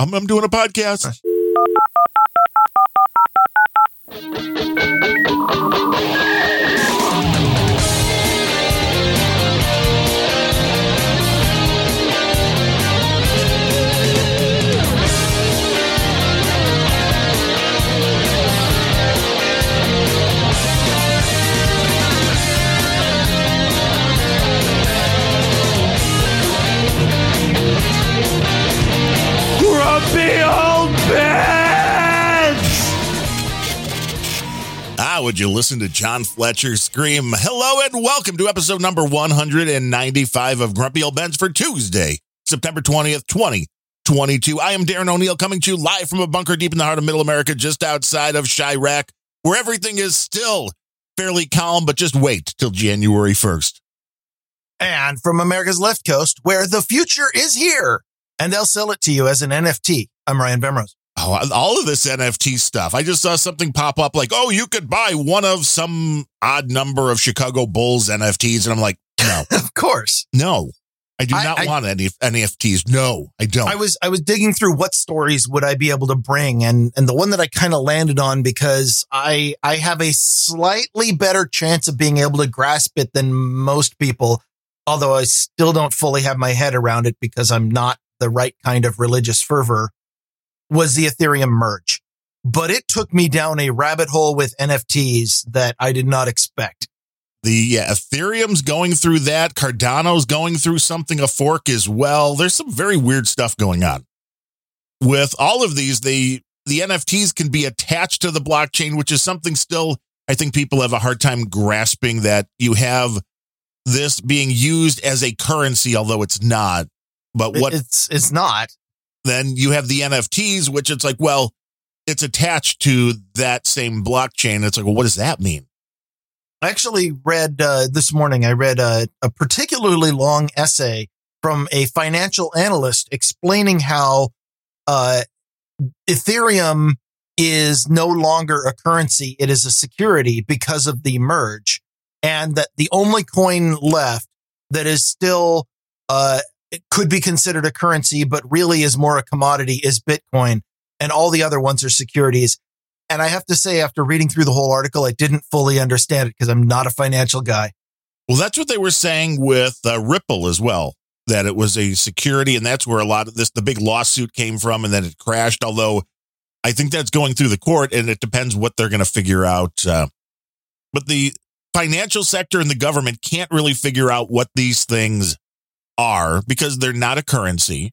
I'm, I'm doing a podcast. Would you listen to John Fletcher scream, hello and welcome to episode number 195 of Grumpy Old Bens for Tuesday, September 20th, 2022. I am Darren O'Neill coming to you live from a bunker deep in the heart of middle America, just outside of Chirac, where everything is still fairly calm, but just wait till January 1st. and from America's left coast, where the future is here, and they'll sell it to you as an NFT. I'm Ryan Bemrose. Oh, all of this NFT stuff. I just saw something pop up like, oh, you could buy one of some odd number of Chicago Bulls NFTs. And I'm like, no, Of course, no, I do I- not I- want any NFTs. No, I don't. I was I was digging through what stories would I be able to bring, and and the one that I kind of landed on because I I have a slightly better chance of being able to grasp it than most people, although I still don't fully have my head around it because I'm not the right kind of religious fervor. Was the Ethereum merge, but it took me down a rabbit hole with NFTs that I did not expect. the yeah, Ethereum's going through that. Cardano's going through something, a fork as well. There's some very weird stuff going on. With all of these, they the NFTs can be attached to the blockchain, which is something still I think people have a hard time grasping that you have this being used as a currency, although it's not. But what It's it's not. Then you have the NFTs, which it's like, well, it's attached to that same blockchain. It's like, well, what does that mean? I actually read uh, this morning. I read a, a particularly long essay from a financial analyst explaining how uh, Ethereum is no longer a currency; it is a security because of the merge, and that the only coin left that is still uh, it could be considered a currency, but really is more a commodity is Bitcoin, and all the other ones are securities. And I have to say, after reading through the whole article, I didn't fully understand it because I'm not a financial guy. Well, that's what they were saying with uh, Ripple as well, that it was a security, and that's where a lot of this, the big lawsuit came from, and then it crashed. Although I think that's going through the court, and it depends what they're going to figure out. Uh, but the financial sector and the government can't really figure out what these things are because they're not a currency.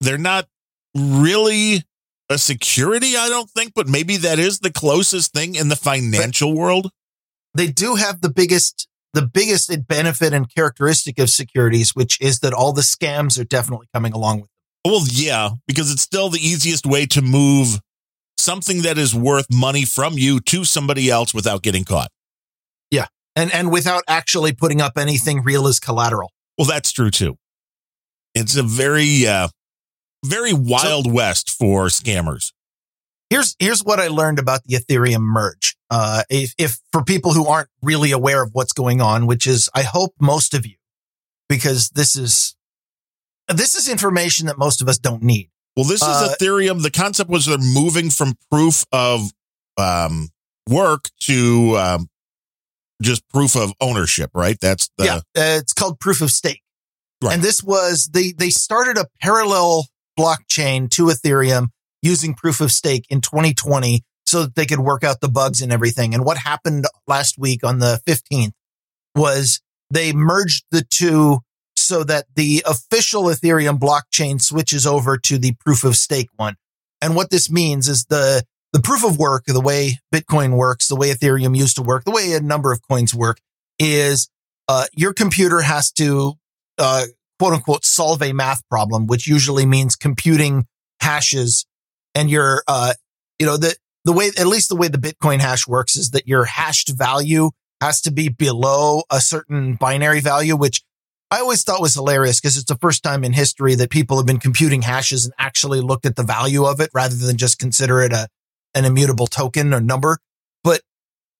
They're not really a security, I don't think, but maybe that is the closest thing in the financial world. They do have the biggest, the biggest benefit and characteristic of securities, which is that all the scams are definitely coming along with them. Well, yeah, because it's still the easiest way to move something that is worth money from you to somebody else without getting caught. Yeah. And, and without actually putting up anything real as collateral. Well, that's true too. It's a very, uh, very wild west for scammers. Here's, here's what I learned about the Ethereum merge. Uh, if, if for people who aren't really aware of what's going on, which is, I hope most of you, because this is, this is information that most of us don't need. Well, this is Uh, Ethereum. The concept was they're moving from proof of um, work to um, just proof of ownership, right? That's the yeah, uh, it's called proof of stake. Right. And this was they they started a parallel blockchain to Ethereum using proof of stake in 2020 so that they could work out the bugs and everything. And what happened last week on the 15th was they merged the two so that the official Ethereum blockchain switches over to the proof of stake one. And what this means is the the proof of work, the way Bitcoin works, the way Ethereum used to work, the way a number of coins work is uh, your computer has to uh, quote unquote solve a math problem, which usually means computing hashes and your uh, you know the the way at least the way the Bitcoin hash works is that your hashed value has to be below a certain binary value, which I always thought was hilarious because it's the first time in history that people have been computing hashes and actually looked at the value of it rather than just consider it a an immutable token or number. But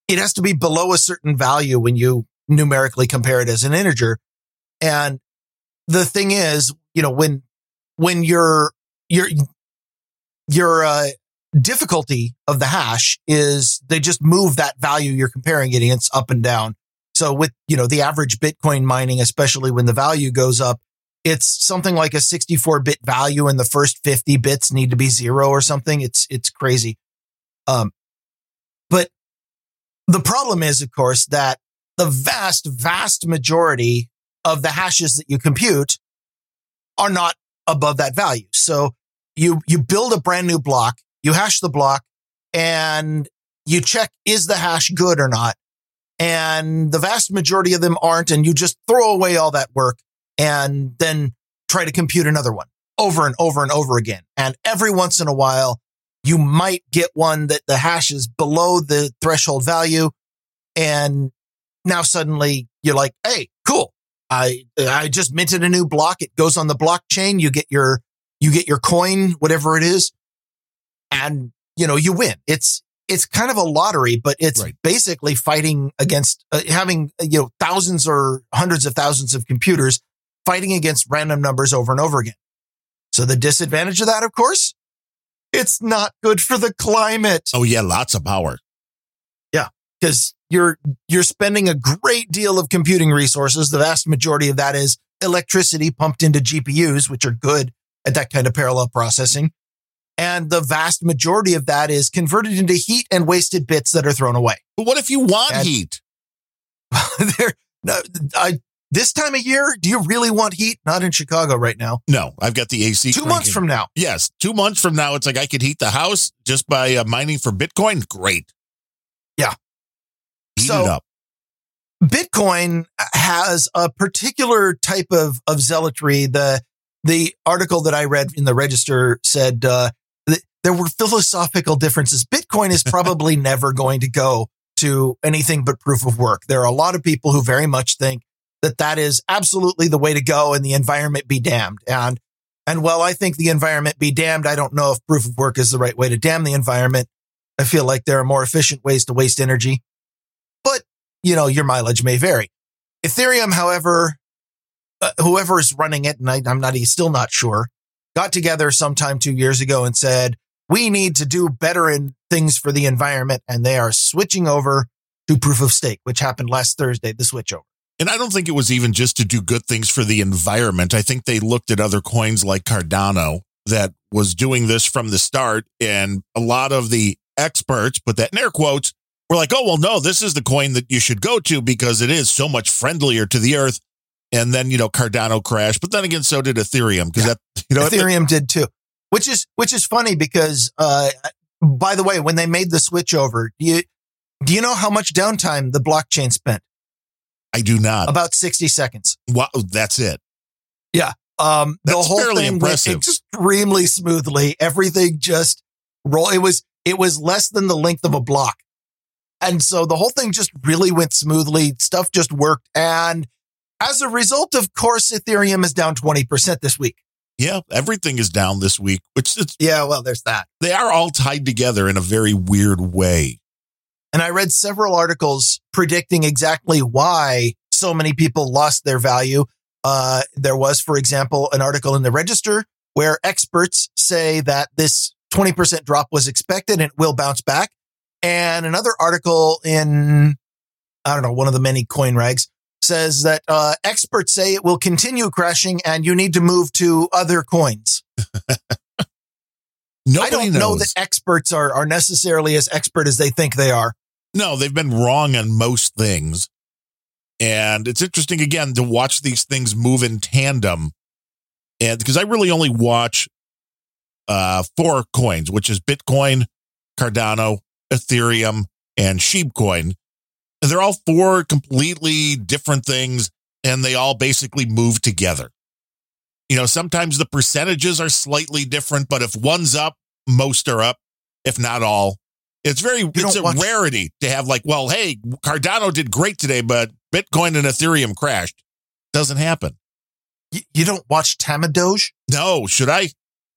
it has to be below a certain value when you numerically compare it as an integer. And the thing is, you know, when when you're you're your uh, difficulty of the hash is they just move that value you're comparing it against up and down. So with, you know, the average Bitcoin mining, especially when the value goes up, it's something like a 64 bit value and the first 50 bits need to be zero or something. It's, it's crazy. Um, but the problem is, of course, that the vast, vast majority of the hashes that you compute are not above that value. So you, you build a brand new block, you hash the block and you check, is the hash good or not? And the vast majority of them aren't. And you just throw away all that work and then try to compute another one over and over and over again. And every once in a while, you might get one that the hash is below the threshold value. And now suddenly you're like, Hey, cool. I, I just minted a new block. It goes on the blockchain. You get your, you get your coin, whatever it is. And, you know, you win. It's, it's kind of a lottery, but it's Right. basically fighting against uh, having, you know, thousands or hundreds of thousands of computers fighting against random numbers over and over again. So the disadvantage of that, of course, it's not good for the climate Oh yeah, lots of power. Yeah, because you're, you're spending a great deal of computing resources. The vast majority of that is electricity pumped into GPUs, which are good at that kind of parallel processing. And the vast majority of that is converted into heat and wasted bits that are thrown away. But what if you want And- heat? there, no, I, this time of year, do you really want heat? Not in Chicago right now. No, I've got the AC. Two months from now. yes, two months from now, it's like I could heat the house just by uh, mining for Bitcoin. Great. Yeah. Heat So- it up. Bitcoin has a particular type of, of zealotry. The, the article that I read in the register said, uh, that there were philosophical differences. Bitcoin is probably never going to go to anything but proof of work. There are a lot of people who very much think that that is absolutely the way to go and the environment be damned. And, and while I think the environment be damned, I don't know if proof of work is the right way to damn the environment. I feel like there are more efficient ways to waste energy, but you know, your mileage may vary. Ethereum, however, uh, whoever is running it, and I, I'm not, he's still not sure, got together sometime two years ago and said, we need to do better in things for the environment. And they are switching over to proof of stake, which happened last Thursday, the switch over. And I don't think it was even just to do good things for the environment. I think they looked at other coins like Cardano that was doing this from the start. And a lot of the experts, put that in air quotes, were like, oh, well, no, this is the coin that you should go to because it is so much friendlier to the earth. And then, you know, Cardano crashed. But then again, so did Ethereum because that, you know, Ethereum did too, which is, which is funny because, uh, by the way, when they made the switch over, do you, do you know how much downtime the blockchain spent? I do not. About 60 seconds. Wow, that's it. Yeah. Um, the whole fairly thing impressive. went extremely smoothly. Everything just roll. It was, it was less than the length of a block. And so the whole thing just really went smoothly. Stuff just worked. And as a result, of course, Ethereum is down 20% this week. Yeah, everything is down this week, which it's, Yeah. Well, there's that. they are all tied together in a very weird way. And I read several articles predicting exactly why so many people lost their value. Uh, there was, for example, an article in the register where experts say that this 20% drop was expected and it will bounce back. And another article in, I don't know, one of the many coin rags says that, uh, experts say it will continue crashing and you need to move to other coins. Nobody I don't knows. know that experts are, are necessarily as expert as they think they are. No, they've been wrong on most things. And it's interesting again to watch these things move in tandem. And because I really only watch uh four coins, which is Bitcoin, Cardano, Ethereum, and Sheepcoin. And they're all four completely different things and they all basically move together. You know, sometimes the percentages are slightly different, but if one's up, most are up, if not all. It's very it's a watch- rarity to have like, well, hey, Cardano did great today, but Bitcoin and Ethereum crashed. Doesn't happen. You, you don't watch Tamadoge? No, should I?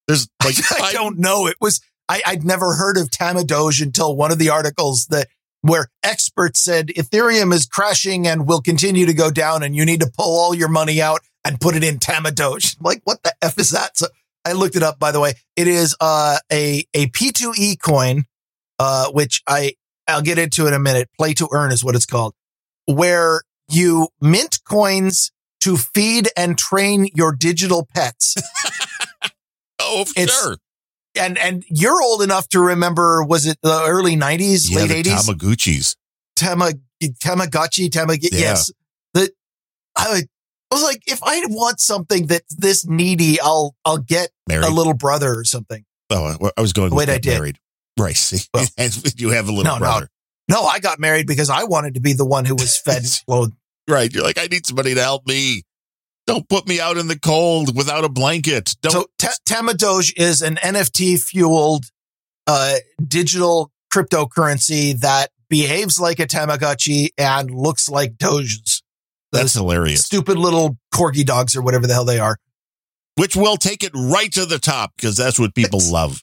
There's like I five- don't know. It was I, I'd never heard of Tamadoge until one of the articles that where experts said Ethereum is crashing and will continue to go down, and you need to pull all your money out and put it in Tamadoge. I'm like, what the f is that? So I looked it up, by the way. It is uh, a a P2E coin, uh, which I I'll get into in a minute. Play to earn is what it's called, where you mint coins to feed and train your digital pets. Oh, It's- sure. and and you're old enough to remember was it the early 90s, Yeah, late the 80s? Tamagotchis. Tama Tamagotchi, Tamag Yeah. yes. The I, I was like, if I want something that's this needy, I'll I'll get Married. a little brother or something. oh, I- was going Wait, I did. married. Right. See, Well- you have a little No, no. brother. No, I got married because I wanted to be the one who was fed and clothed. Right. You're like, I need somebody to help me. Don't put me out in the cold without a blanket. Don't. So Ta- Tamadoge is an NFT fueled uh, digital cryptocurrency that behaves like a Tamagotchi and looks like Doges. That's hilarious. stupid little corgi dogs or whatever the hell they are. Which will take it right to the top because that's what people It's- love.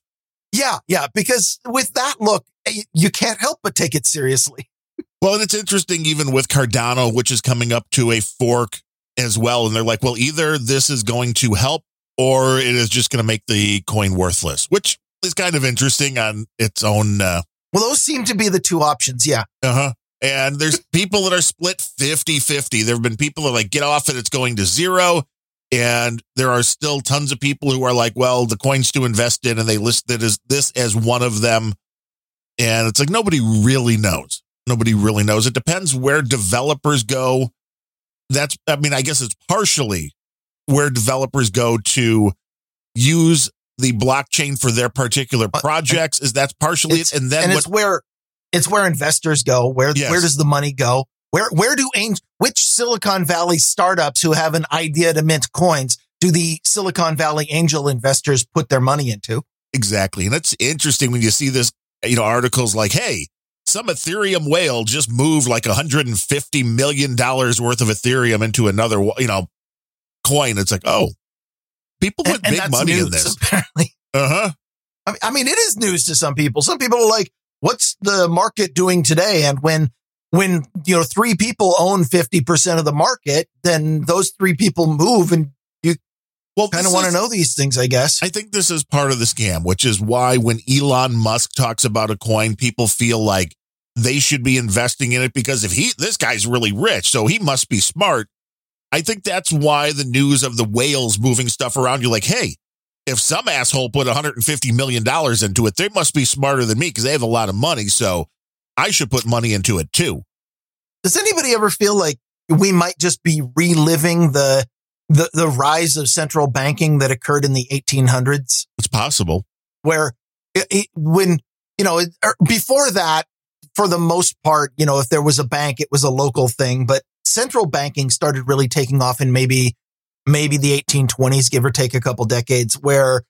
Yeah, yeah, because with that look, you can't help but take it seriously. Well, and it's interesting even with Cardano, which is coming up to a fork as well. And they're like, well, either this is going to help or it is just going to make the coin worthless, which is kind of interesting on its own. Uh Well, those seem to be the two options. Yeah. Uh huh. And there's people that are split 50 50. There have been people that are like, get off it, it's going to zero. And there are still tons of people who are like, well, the coin's to invest in, and they list it as this as one of them. And it's like nobody really knows. Nobody really knows. It depends where developers go. That's, I mean, I guess it's partially where developers go to use the blockchain for their particular projects. Is that's partially it. And then and what it's where it's where investors go. Where Yes. where does the money go? Where where do angel, which Silicon Valley startups who have an idea to mint coins do the Silicon Valley angel investors put their money into? Exactly. And it's interesting when you see this, you know, articles like, hey, some Ethereum whale just moved like $150 million worth of Ethereum into another, you know, coin. It's like, oh, people put big that's money in this. Apparently, Uh huh. I mean, it is news to some people. Some people are like, "What's the market doing today?" And when when you know three people own fifty percent of the market, then those three people move, and you Well, kind of want to know these things, I guess. I think this is part of the scam, which is why when Elon Musk talks about a coin, people feel like they should be investing in it because if he, this guy's really rich, so he must be smart. I think that's why the news of the whales moving stuff around, you're like, hey, if some asshole put $150 million into it, they must be smarter than me because they have a lot of money. So I should put money into it too. Does anybody ever feel like we might just be reliving the the the rise of central banking that occurred in the 1800s, It's possible. where it, it- when you know it, er, before that, for the most part, you know, if there was a bank, it was a local thing, but central banking started really taking off in maybe maybe the 1820s, give or take a couple decades, where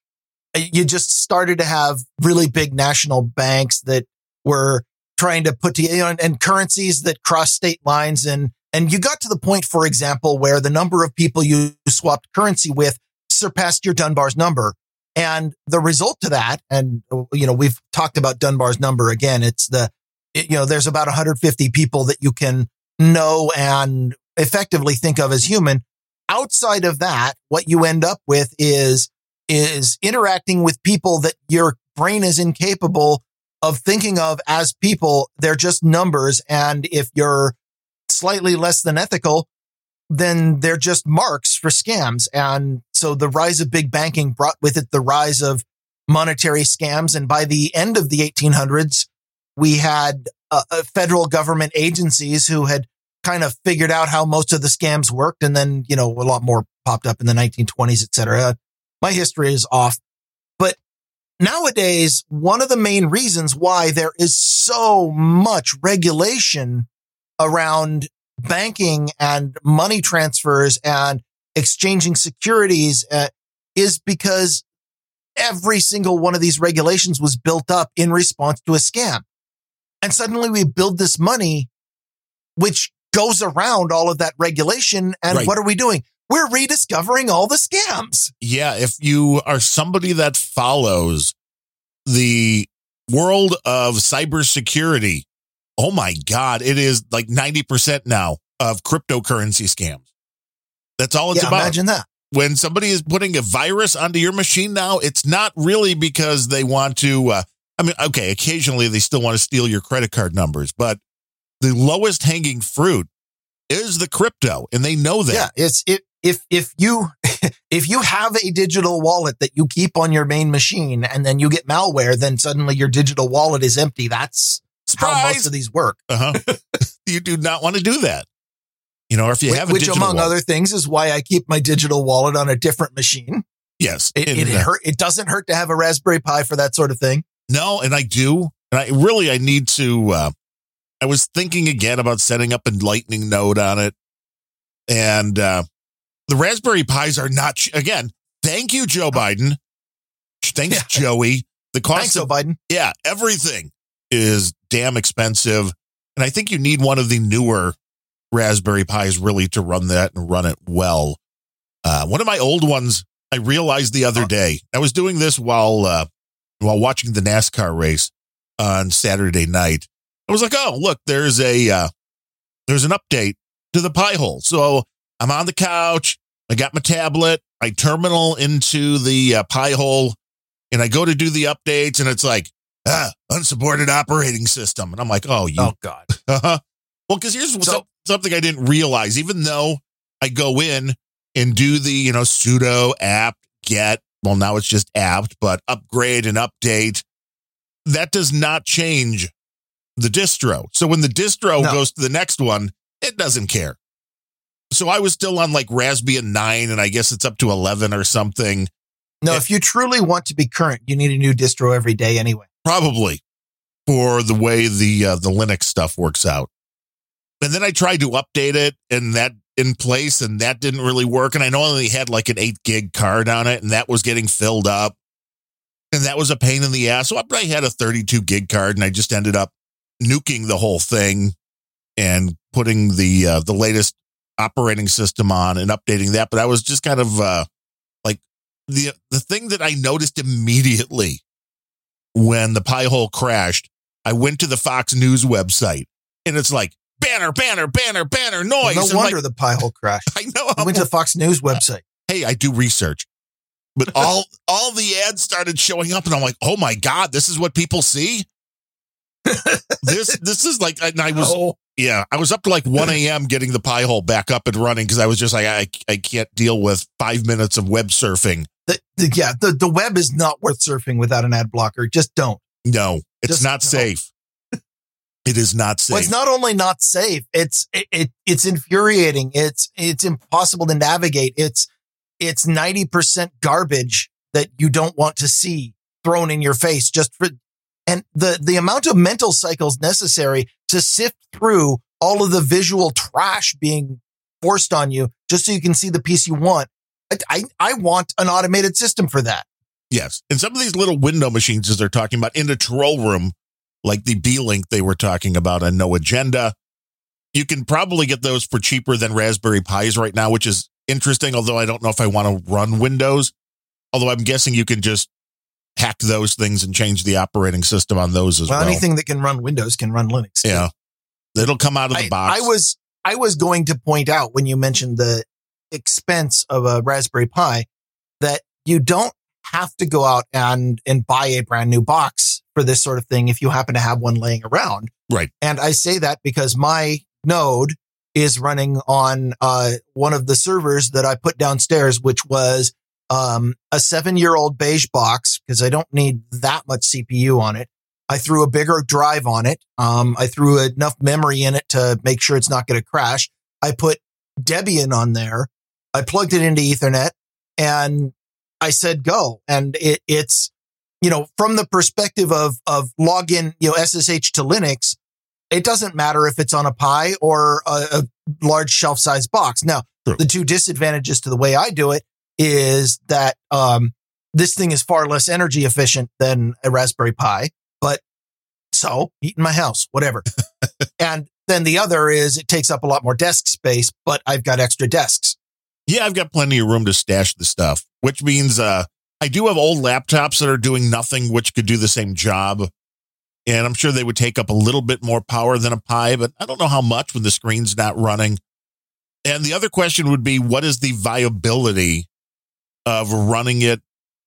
uh, you just started to have really big national banks that were trying to put together you know, and, currencies that cross state lines and and you got to the point for example where the number of people you swapped currency with surpassed your Dunbar's number. And the result to that and you know we've talked about Dunbar's number again it's the you know there's about 150 people that you can know and effectively think of as human outside of that what you end up with is is interacting with people that your brain is incapable of thinking of as people. They're just numbers. And if you're slightly less than ethical, then they're just marks for scams. And so the rise of big banking brought with it the rise of monetary scams. And by the end of the 1800s, we had uh, uh, federal government agencies who had kind of figured out how most of the scams worked. And then, you know, a lot more popped up in the 1920s, et cetera. My history is off. But nowadays, one of the main reasons why there is so much regulation around banking and money transfers and exchanging securities uh, is because every single one of these regulations was built up in response to a scam. And suddenly we build this money, which goes around all of that regulation. And Right. what are we doing? We're rediscovering all the scams. Yeah, if you are somebody that follows the world of cybersecurity, oh my God, it is like 90% now of cryptocurrency scams. That's all it's yeah, about. imagine that. when somebody is putting a virus onto your machine now, it's not really because they want to. Uh, I mean, okay, occasionally they still want to steal your credit card numbers, but the lowest hanging fruit is the crypto, and they know that. Yeah, it's it if if you if you have a digital wallet that you keep on your main machine and then you get malware, then suddenly your digital wallet is empty. That's Surprise! how most of these work. Uh-huh. you do not want to do that. You know, or if you Which, have a which among wallet- other things, is why I keep my digital wallet on a different machine. yes, It it, uh, hurt, it doesn't hurt to have a Raspberry Pi for that sort of thing. No, and I do. And I really, I need to. Uh, I was thinking again about setting up a Lightning node on it, and uh, the Raspberry Pis are not. ch- Again, thank you, Joe Biden. Thanks, Yeah. Joey. The cost Thanks, of Joe Biden. yeah, everything is damn expensive, and I think you need one of the newer Raspberry Pis really to run that and run it well. Uh, one of my old ones, I realized the other day. I was doing this while uh, while watching the NASCAR race on Saturday night. I was like, "Oh, look, there's a uh, there's an update to the Pi hole." So I'm on the couch. I got my tablet. I terminal into the uh, Pi hole, and I go to do the updates, and it's like, ah, unsupported operating system, and I'm like, "Oh, you Oh God. uh-huh. Well, because here's So- something I didn't realize. Even though I go in and do the, you know, sudo apt get, well, now it's just apt, but upgrade and update, that does not change the distro. So when the distro No. goes to the next one, it doesn't care. So I was still on like Raspbian 9, and I guess it's up to 11 or something. No, Yeah. if you truly want to be current, you need a new distro every day anyway. probably for the way the uh, the Linux stuff works out. And then I tried to update it and that in place and that didn't really work. And I know I only had like an eight gig card on it and that was getting filled up. And that was a pain in the ass. So I had a 32 gig card and I just ended up nuking the whole thing and putting the uh, the latest operating system on and updating that. But I was just kind of uh, like the the thing that I noticed immediately when the Pi-hole crashed, I went to the Fox News website and it's like banner, banner, banner, banner, noise. no I'm wonder like, the Pi hole crashed. I know. I went to the Fox News website. hey, I do research. But all all the ads started showing up, and I'm like, oh my god, this is what people see. This this is like, and I was Oh, yeah, I was up to like 1 a.m. getting the Pi-hole back up and running because I was just like, I I can't deal with five minutes of web surfing. the, the, yeah, the, the web is not worth surfing without an ad blocker. Just don't. No, it's Just not no. safe. It is not safe. Well, it's not only not safe, it's it, it it's infuriating. It's it's impossible to navigate. It's it's 90% garbage that you don't want to see thrown in your face just for and the the amount of mental cycles necessary to sift through all of the visual trash being forced on you just so you can see the piece you want. I I, I want an automated system for that. Yes. And some of these little window machines, as they're talking about in the troll room, like the Beelink they were talking about on No Agenda, you can probably get those for cheaper than Raspberry Pis right now, which is interesting. Although I don't know if I want to run Windows. Although I'm guessing you can just hack those things and change the operating system on those as Well, well. anything that can run Windows can run Linux. too. Yeah. It'll come out of the I, box. I was I was going to point out when you mentioned the expense of a Raspberry Pi that you don't have to go out and and buy a brand new box for this sort of thing if you happen to have one laying around. Right. And I say that because my node is running on uh, one of the servers that I put downstairs, which was um, a seven year old beige box because I don't need that much CPU on it. I threw a bigger drive on it. Um, I threw enough memory in it to make sure it's not going to crash. I put Debian on there. I plugged it into Ethernet and I said go. And it, it's, you know, from the perspective of, of login, you know, SSH to Linux, it doesn't matter if it's on a Pi or a, a large shelf size box. Now, True. the two disadvantages to the way I do it is that, um, this thing is far less energy efficient than a Raspberry Pi, but so heat in my house, whatever. and then the other is it takes up a lot more desk space, but I've got extra desks. Yeah, I've got plenty of room to stash the stuff, which means uh, I do have old laptops that are doing nothing, which could do the same job. And I'm sure they would take up a little bit more power than a Pi, but I don't know how much when the screen's not running. And the other question would be what is the viability of running it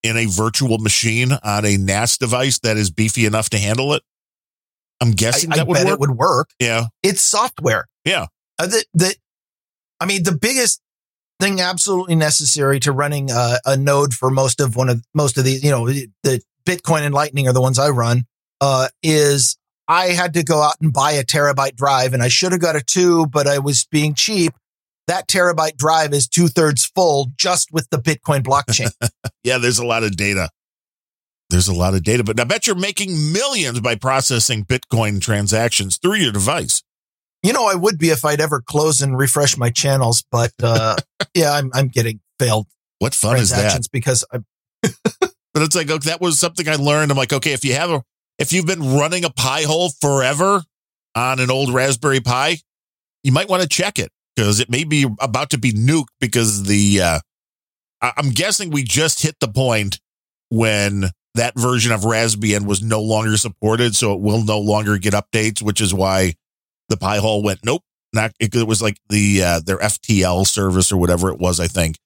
in a virtual machine on a NAS device that is beefy enough to handle it? I'm guessing I that would bet work. it would work. yeah. It's software. Yeah. Uh, the, the, I mean, the biggest thing absolutely necessary to running uh, a node for most of one of most of these, you know, the Bitcoin and Lightning are the ones I run. Uh, is I had to go out and buy a terabyte drive, and I should have got a two, but I was being cheap. That terabyte drive is two thirds full just with the Bitcoin blockchain. Yeah, there's a lot of data. There's a lot of data, but I bet you're making millions by processing Bitcoin transactions through your device. you know, I would be if I'd ever close and refresh my channels, but uh, yeah, I'm I'm getting failed What fun is that? because I'm. But it's like, okay, that was something I learned. I'm like, okay, if you have a, if you've been running a Pi-hole forever on an old Raspberry Pi, you might want to check it because it may be about to be nuked because the, uh, I- I'm guessing we just hit the point when that version of Raspbian was no longer supported. So it will no longer get updates, which is why the Pi hole went, nope, not, it, it was like the, uh, their FTL service or whatever it was, I think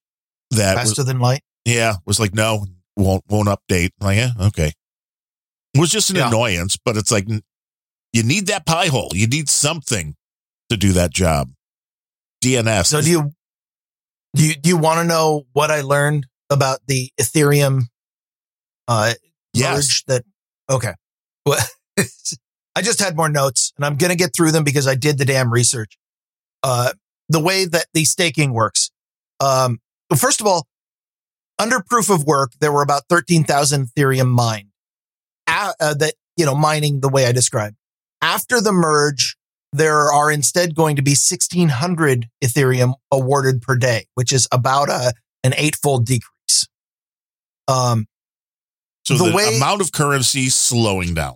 that was, faster than light. yeah, was like, no, won't won't update. I'm like, yeah, okay. It was just an Yeah. annoyance, but it's like you need that Pi-hole. You need something to do that job. DNS. So do you do you do you want to know what I learned about the Ethereum uh Yes. merge that okay. Well, I just had more notes and I'm going to get through them because I did the damn research. Uh the way that the staking works. Um first of all, under proof of work there were about 13,000 Ethereum mined. Uh, uh, that you know mining the way I described. After the merge there are instead going to be 1600 Ethereum awarded per day, which is about a, an eightfold decrease. Um, so the the, way- amount of currency slowing down.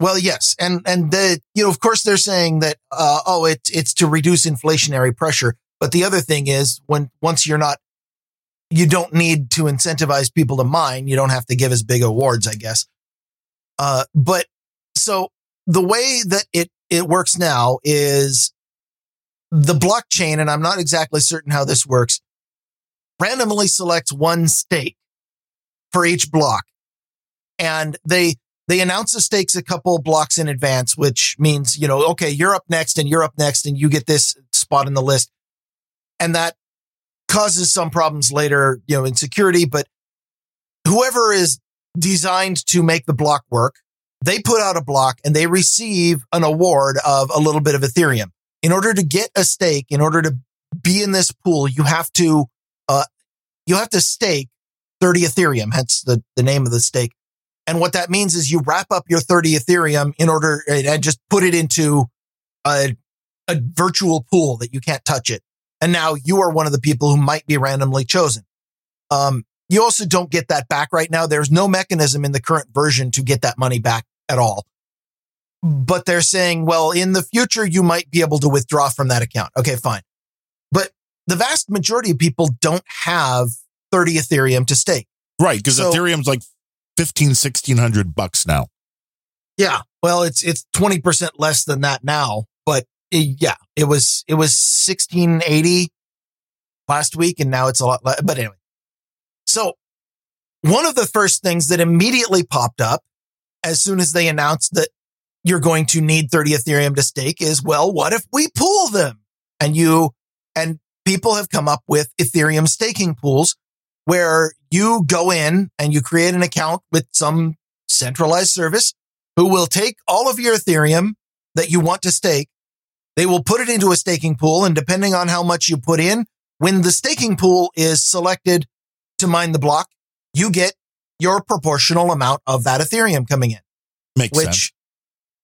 well, yes. And, and the, you know, of course they're saying that, uh, oh, it's, it's to reduce inflationary pressure. But the other thing is when, once you're not, you don't need to incentivize people to mine. You don't have to give as big awards, I guess. Uh, but so the way that it, it works now is the blockchain, and I'm not exactly certain how this works, randomly selects one stake for each block. And they, they announce the stakes a couple blocks in advance, which means, you know, okay, you're up next and you're up next and you get this spot in the list. And that causes some problems later, you know, in security, but whoever is designed to make the block work, they put out a block and they receive an award of a little bit of Ethereum. In order to get a stake, in order to be in this pool, you have to, uh, you have to stake 30 Ethereum, hence the, the name of the stake. And what that means is you wrap up your 30 Ethereum in order and just put it into a, a virtual pool that you can't touch it. And now you are one of the people who might be randomly chosen. Um, you also don't get that back right now. There's no mechanism in the current version to get that money back at all. But they're saying, well, in the future, you might be able to withdraw from that account. Okay, fine. But the vast majority of people don't have 30 Ethereum to stake. Right. Because So- Ethereum's like 15, 1600 bucks now. Yeah. Well, it's, it's 20% less than that now, but it- yeah, it was, it was 1680 last week and now it's a lot less. But anyway, so one of the first things that immediately popped up as soon as they announced that you're going to need 30 Ethereum to stake is, well, what if we pool them? And you, and people have come up with Ethereum staking pools where you go in and you create an account with some centralized service who will take all of your Ethereum that you want to stake. They will put it into a staking pool. And depending on how much you put in, when the staking pool is selected to mine the block, you get your proportional amount of that Ethereum coming in, Makes sense. which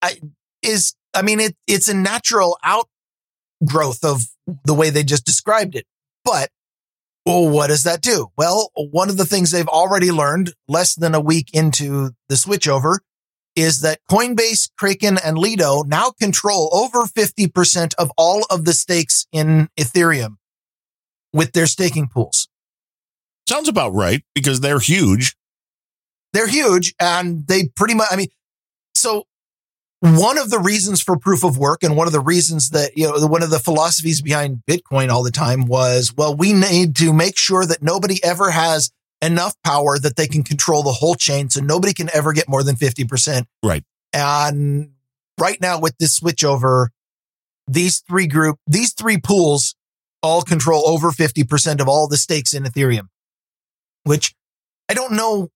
I, is, I mean, it, it's a natural outgrowth of the way they just described it. But well, what does that do? Well, one of the things they've already learned less than a week into the switchover is that Coinbase, Kraken, and Lido now control over 50% of all of the stakes in Ethereum with their staking pools. Sounds about right because they're huge. They're huge and they pretty much, I mean, so one of the reasons for proof of work and one of the reasons that, you know, one of the philosophies behind Bitcoin all the time was, well, we need to make sure that nobody ever has enough power that they can control the whole chain so nobody can ever get more than 50%. Right. And right now with this switchover, these three group, these three pools all control over 50% of all the stakes in Ethereum, which I don't know.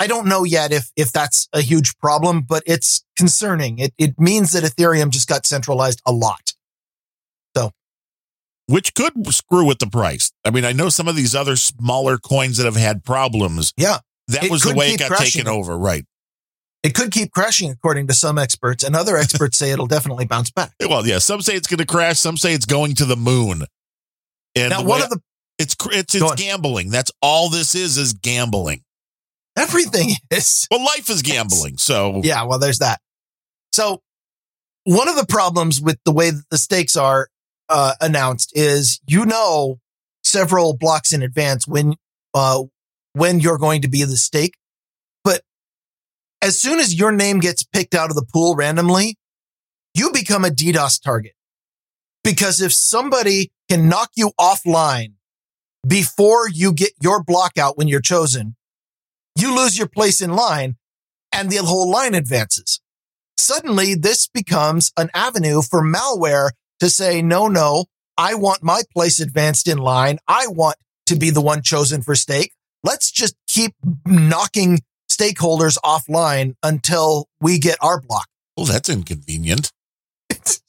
I don't know yet if, if that's a huge problem, but it's concerning. It, it means that Ethereum just got centralized a lot. So, which could screw with the price. I mean, I know some of these other smaller coins that have had problems. Yeah. That was the way it got crashing. taken over. Right. it could keep crashing according to some experts and other experts say it'll definitely bounce back. Well, yeah. Some say it's going to crash. Some say it's going to the moon. And Now, one of the it's it's it's gambling. That's all this is is gambling. Everything is Well, life is gambling. So Yeah, well, there's that. So one of the problems with the way that the stakes are uh, announced is you know several blocks in advance when uh, when you're going to be the stake, but as soon as your name gets picked out of the pool randomly, you become a DDoS target because if somebody can knock you offline before you get your block out when you're chosen, you lose your place in line and the whole line advances. Suddenly, this becomes an avenue for malware to say, no, no, I want my place advanced in line. I want to be the one chosen for stake. Let's just keep knocking stakeholders offline until we get our block. well, that's inconvenient. It's,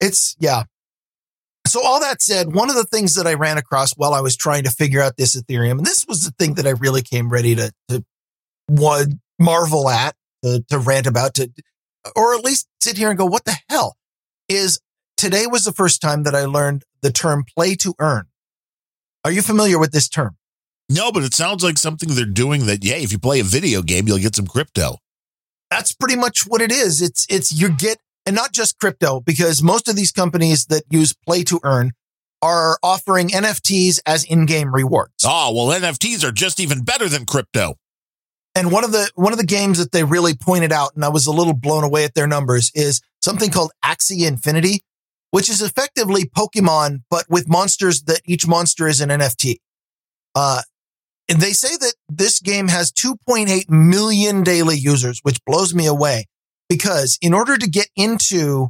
it's, yeah. So all that said, one of the things that I ran across while I was trying to figure out this Ethereum, and this was the thing that I really came ready to, to one, marvel at, to, to rant about, to, or at least sit here and go, what the hell is today was the first time that I learned the term play to earn. Are you familiar with this term? No, but it sounds like something they're doing that, yeah, if you play a video game, you'll get some crypto. that's pretty much what it is. It's it's you get and not just crypto because most of these companies that use play to earn are offering NFTs as in-game rewards. Oh, well, NFTs are just even better than crypto. And one of the one of the games that they really pointed out and I was a little blown away at their numbers is something called Axie Infinity, which is effectively Pokemon but with monsters that each monster is an NFT. Uh and they say that this game has 2.8 million daily users, which blows me away because in order to get into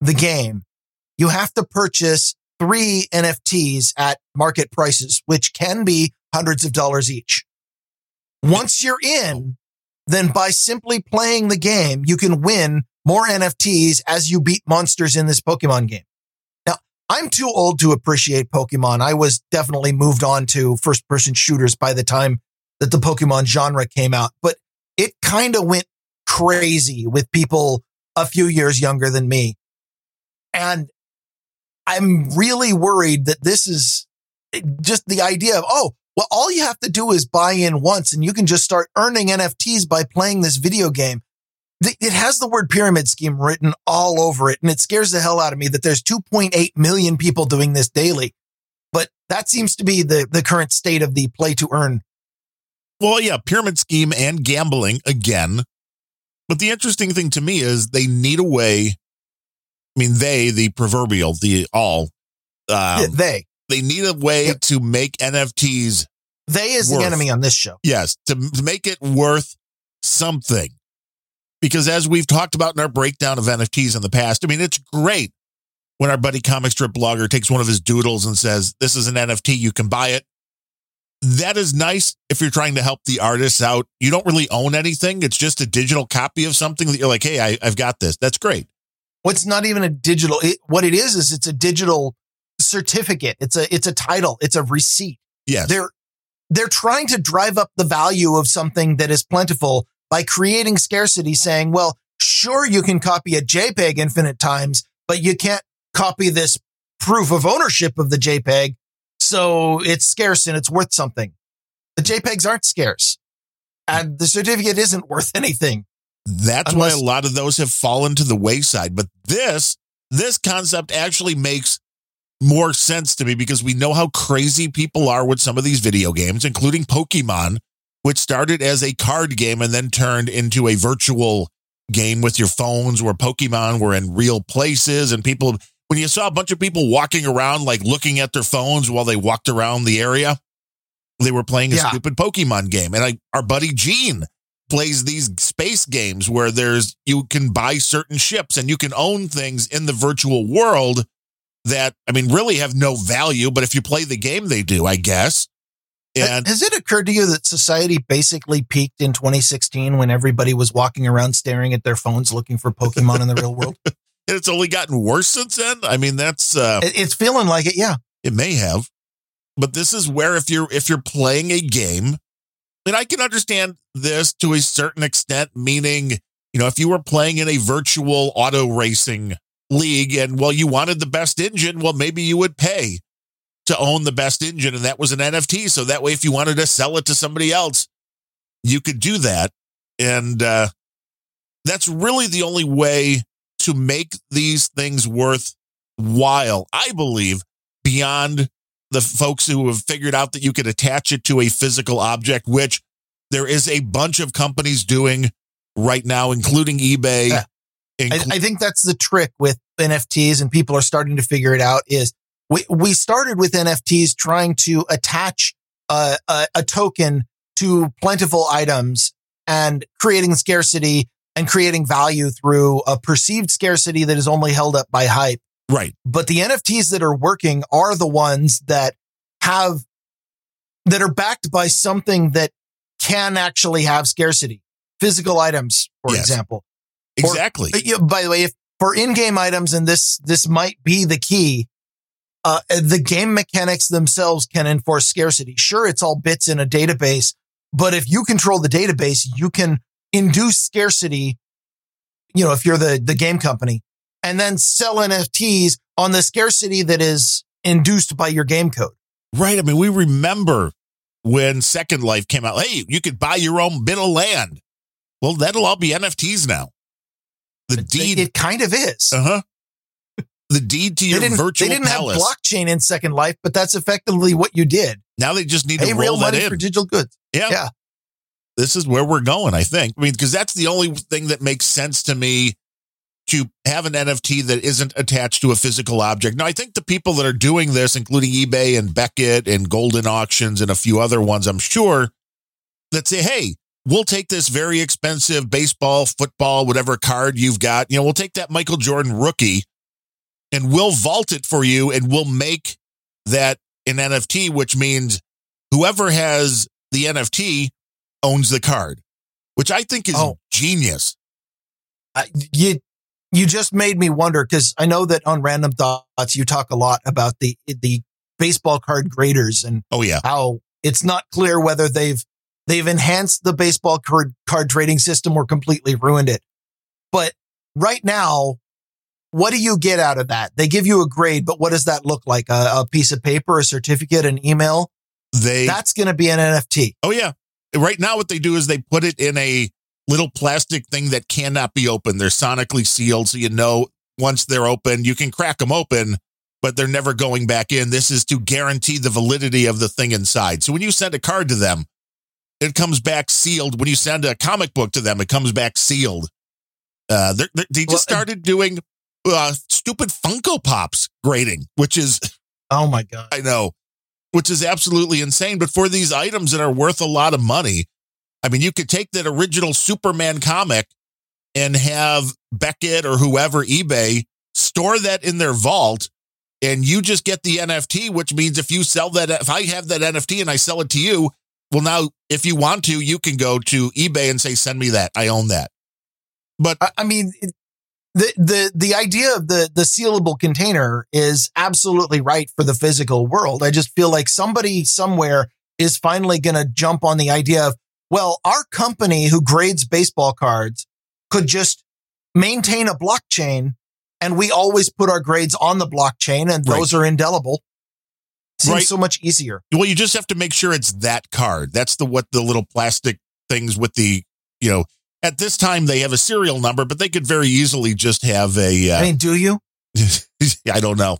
the game, you have to purchase three NFTs at market prices, which can be hundreds of dollars each. Once you're in, then by simply playing the game, you can win more NFTs as you beat monsters in this Pokemon game. Now, I'm too old to appreciate Pokemon. I was definitely moved on to first person shooters by the time that the Pokemon genre came out, but it kind of went crazy with people a few years younger than me. And I'm really worried that this is eh, just the idea of, oh, well, all you have to do is buy in once and you can just start earning NFTs by playing this video game. It has the word pyramid scheme written all over it. And it scares the hell out of me that there's 2.8 million people doing this daily. But that seems to be the, the current state of the play to earn. Well, yeah, pyramid scheme and gambling again. But the interesting thing to me is they need a way. I mean, they, the proverbial, the all, um, they, they need a way Yep. to make NFTs, they is Worth. the enemy on this show. yes, to, to make it worth something. Because as we've talked about in our breakdown of NFTs in the past, I mean, it's great when our buddy comic strip blogger takes one of his doodles and says, This is an NFT, you can buy it. That is nice if you're trying to help the artists out. You don't really own anything. It's just a digital copy of something that you're like, hey, I, I've got this. That's great. What's not even a digital, it, what it is, is it's a digital certificate. It's a, it's a title. It's a receipt. Yes. they're they're trying to drive up the value of something that is plentiful by creating scarcity saying well sure you can copy a jpeg infinite times but you can't copy this proof of ownership of the jpeg so it's scarce and it's worth something. The jpegs aren't scarce. And the certificate isn't worth anything. That's Unless- why a lot of those have fallen to the wayside. But this, this concept actually makes more sense to me because we know how crazy people are with some of these video games, including Pokemon, which started as a card game and then turned into a virtual game with your phones where Pokemon were in real places and people when you saw a bunch of people walking around like looking at their phones while they walked around the area, They were playing a Yeah. stupid Pokemon game. And I, our buddy Gene plays these space games where there's you can buy certain ships and you can own things in the virtual world that I mean really have no value, but if you play the game they do, I guess. And Has it occurred to you that society basically peaked in 2016 when everybody was walking around staring at their phones looking for Pokemon in the real world? it's only gotten worse since then. I mean, that's uh It's feeling like it, yeah. It may have, but this is where if you're if you're playing a game, and I can understand this to a certain extent, meaning you know if you were playing in a virtual auto racing league and well you wanted the best engine, well maybe you would pay to own the best engine, and that was an NFT. So that way, if you wanted to sell it to somebody else, you could do that, and uh, that's really the only way to make these things worth while. I believe beyond the folks who have figured out that you could attach it to a physical object, which there is a bunch of companies doing right now, including eBay. Yeah. I, I think that's the trick with NFTs, and people are starting to figure it out. Is we we started with NFTs trying to attach a, a, a token to plentiful items and creating scarcity and creating value through a perceived scarcity that is only held up by hype. right. But the NFTs that are working are the ones that have that are backed by something that can actually have scarcity. Physical items, for Yes. example. Or- Exactly. Uh, yeah, by the way, if for in-game items, and this this might be the key, uh, the game mechanics themselves can enforce scarcity. Sure, it's all bits in a database, but if you control the database, you can induce scarcity. You know, if you're the the game company, and then sell NFTs on the scarcity that is induced by your game code. Right. I mean, we remember when Second Life came out. Hey, you could buy your own bit of land. Well, that'll all be NFTs now. The It- deed. it, kind of is. uh huh. The deed to your didn't, virtual they didn't palace. have blockchain in Second Life, but that's effectively what you did. now they just need Pay to real roll that money in. for digital goods. Yeah. Yeah. This is where we're going, I think. I mean, because that's the only thing that makes sense to me to have an NFT that isn't attached to a physical object. Now, I think the people that are doing this, including eBay and Beckett and Goldin Auctions and a few other ones, I'm sure, that say, hey, we'll take this very expensive baseball, football, whatever card you've got. You know, we'll take that Michael Jordan rookie and we'll vault it for you and we'll make that an NFT, which means whoever has the NFT owns the card, which I think is Oh. genius. I, you you just made me wonder because I know that on Random Thoughts you talk a lot about the the baseball card graders and Oh, yeah. how it's not clear whether they've they've enhanced the baseball card card trading system or completely ruined it. But right now, what do you get out of that? They give you a grade, but what does that look like? A, a piece of paper, a certificate, an email? They, That's going to be an NFT. oh, yeah. Right now, what they do is they put it in a little plastic thing that cannot be opened. They're sonically sealed. So you know, once they're open, you can crack them open, but they're never going back in. This is to guarantee the validity of the thing inside. So when you send a card to them, it comes back sealed. When you send a comic book to them, it comes back sealed. Uh, they're, they're- they just Well, started doing uh, stupid Funko Pops grading, which is Oh my god! I know, which is absolutely insane. But for these items that are worth a lot of money, I mean, you could take that original Superman comic and have Beckett or whoever, eBay, store that in their vault. And you just get the NFT, which means if you sell that, if I have that NFT and I sell it to you, well, now if you want to, you can go to eBay and say, send me that. I own that. But I, mean, the the the idea of the the sealable container is absolutely right for the physical world. I just feel like somebody somewhere is finally going to jump on the idea of, well, our company who grades baseball cards could just maintain a blockchain, and we always put our grades on the blockchain, and Right. those are indelible. Seems Right. so much easier. Well, you just have to make sure it's that card. That's the what the little plastic things with the you know. At this time, they have a serial number, but they could very easily just have a. I Uh, mean, do you? I don't know.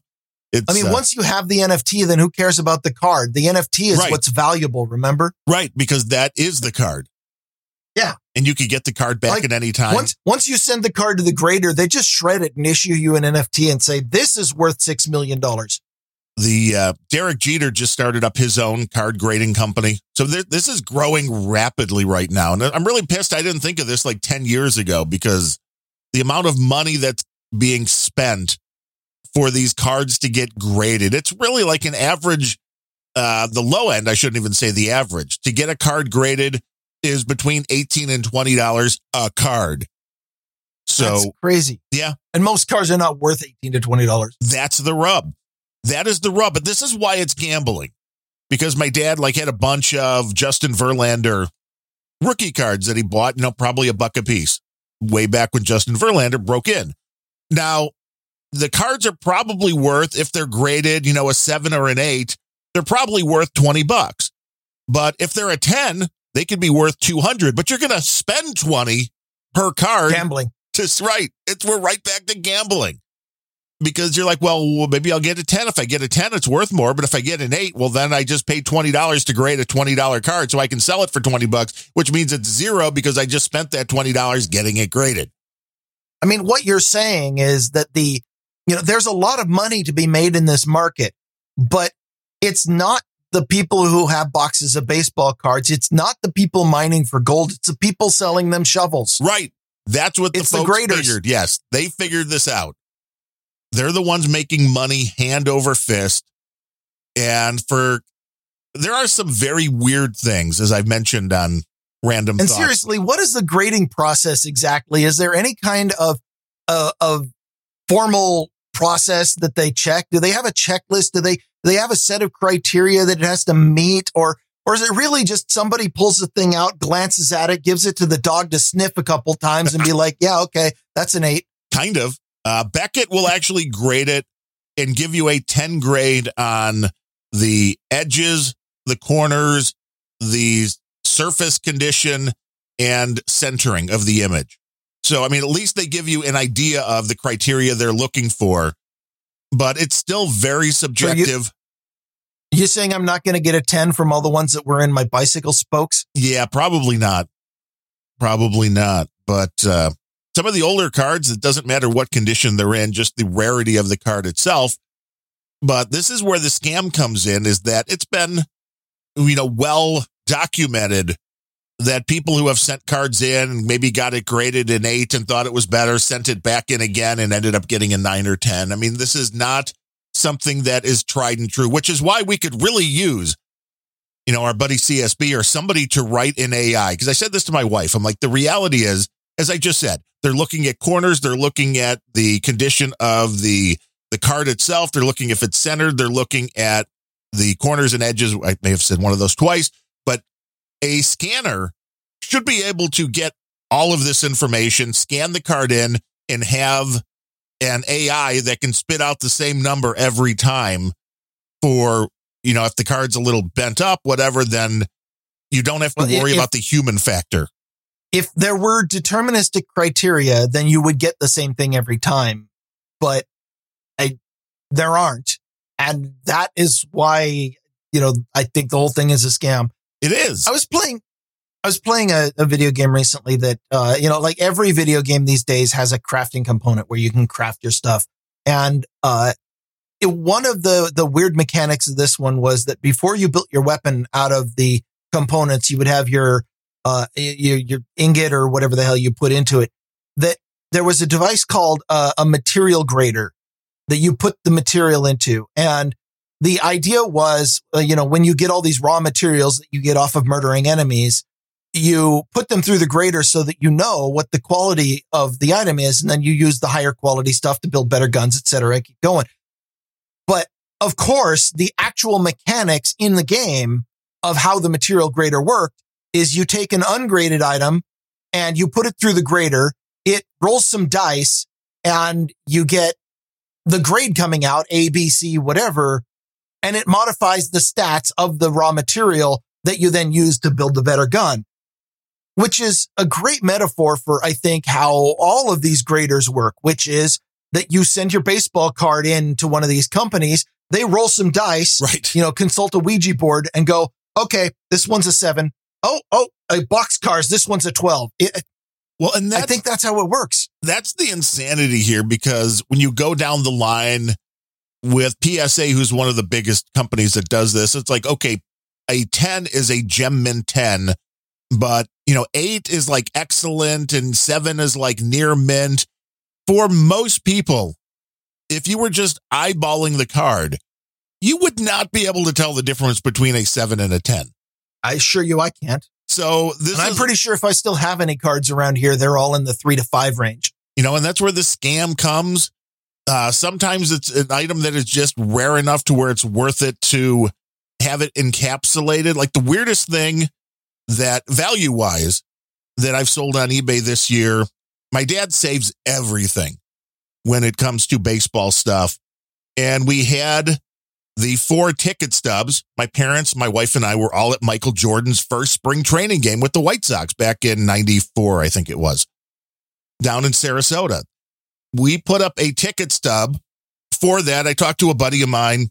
It's, I mean, uh, once you have the NFT, then who cares about the card? The NFT is Right. what's valuable. Remember? right because that is the card. Yeah. and you could get the card back Like, at any time. Once once you send the card to the grader, they just shred it and issue you an NFT and say this is worth six million dollars. The uh, Derek Jeter just started up his own card grading company. So th- this is growing rapidly right now. And I'm really pissed I didn't think of this like 10 years ago because the amount of money that's being spent for these cards to get graded, it's really like an average, uh, the low end, I shouldn't even say the average. To get a card graded is between 18 and $20 a card. So That's crazy. Yeah. And most cars are not worth 18 to $20. that's the rub. That is the rub. But this is why it's gambling. Because my dad like had a bunch of Justin Verlander rookie cards that he bought, you know, probably a buck a piece way back when Justin Verlander broke in. Now, the cards are probably worth, if they're graded, you know, a seven or an eight, they're probably worth 20 bucks. But if they're a 10, they could be worth 200, but you're going to spend 20 per card. Gambling. Just right. It's we're right back to gambling. Because you're like, well, well, maybe I'll get a 10. If I get a 10, it's worth more. But if I get an eight, well, then I just paid $20 to grade a $20 card so I can sell it for 20 bucks, which means it's zero because I just spent that $20 getting it graded. I mean, what you're saying is that the, you know, there's a lot of money to be made in this market, but it's not the people who have boxes of baseball cards. It's not the people mining for gold. It's the people selling them shovels. Right. That's what the It's the folks graders. figured. Yes, they figured this out. They're the ones making money hand over fist. And for there are some very weird things, as I've mentioned on random And thoughts. seriously, what is the grading process exactly? Is there any kind of, uh, of formal process that they check? Do they have a checklist? Do they, do they have a set of criteria that it has to meet or, or is it really just somebody pulls the thing out, glances at it, gives it to the dog to sniff a couple times and be like, yeah, okay, that's an eight. kind of. Uh, Beckett will actually grade it and give you a 10 grade on the edges, the corners, the surface condition, and centering of the image. So, I mean, at least they give you an idea of the criteria they're looking for, but it's still very subjective. You're saying I'm not going to get a 10 from all the ones that were in my bicycle spokes? Yeah, probably not. Probably not. But uh, some of the older cards, it doesn't matter what condition they're in, just the rarity of the card itself. But this is where the scam comes in is that it's been, you know, well documented that people who have sent cards in maybe got it graded an eight and thought it was better, sent it back in again and ended up getting a nine or 10. I mean, this is not something that is tried and true, which is why we could really use you know, our buddy CSB or somebody to write in AI. Because I said this to my wife. I'm like, the reality is, as I just said, they're looking at corners, they're looking at the condition of the the card itself, they're looking if it's centered, they're looking at the corners and edges. I may have said one of those twice, but a scanner should be able to get all of this information, scan the card in, and have an AI that can spit out the same number every time for you know, if the card's a little bent up, whatever, then you don't have to Well, worry if- about the human factor. If there were deterministic criteria, then you would get the same thing every time. But I, there aren't. And that is why, you know, I think the whole thing is a scam. It is. I was playing, I was playing a, a video game recently that, uh, you know, like every video game these days has a crafting component where you can craft your stuff. And, uh, it, one of the, the weird mechanics of this one was that before you built your weapon out of the components, you would have your, uh, your, your ingot or whatever the hell you put into it. That there was a device called uh, a material grader that you put the material into. And the idea was, uh, you know, when you get all these raw materials that you get off of murdering enemies, you put them through the grader so that you know what the quality of the item is. And then you use the higher quality stuff to build better guns, et cetera. and Keep going. But of course, the actual mechanics in the game of how the material grader worked is you take an ungraded item and you put it through the grader. It rolls some dice and you get the grade coming out, A, B, C, whatever. And it modifies the stats of the raw material that you then use to build the better gun, which is a great metaphor for, I think, how all of these graders work, which is that you send your baseball card in to one of these companies. They roll some dice, right. you know, consult a Ouija board and go, okay, this one's a seven. Oh, oh, a box cars. This one's a 12. It, Well, and I think that's how it works. that's the insanity here because when you go down the line with PSA, who's one of the biggest companies that does this, it's like, okay, a 10 is a gem mint 10, but you know, eight is like excellent and seven is like near mint. For most people, if you were just eyeballing the card, you would not be able to tell the difference between a seven and a 10. I assure you I can't. So this And I'm is, pretty sure if I still have any cards around here, they're all in the three to five range. you know, and that's where the scam comes. Uh, sometimes it's an item that is just rare enough to where it's worth it to have it encapsulated. Like the weirdest thing that value wise that I've sold on eBay this year, my dad saves everything when it comes to baseball stuff. And we had the four ticket stubs. My parents, my wife, and I were all at Michael Jordan's first spring training game with the White Sox back in 94, I think it was, down in Sarasota. We put up a ticket stub for that. I talked to a buddy of mine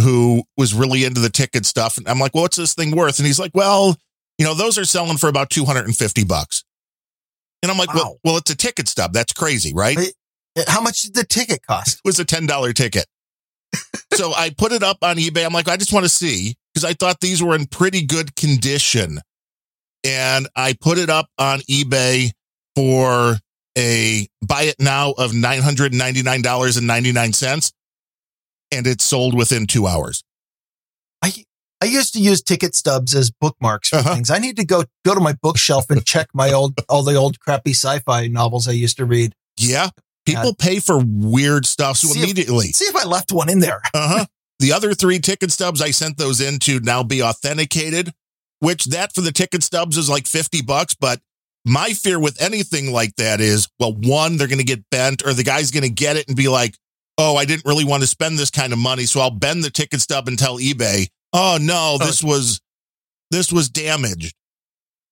who was really into the ticket stuff. And I'm like, well, what's this thing worth? And he's like, well, you know, those are selling for about 250 bucks. And I'm like, Wow. well, well, it's a ticket stub. That's crazy, right? Uh, how much did the ticket cost? It was a $10 ticket. So I put it up on eBay. I'm like, I just want to see because I thought these were in pretty good condition. And I put it up on eBay for a buy it now of $999.99. And it sold within two hours. I I used to use ticket stubs as bookmarks for Uh-huh. things. I need to go go to my bookshelf and check my old all the old crappy sci-fi novels I used to read. Yeah. People pay for weird stuff. So See if- immediately, See if I left one in there. Uh huh. the other three ticket stubs, I sent those in to now be authenticated, which that for the ticket stubs is like 50 bucks. But my fear with anything like that is, well, one, they're going to get bent or the guy's going to get it and be like, oh, I didn't really want to spend this kind of money. So I'll bend the ticket stub and tell eBay, oh, no, this was, this was damaged.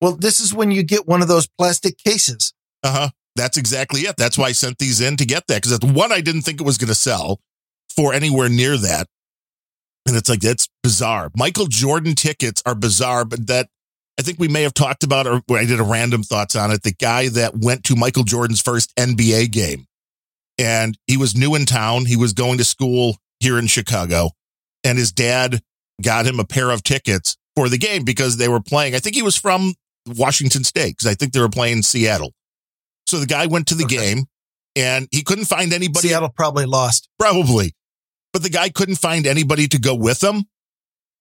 Well, this is when you get one of those plastic cases. Uh huh. That's exactly it. That's why I sent these in to get that because that's one I didn't think it was going to sell for anywhere near that. And it's like that's bizarre. Michael Jordan tickets are bizarre, but that I think we may have talked about or I did a random thoughts on it. The guy that went to Michael Jordan's first NBA game and he was new in town. He was going to school here in Chicago and his dad got him a pair of tickets for the game because they were playing. I think he was from Washington State because I think they were playing Seattle. So the guy went to the Okay. game and he couldn't find anybody Seattle probably lost. probably. But the guy couldn't find anybody to go with him.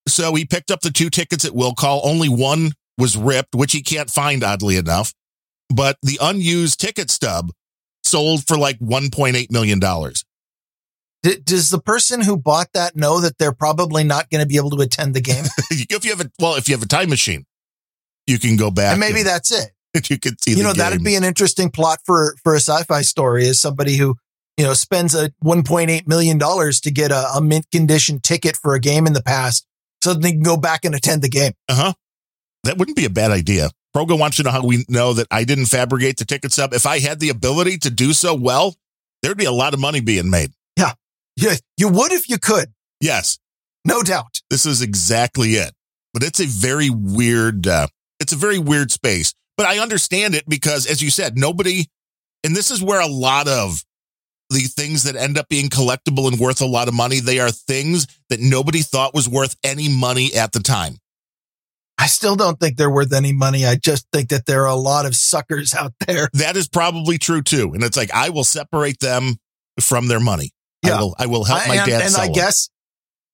So he picked up the two tickets at will call. Only one was ripped, which he can't find, oddly enough. But the unused ticket stub sold for like $1.8 million. D- does the person who bought that know that they're probably not going to be able to attend the game? if you have a, well, if you have a time machine, you can go back and maybe that's it. you can see You know, that'd be an interesting plot for for a sci-fi story. Is somebody who you know spends a 1.8 million dollars to get a, a mint condition ticket for a game in the past, so they can go back and attend the game. Uh-huh. That wouldn't be a bad idea. Progo wants to know how we know that I didn't fabricate the ticket stub. If I had the ability to do so well, there'd be a lot of money being made. Yeah. Yeah, you would if you could, Yes, no doubt. this is exactly it. But it's a very weird, uh, it's a very weird space. But I understand it because, as you said, nobody, and this is where a lot of the things that end up being collectible and worth a lot of money, they are things that nobody thought was worth any money at the time. I still don't think they're worth any money. I just think that there are a lot of suckers out there. That is probably true too. And it's like, I will separate them from their money. I Yeah. will, I will help my and, dad and I them. guess,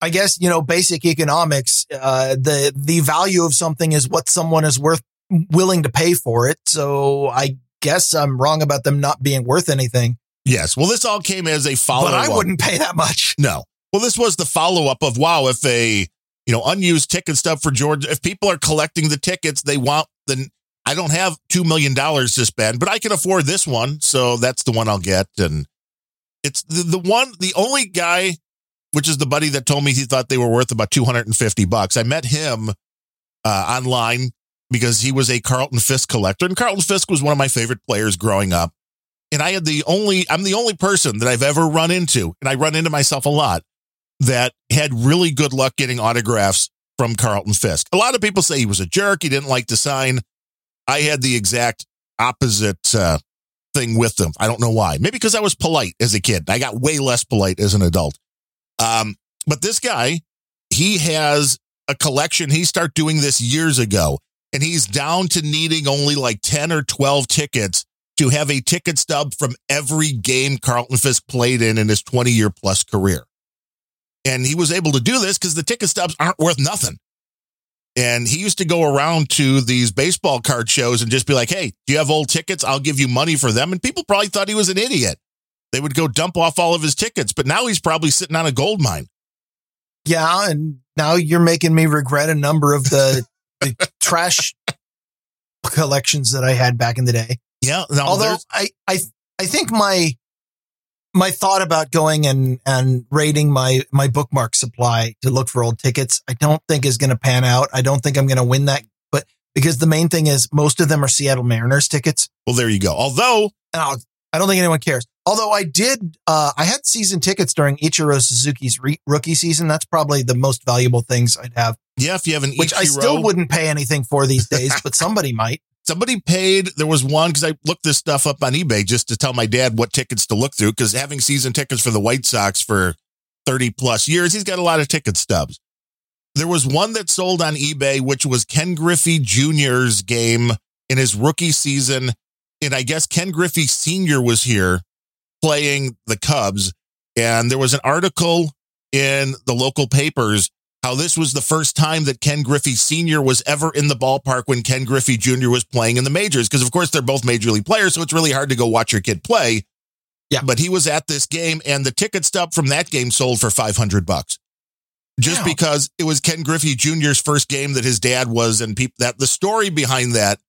I guess you know, basic economics. Uh, the the value of something is what someone is worth willing to pay for it. So I guess I'm wrong about them not being worth anything. Yes. Well, this all came as a follow but I wouldn't pay that much. No. Well, this was the follow up of wow, if a you know unused ticket stuff for Georgia, if people are collecting the tickets, they want the. I don't have two million dollars to spend, but I can afford this one, so that's the one I'll get. And it's the, the one, the only guy, which is the buddy that told me he thought they were worth about two hundred and fifty bucks. I met him uh, online because he was a Carlton Fisk collector, and Carlton Fisk was one of my favorite players growing up. And I had the only, I'm the only person that I've ever run into, and I run into myself a lot, that had really good luck getting autographs from Carlton Fisk. A lot of people say he was a jerk. He didn't like to sign. I had the exact opposite uh, thing with them. I don't know why. Maybe because I was polite as a kid. I got way less polite as an adult. Um, but this guy, he has a collection. He started doing this years ago, and he's down to needing only like 10 or 12 tickets to have a ticket stub from every game Carlton Fisk played in in his 20 year plus career. And he was able to do this because the ticket stubs aren't worth nothing. And he used to go around to these baseball card shows and just be like, hey, do you have old tickets? I'll give you money for them. And people probably thought he was an idiot. They would go dump off all of his tickets, but now he's probably sitting on a gold mine. Yeah. And now you're making me regret a number of the, the trash collections that I had back in the day. Yeah. Now Although I, I, I think my, my thought about going and, and raiding my, my bookmark supply to look for old tickets, I don't think is going to pan out. I don't think I'm going to win that, but because the main thing is most of them are Seattle Mariners tickets. well, there you go. Although, And I'll, I don't think anyone cares. Although I did, uh, I had season tickets during Ichiro Suzuki's re- rookie season. That's probably the most valuable things I'd have, yeah, if you have an which I still wouldn't pay anything for these days, but somebody might. somebody paid there was one because i looked this stuff up on ebay just to tell my dad what tickets to look through because having season tickets for the white sox for 30 plus years he's got a lot of ticket stubs there was one that sold on ebay which was ken griffey jr's game in his rookie season and i guess ken griffey senior was here playing the cubs and there was an article in the local papers how this was the first time that Ken Griffey Sr. was ever in the ballpark when Ken Griffey Jr. was playing in the majors. Because, of course, they're both major league players, so it's really hard to go watch your kid play. Yeah. But he was at this game, and the ticket stub from that game sold for 500 bucks. Just Wow. because it was Ken Griffey Jr.'s first game that his dad was, and people that the story behind that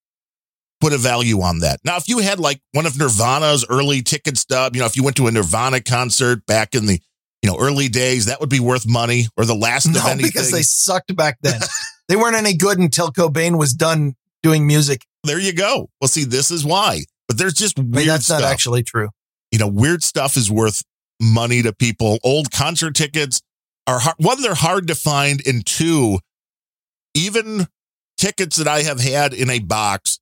put a value on that. Now, if you had like one of Nirvana's early ticket stub, you know, if you went to a Nirvana concert back in the you know, early days, that would be worth money or the last of No, anything. because they sucked back then. they weren't any good until Cobain was done doing music. there you go. Well, see, this is why. But there's just I weird mean, that's stuff. not actually true. you know, weird stuff is worth money to people. Old concert tickets are hard. One, they're hard to find, and two, even tickets that I have had in a box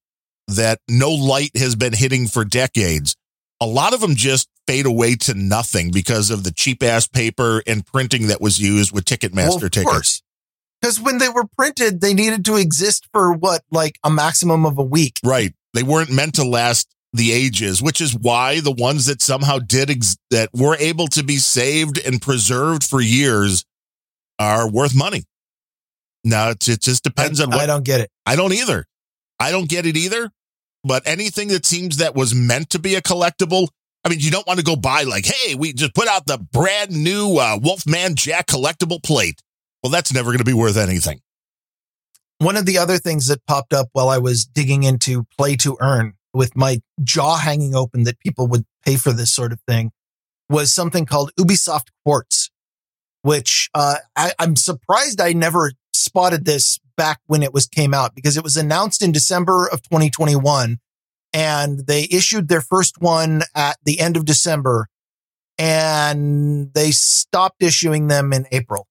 that no light has been hitting for decades. A lot of them just fade away to nothing because of the cheap ass paper and printing that was used with Ticketmaster tickets. Because when they were printed, they needed to exist for what, like a maximum of a week. Right. They weren't meant to last the ages, which is why the ones that somehow did ex- that were able to be saved and preserved for years are worth money. Now it's, it just depends I, on what I don't get it. I don't either. I don't get it either. But anything that seems that was meant to be a collectible, I mean, you don't want to go buy like, hey, we just put out the brand new uh, Wolfman Jack collectible plate. Well, that's never going to be worth anything. One of the other things that popped up while I was digging into play to earn with my jaw hanging open that people would pay for this sort of thing was something called Ubisoft Quartz, which uh, I, I'm surprised I never spotted this back when it was came out because it was announced in December of 2021 and they issued their first one at the end of December and they stopped issuing them in April.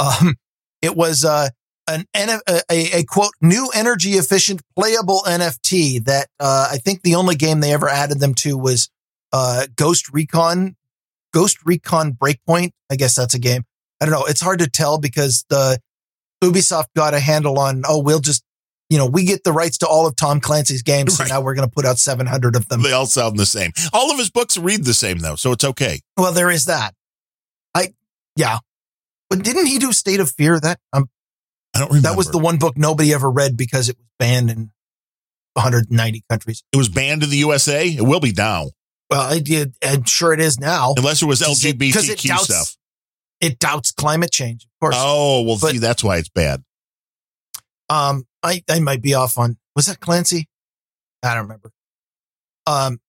Um, it was uh, an a, a, a quote new energy efficient playable NFT that uh, I think the only game they ever added them to was uh, Ghost Recon, Ghost Recon Breakpoint. I guess that's a game. I don't know. It's hard to tell because the Ubisoft got a handle on. Oh, we'll just you know we get the rights to all of Tom Clancy's games, Right. so now we're going to put out 700 of them. They all sound the same. All of his books read the same, though, so it's okay. Well, there is that. I yeah, but didn't he do State of Fear? That um, I don't remember. that was the one book nobody ever read because it was banned in 190 countries. It was banned in the USA. It will be now, Well, I did. I'm sure it is now. unless it was Because it- it LGBTQ doubts- stuff. It doubts climate change, course. Oh well, But- see, that's why it's bad. Um, I I might be off on. Was that Clancy? I don't remember. Um.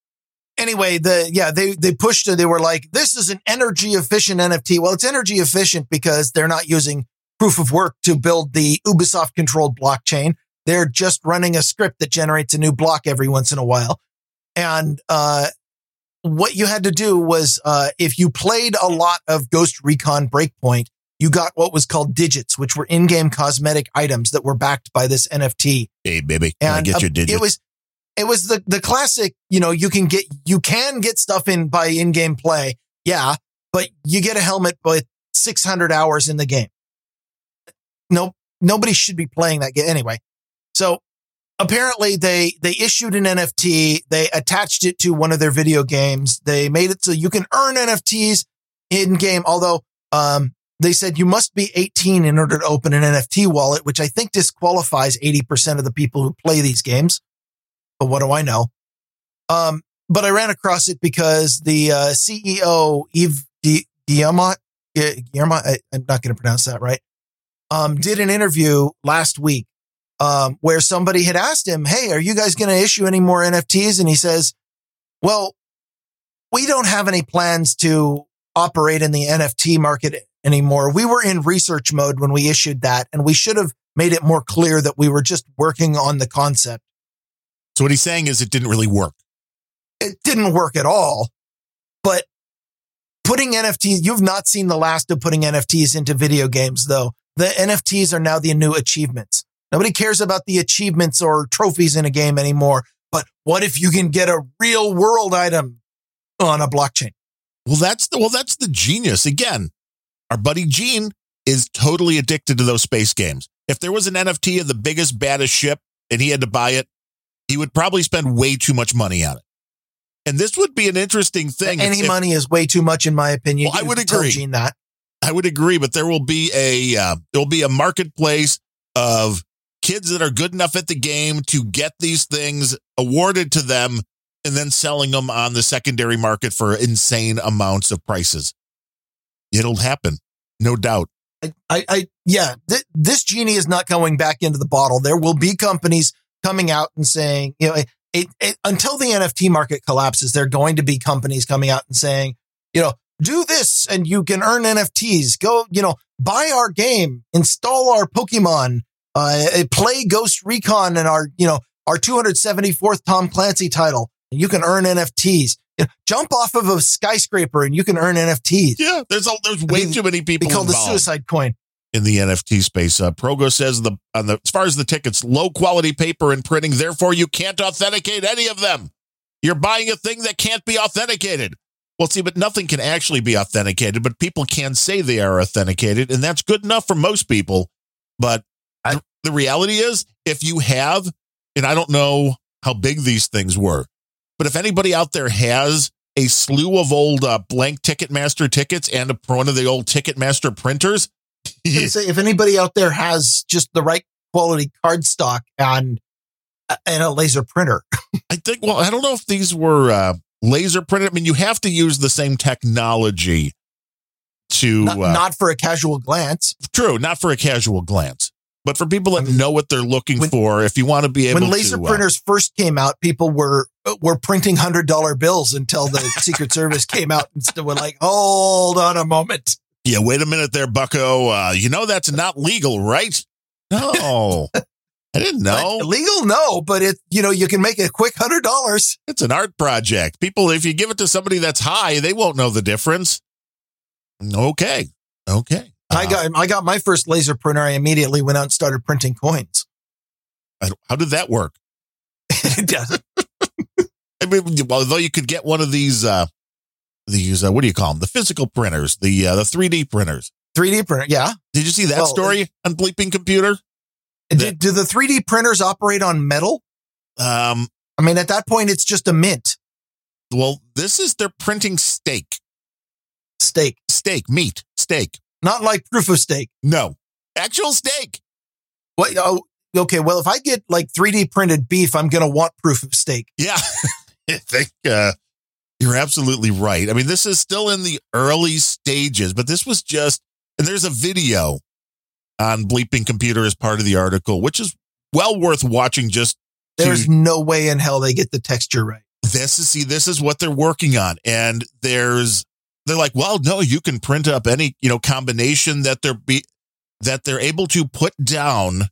Anyway, the yeah they they pushed it. They were like, this is an energy efficient NFT. Well, it's energy efficient because they're not using proof of work to build the Ubisoft controlled blockchain. They're just running a script that generates a new block every once in a while. And uh, what you had to do was uh, if you played a lot of Ghost Recon Breakpoint, you got what was called digits, which were in-game cosmetic items that were backed by this NFT. Hey, baby, can I get uh, your digits? it was it was the the classic, you know, you can get you can get stuff in by in-game play. Yeah, but you get a helmet with 600 hours in the game. No, nobody should be playing that game anyway. So apparently they, they issued an NFT. They attached it to one of their video games. They made it so you can earn NFTs in game. Although, um, they said you must be 18 in order to open an NFT wallet, which I think disqualifies 80% of the people who play these games. But what do I know? Um, but I ran across it because the uh, CEO, Yves Guillemot, Guillemot, I, am not going to pronounce that right, um, did an interview last week um, where somebody had asked him, Hey, are you guys going to issue any more NFTs? And he says, Well, we don't have any plans to operate in the NFT market anymore. We were in research mode when we issued that, and we should have made it more clear that we were just working on the concept. So what he's saying is it didn't really work. It didn't work at all. But putting NFTs, you've not seen the last of putting NFTs into video games, though. The NFTs are now the new achievements. Nobody cares about the achievements or trophies in a game anymore. But what if you can get a real world item on a blockchain? Well, that's the well, that's the genius. Again, our buddy Gene is totally addicted to those space games. If there was an NFT of the biggest, baddest ship and he had to buy it, he would probably spend way too much money on it. And this would be an interesting thing. Any if, money is way too much, in my opinion. Well, I would agree. Gene that. I would agree, but there will be a uh, there will be a marketplace of kids that are good enough at the game to get these things awarded to them and then selling them on the secondary market for insane amounts of prices. It'll happen, no doubt. I, I, I yeah, th- this genie is not going back into the bottle. There will be companies coming out and saying, you know, it, it, it, until the NFT market collapses, there are going to be companies coming out and saying, you know, do this and you can earn NFTs. Go, you know, buy our game, install our Pokemon, uh, play Ghost Recon and our, you know, our 274th Tom Clancy title, and you can earn NFTs. You know, jump off of a skyscraper and you can earn NFTs. Yeah, there's a, there's way too many people. They called the suicide coin in the NFT space. Uh, Progo says the on the as far as the tickets, low quality paper and printing. Therefore, you can't authenticate any of them. You're buying a thing that can't be authenticated. Well, see, but nothing can actually be authenticated, but people can say they are authenticated, and that's good enough for most people. But I, the reality is, if you have, and I don't know how big these things were, but if anybody out there has a slew of old uh, blank Ticketmaster tickets and a, one of the old Ticketmaster printers, say if anybody out there has just the right quality cardstock and and a laser printer. I think. Well, I don't know if these were uh, laser printed. I mean, you have to use the same technology to not, uh, not, for a casual glance. True, not for a casual glance, but for people that I mean, know what they're looking when, for. If you want to be able when laser to, uh, printers uh, first came out, people were were printing hundred dollar bills until the Secret Service came out and still were like, hold on a moment. Yeah, wait a minute there, Bucko. Uh, you know that's not legal, right? No. I didn't know. legal, no, but it you know you can make a quick hundred dollars. It's an art project. People, if you give it to somebody that's high, they won't know the difference. Okay, okay. Uh, I got I got my first laser printer. I immediately went out and started printing coins. How did that work? it doesn't. I mean, although you could get one of these uh, these uh, what do you call them? The physical printers, the uh, the 3D printers. 3D printer, yeah. Did you see that well, story on Bleeping Computer? Do, do the 3D printers operate on metal? Um, I mean, at that point, it's just a mint. Well, this is they're printing steak. Steak. Steak, meat, steak. Not like proof of steak. No, actual steak. What? Oh, okay. Well, if I get like 3D printed beef, I'm going to want proof of steak. Yeah. I think uh, you're absolutely right. I mean, this is still in the early stages, but this was just, and there's a video on Bleeping Computer as part of the article, which is well worth watching just there's to, no way in hell they get the texture right. This is see, this is what they're working on. And there's they're like, well, no, you can print up any, you know, combination that they're be that they're able to put down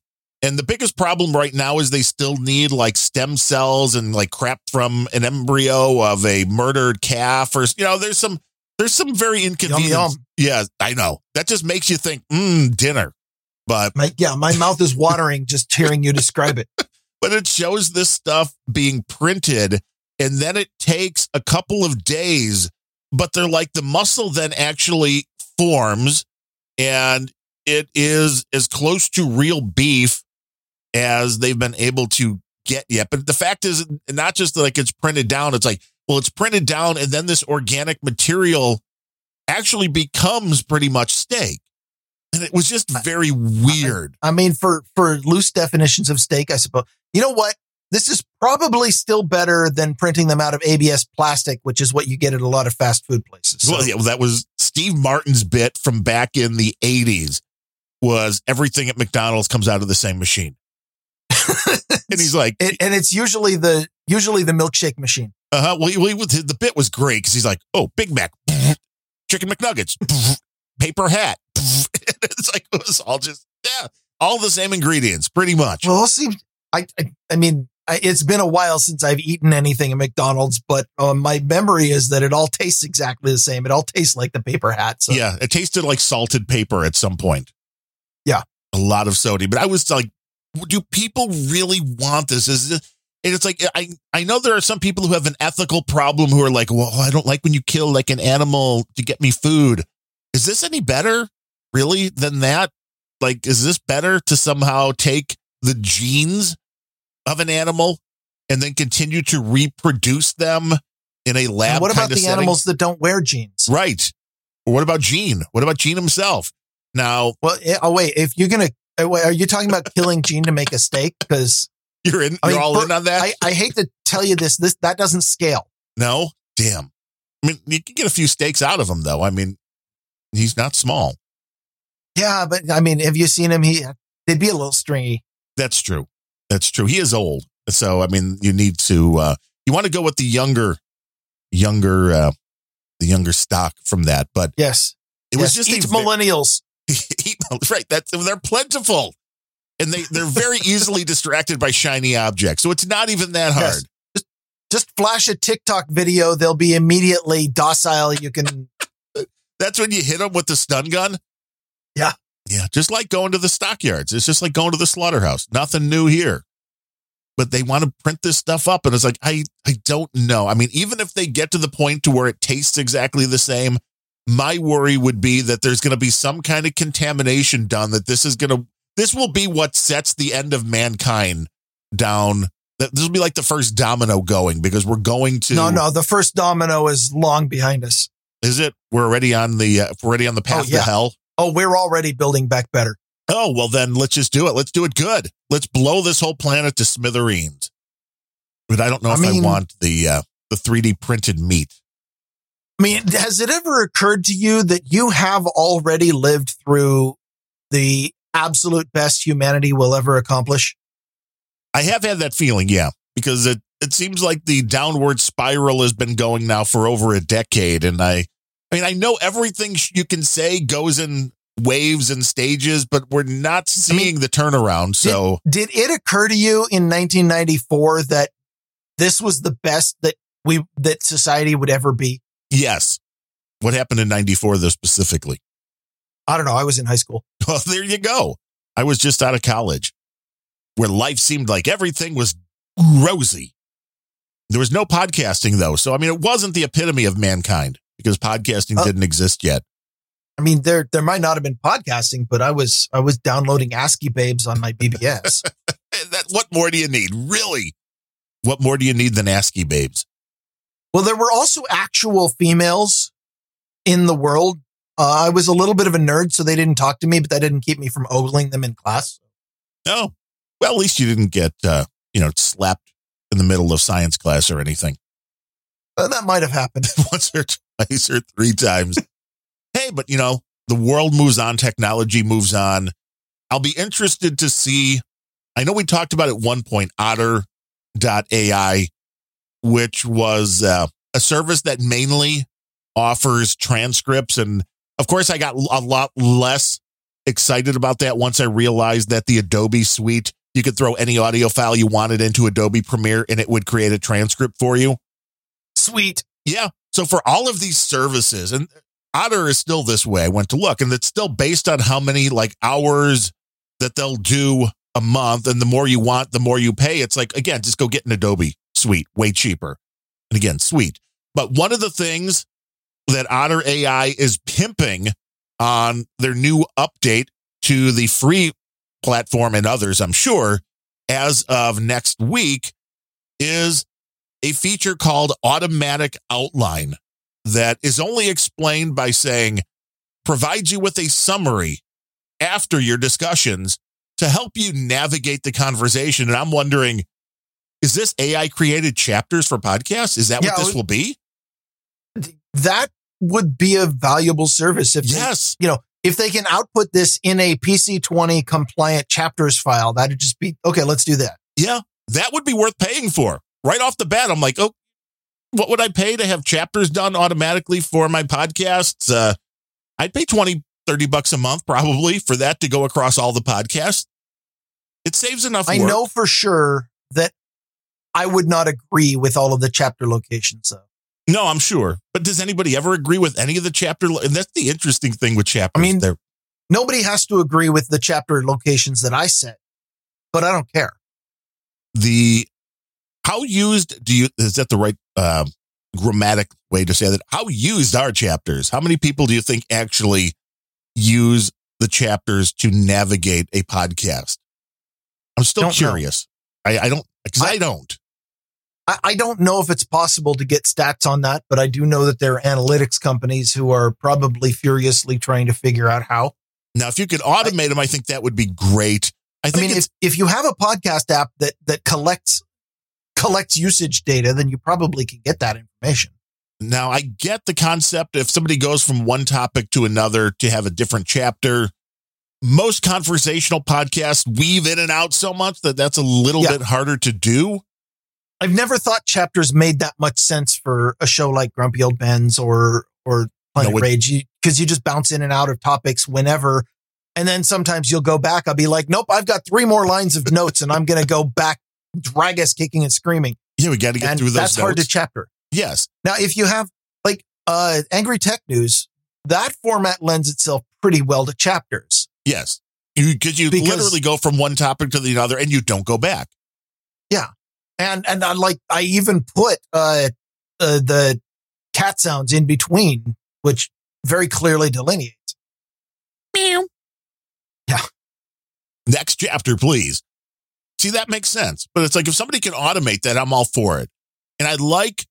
and the biggest problem right now is they still need like stem cells and like crap from an embryo of a murdered calf or you know, there's some there's some very inconvenient. Yum, yum. Yeah, I know. That just makes you think, mm, dinner. But my, yeah, my mouth is watering just hearing you describe it. but it shows this stuff being printed and then it takes a couple of days but they're like the muscle then actually forms and it is as close to real beef as they've been able to get yet. But the fact is, not just like it's printed down, it's like, well, it's printed down and then this organic material actually becomes pretty much steak. And it was just very weird. I mean, for for loose definitions of steak, I suppose. You know what? This is probably still better than printing them out of ABS plastic, which is what you get at a lot of fast food places. So, Well, yeah, well, that was Steve Martin's bit from back in the 80s was everything at McDonald's comes out of the same machine. and he's like, it, and it's usually the usually the milkshake machine. uh-huh. Well, he, well, he the bit was great because he's like, oh, Big Mac, chicken McNuggets, paper hat. it's like, it was all just, yeah, all the same ingredients, pretty much. Well, see, I I, I mean, I, it's been a while since I've eaten anything at McDonald's, but uh, my memory is that it all tastes exactly the same. It all tastes like the paper hat. So Yeah, it tasted like salted paper at some point. Yeah. a lot of sodium. But I was like, do people really want this? Is it? And it's like I I know there are some people who have an ethical problem who are like, well, I don't like when you kill like an animal to get me food. Is this any better, really, than that? Like, is this better to somehow take the genes of an animal and then continue to reproduce them in a lab? And what about the setting? animals that don't wear jeans? Right. What about Gene? What about Gene himself? Now Well, oh wait, if you're gonna, are you talking about killing Gene to make a steak? Because you're in. I You're mean, all per- in on that. I, I hate to tell you this, this that doesn't scale. no, damn. I mean, you can get a few steaks out of him, though. I mean, he's not small. Yeah, but I mean, have you seen him? He they'd be a little stringy. That's true. That's true. He is old, so I mean, you need to. uh You want to go with the younger, younger, uh the younger stock from that. But Yes, it was just eat millennials. Right. That's they're plentiful, and they they're very easily distracted by shiny objects. So it's not even that hard. Yes. Just, just flash a TikTok video; they'll be immediately docile. You can That's when you hit them with the stun gun. Yeah. Yeah. Just like going to the stockyards. It's just like going to the slaughterhouse. Nothing new here. But they want to print this stuff up. And it's like, I, I don't know. I mean, even if they get to the point to where it tastes exactly the same, my worry would be that there's going to be some kind of contamination done that this is going to, this will be what sets the end of mankind down. That This will be like the first domino going because we're going to. no, no. The first domino is long behind us. Is it? We're already on the, uh, we're already on the path yeah. to hell. Oh, we're already building back better. Oh, well, then let's just do it. Let's do it good. Let's blow this whole planet to smithereens. But I don't know I if mean- I want the uh, the 3D printed meat. I mean, has it ever occurred to you that you have already lived through the absolute best humanity will ever accomplish? I have had that feeling, yeah, because it, it seems like the downward spiral has been going now for over a decade. And I, I mean, I know everything you can say goes in waves and stages, but we're not seeing the turnaround. So Did it occur to you in 1994 that this was the best that we that society would ever be? Yes, what happened in '94 though specifically? I don't know. I was in high school. Well, there you go. I was just out of college where life seemed like everything was rosy. There was no podcasting though. So, I mean, it wasn't the epitome of mankind because podcasting Oh. didn't exist yet. I mean, there there might not have been podcasting, but I was I was downloading ASCII babes on my BBS. That, what more do you need? Really? What more do you need than ASCII babes? Well, there were also actual females in the world. Uh, I was a little bit of a nerd, so they didn't talk to me, but that didn't keep me from ogling them in class. No. Well, at least you didn't get, uh, you know, slapped in the middle of science class or anything Uh, that might have happened. once or twice or three times. hey, but you know, the world moves on, technology moves on. I'll be interested to see. I know we talked about at one point otter.ai, which was uh, a service that mainly offers transcripts. And of course, I got a lot less excited about that once I realized that the Adobe suite, you could throw any audio file you wanted into Adobe Premiere and it would create a transcript for you. Sweet. Yeah. So for all of these services, and Otter is still this way. I went to look, and it's still based on how many like hours that they'll do a month. And the more you want, the more you pay. It's like, again, just go get an Adobe suite, way cheaper. And again, sweet. But one of the things that Otter AI is pimping on their new update to the free platform and others, I'm sure, as of next week is a feature called automatic outline that is only explained by saying provides you with a summary after your discussions to help you navigate the conversation. And I'm wondering, is this AI created chapters for podcasts? Is that Yeah, what this will be? That would be a valuable service if they- Yes. you know, if they can output this in a PC20 compliant chapters file, that'd just be okay. Let's do that. Yeah. That would be worth paying for. Right off the bat, I'm like, oh, what would I pay to have chapters done automatically for my podcasts? Uh, I'd pay 20, 30 bucks a month probably for that to go across all the podcasts. It saves enough I work. know for sure that I would not agree with all of the chapter locations, though. No, I'm sure. But does anybody ever agree with any of the chapter? And that's the interesting thing with chapters. I mean- They're- Nobody has to agree with the chapter locations that I set, but I don't care. the how used do you is that the right uh, grammatic way to say that? How used are chapters? How many people do you think actually use the chapters to navigate a podcast? I'm still Don't know. curious. I, I don't because I, I- don't. I, I don't know if it's possible to get stats on that, but I do know that there are analytics companies who are probably furiously trying to figure out how. Now, if you could automate them, I think that would be great. I I think mean, if, if you have a podcast app that that collects collects usage data, then you probably can get that information. Now, I get the concept if somebody goes from one topic to another to have a different chapter. Most conversational podcasts weave in and out so much that that's a little Yeah. bit harder to do. I've never thought chapters made that much sense for a show like Grumpy Old Bens or or Planet No, it- Rage because you just bounce in and out of topics whenever. And then sometimes you'll go back. I'll be like, nope, I've got three more lines of notes and I'm going to go back, drag us kicking and screaming. Yeah, we got to get And through those. that's hard to chapter. yes, Now, if you have like uh, Angry Tech News, that format lends itself pretty well to chapters. yes, because you Because- literally go from one topic to the other and you don't go back. And and I like I even put uh, uh the cat sounds in between, which very clearly delineates. Meow. Yeah. Next chapter, please. See, that makes sense. But it's like if somebody can automate that, I'm all for it. And I like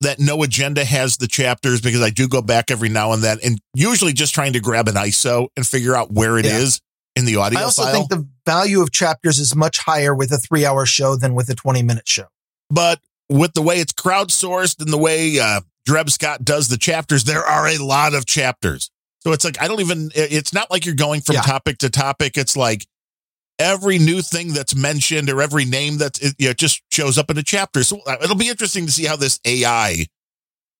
that No Agenda has the chapters because I do go back every now and then and usually just trying to grab an ISO and figure out where it is Yeah. In the audio I also file. think the value of chapters is much higher with a three hour show than with a 20 minute show. but with the way it's crowdsourced and the way uh, Dreb Scott does the chapters, there are a lot of chapters. So it's like, I don't even, it's not like you're going from Yeah. topic to topic. It's like every new thing that's mentioned or every name that's, it, you know, just shows up in a chapter. So uh, it'll be interesting to see how this AI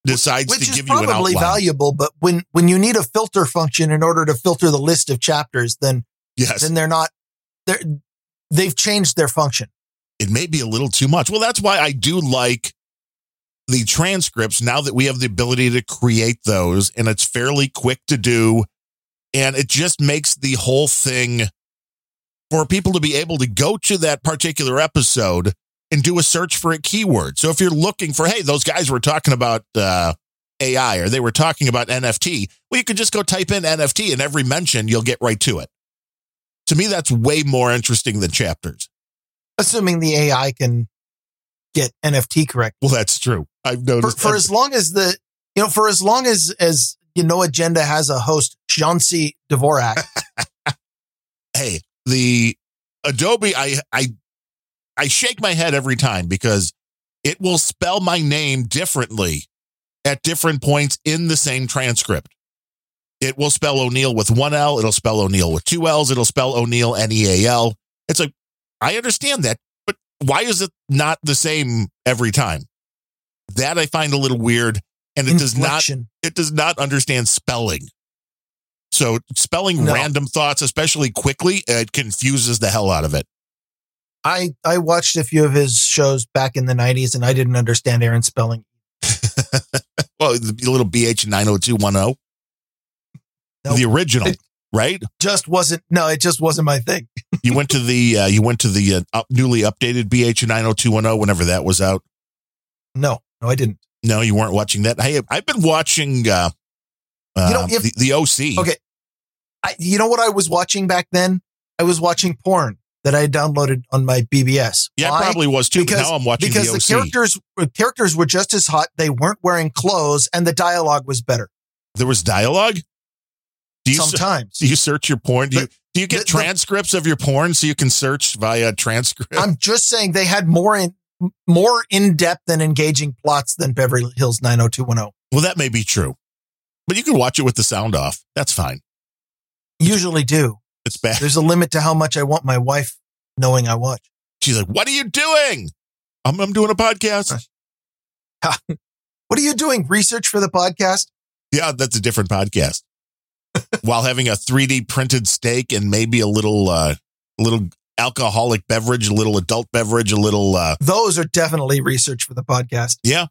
decides Which to give you an probably valuable, but when when you need a filter function in order to filter the list of chapters, then yes. then they're not they're they've changed their function. it may be a little too much. Well, that's why I do like the transcripts now that we have the ability to create those and it's fairly quick to do. And it just makes the whole thing for people to be able to go to that particular episode and do a search for a keyword. So if you're looking for, hey, those guys were talking about uh, AI or they were talking about NFT, well, you could just go type in NFT and every mention, you'll get right to it. To me, that's way more interesting than chapters. Assuming the AI can get NFT correct. Well, that's true. I've For, noticed. for that. as long as the you know, for as long as as you know agenda has a host, John C. Dvorak. hey, the Adobe, I, I, I shake my head every time because it will spell my name differently at different points in the same transcript. It will spell O'Neill with one L. It'll spell O'Neill with two L's. It'll spell O'Neill N E A L. It's like, I understand that, but why is it not the same every time? That I find a little weird. And it does not it does not understand spelling. So spelling No. random thoughts, especially quickly, it confuses the hell out of it. I I watched a few of his shows back in the '90s, and I didn't understand Aaron's spelling. Well, the little BH nine hundred two one zero, Nope. the original, It- right? Just wasn't. No, it just wasn't my thing. You went to the uh, you went to the uh, up, newly updated BH nine hundred two one zero whenever that was out. No, no, I didn't. No, you weren't watching that. Hey, I've been watching uh, uh You know, if- the, the OC. Okay. I, you know what I was watching back then? I was watching porn that I had downloaded on my BBS. Yeah, Why? I probably was too. because but now I'm watching because the the, OC. characters the characters were just as hot. They weren't wearing clothes, and the dialogue was better. there was dialogue. Do you sometimes. do you search your porn? Do you do you get the- the- transcripts of your porn so you can search via transcript? I'm just saying they had more in more in depth and engaging plots than Beverly Hills 90210. well, that may be true, but you can watch it with the sound off. That's fine. Usually do. It's bad. There's a limit to how much I want my wife knowing I watch. She's like, "What are you doing?" I'm I'm doing a podcast. What are you doing? Research for the podcast? Yeah, that's a different podcast. While having a 3D printed steak and maybe a little uh little alcoholic beverage, a little adult beverage, a little uh Those are definitely research for the podcast. Yeah,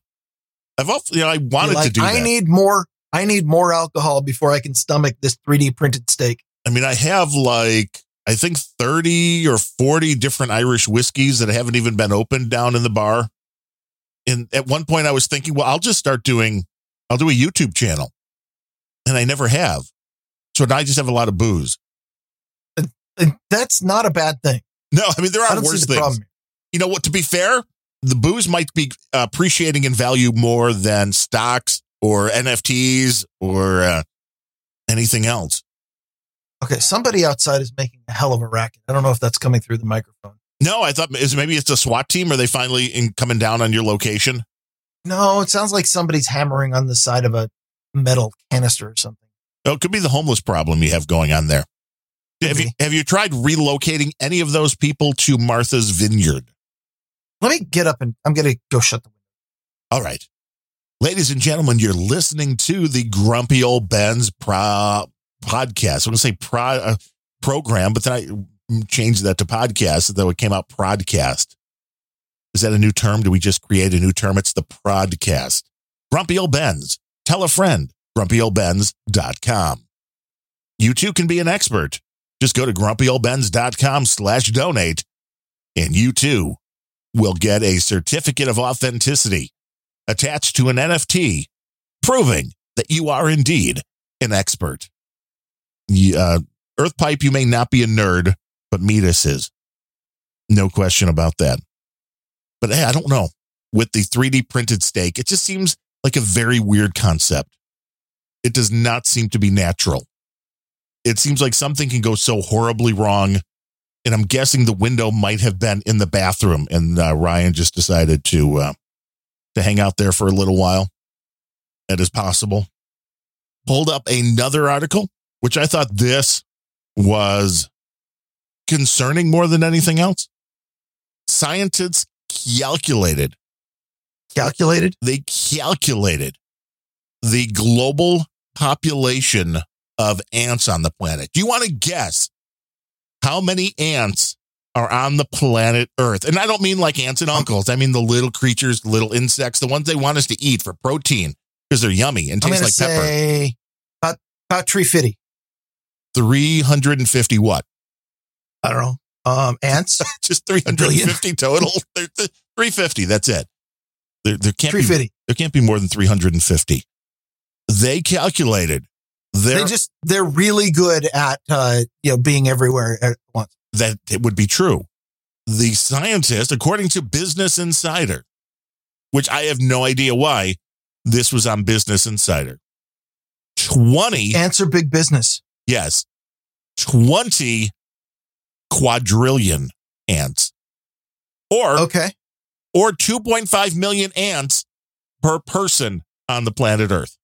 I've also, you know, I wanted like, to do I that. need more. I need more alcohol before I can stomach this 3D printed steak. I mean, I have like I think 30 or 40 different Irish whiskeys that haven't even been opened down in the bar. And at one point I was thinking, well, I'll just start doing I'll do a YouTube channel. And I never have. So now I just have a lot of booze. And that's not a bad thing. No, I mean there are worse the things. problem. You know what? To be fair, the booze might be appreciating in value more than stocks or NFTs or uh, anything else. Okay, somebody outside is making a hell of a racket. I don't know if that's coming through the microphone. No, I thought is maybe it's a SWAT team. Are they finally in, coming down on your location? No, it sounds like somebody's hammering on the side of a metal canister or something. Oh, it could be the homeless problem you have going on there. Could Have you, have you tried relocating any of those people to Martha's Vineyard? Let me get up and I'm going to go shut the window. All right. Ladies and gentlemen, you're listening to the Grumpy Old Bens pro- podcast. I'm going to say pro, uh, program, but then I changed that to podcast, though it came out prodcast. Is that a new term? Do we just create a new term? It's the prodcast. Grumpy Old Bens. Tell a friend. GrumpyOldBens.com. You too can be an expert. Just go to grumpyoldbens.com slash donate, and you too will get a certificate of authenticity attached to an NFT proving that you are indeed an expert. Uh, Earth Pipe, you may not be a nerd, but Metis is. No question about that. But hey, I don't know. With the 3D printed steak, it just seems like a very weird concept. It does not seem to be natural. It seems like something can go so horribly wrong. And I'm guessing the window might have been in the bathroom, and uh, Ryan just decided to uh, to hang out there for a little while. That is possible. Pulled up another article, which I thought this was concerning more than anything else. Scientists calculated, Calculated? they calculated the global population of ants on the planet. Do you want to guess how many ants are on the planet Earth? And I don't mean like ants and uncles. I mean the little creatures, little insects, the ones they want us to eat for protein because they're yummy and taste like pepper. say about, about 350. 350 what? I don't know. Um, ants? Just 350 total. They're- they're 350. That's it. There, there can't be there can't be more than 350. They calculated They just, they're really good at, uh, you know, being everywhere at once. that it would be true. The scientist, according to Business Insider, which I have no idea why this was on Business Insider. 20, Ants are big business. yes, 20 quadrillion ants. Or Okay. or 2.5 million ants per person on the planet Earth.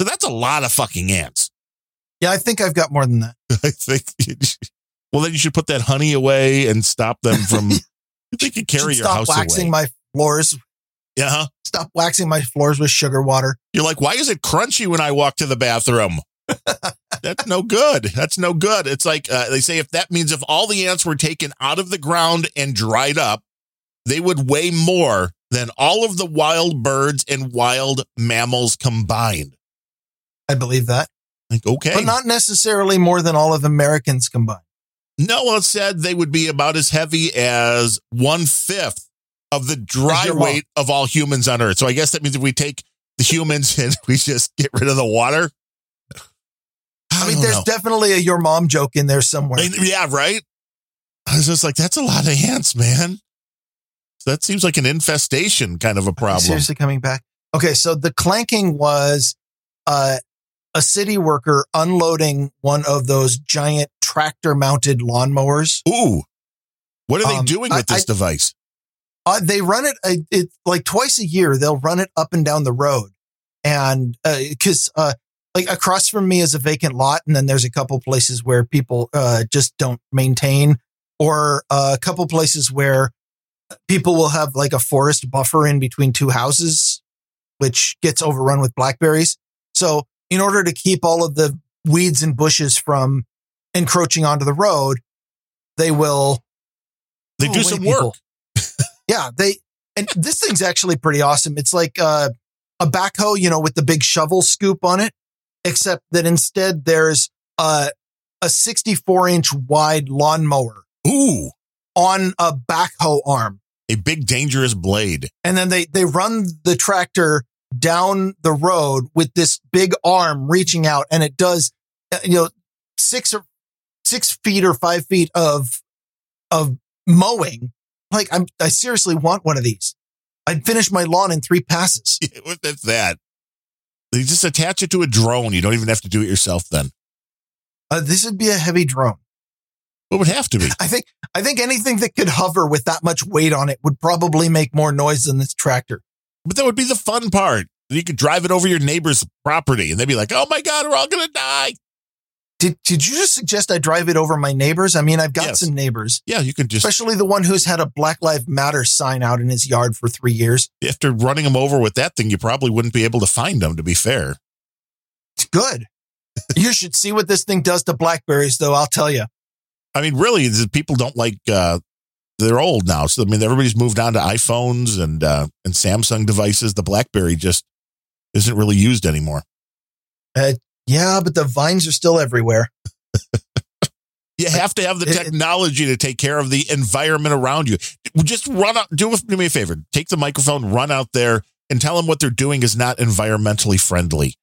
So that's a lot of fucking ants. Yeah, I think I've got more than that. I think. Well, then you should put that honey away and stop them from. they could carry Should your stop house waxing away. my floors. yeah, huh? Stop waxing my floors with sugar water. You're like, why is it crunchy when I walk to the bathroom? That's no good. That's no good. It's like uh, they say if that means if all the ants were taken out of the ground and dried up, they would weigh more than all of the wild birds and wild mammals combined. I believe that. Like, okay. But not necessarily more than all of Americans combined. No, said they would be about as heavy as one fifth of the dry weight of all humans on Earth. So I guess that means if we take the humans and we just get rid of the water. I mean, there's know. definitely a your mom joke in there somewhere. I yeah, right. I was just like, that's a lot of ants, man. That seems like an infestation kind of a problem. Seriously coming back. Okay, so the clanking was uh, a city worker unloading one of those giant tractor mounted lawnmowers. Ooh, what are they Um, doing I- with this I- device? Uh, they run it, uh, it like twice a year. They'll run it up and down the road, and because uh, like across from me is a vacant lot, and then there's a couple places where people uh, just don't maintain, or uh, a couple places where people will have like a forest buffer in between two houses, which gets overrun with blackberries. So, in order to keep all of the weeds and bushes from encroaching onto the road, they will They do some people. work. Yeah, they and this thing's actually pretty awesome. It's like uh, a backhoe, you know, with the big shovel scoop on it, except that instead there's a a 64 inch wide lawnmower Ooh, on a backhoe arm, a big dangerous blade. and then they they run the tractor down the road with this big arm reaching out, and it does, uh, you know, six or six feet or five feet of of mowing. Like I'm, I seriously want one of these. I'd finish my lawn in three passes. What is that? They just attach it to a drone. You don't even have to do it yourself. Then Uh, this would be a heavy drone. it would have to be. I think. I think anything that could hover with that much weight on it would probably make more noise than this tractor. But that would be the fun part. You could drive it over your neighbor's property, and they'd be like, "Oh my god, we're all gonna die." Did Did you just suggest I drive it over my neighbors? I mean, I've got Yes. some neighbors, Yeah, you could just especially the one who's had a Black Lives Matter sign out in his yard for three years. after running him over with that thing, you probably wouldn't be able to find them. To be fair, It's good. you should see what this thing does to blackberries, though. I'll tell you. I mean, really, the people don't like. uh They're old now, so I mean, everybody's moved on to iPhones and uh and Samsung devices. The BlackBerry just isn't really used anymore. Yeah, but the vines are still everywhere. You have to have the It- it- technology to take care of the environment around you. Just run out. Do do me a favor. Take the microphone, run out there, and tell them what they're doing is not environmentally friendly.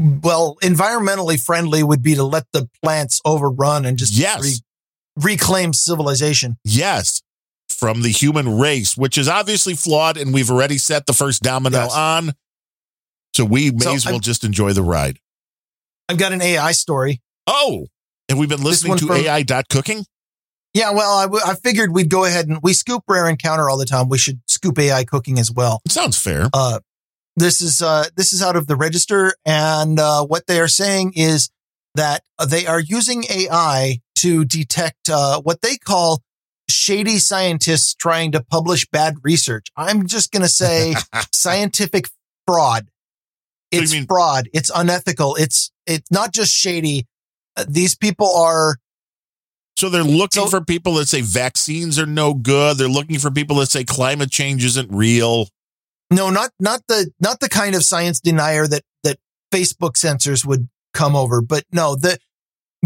Well, environmentally friendly would be to let the plants overrun and just Yes. Re- reclaim civilization. Yes, from the human race, which is obviously flawed, and we've already set the first domino Yes. on. So we may So as well I'm- just enjoy the ride. I've got an AI story. Oh, have we been listening to from- AI dot cooking? Yeah, well, I, w- I figured we'd go ahead and we scoop rare encounter all the time. We should scoop AI cooking as well. It sounds fair. Uh, this is uh, this is out of the register, and uh, what they are saying is that they are using AI to detect uh, what they call shady scientists trying to publish bad research. I'm just going to say scientific fraud. It's mean- fraud. It's unethical. It's it's not just shady. Uh, these people are So they're looking So- for people that say vaccines are no good. They're looking for people that say climate change isn't real. No, not not the not the kind of science denier that that Facebook censors would come over, but no, the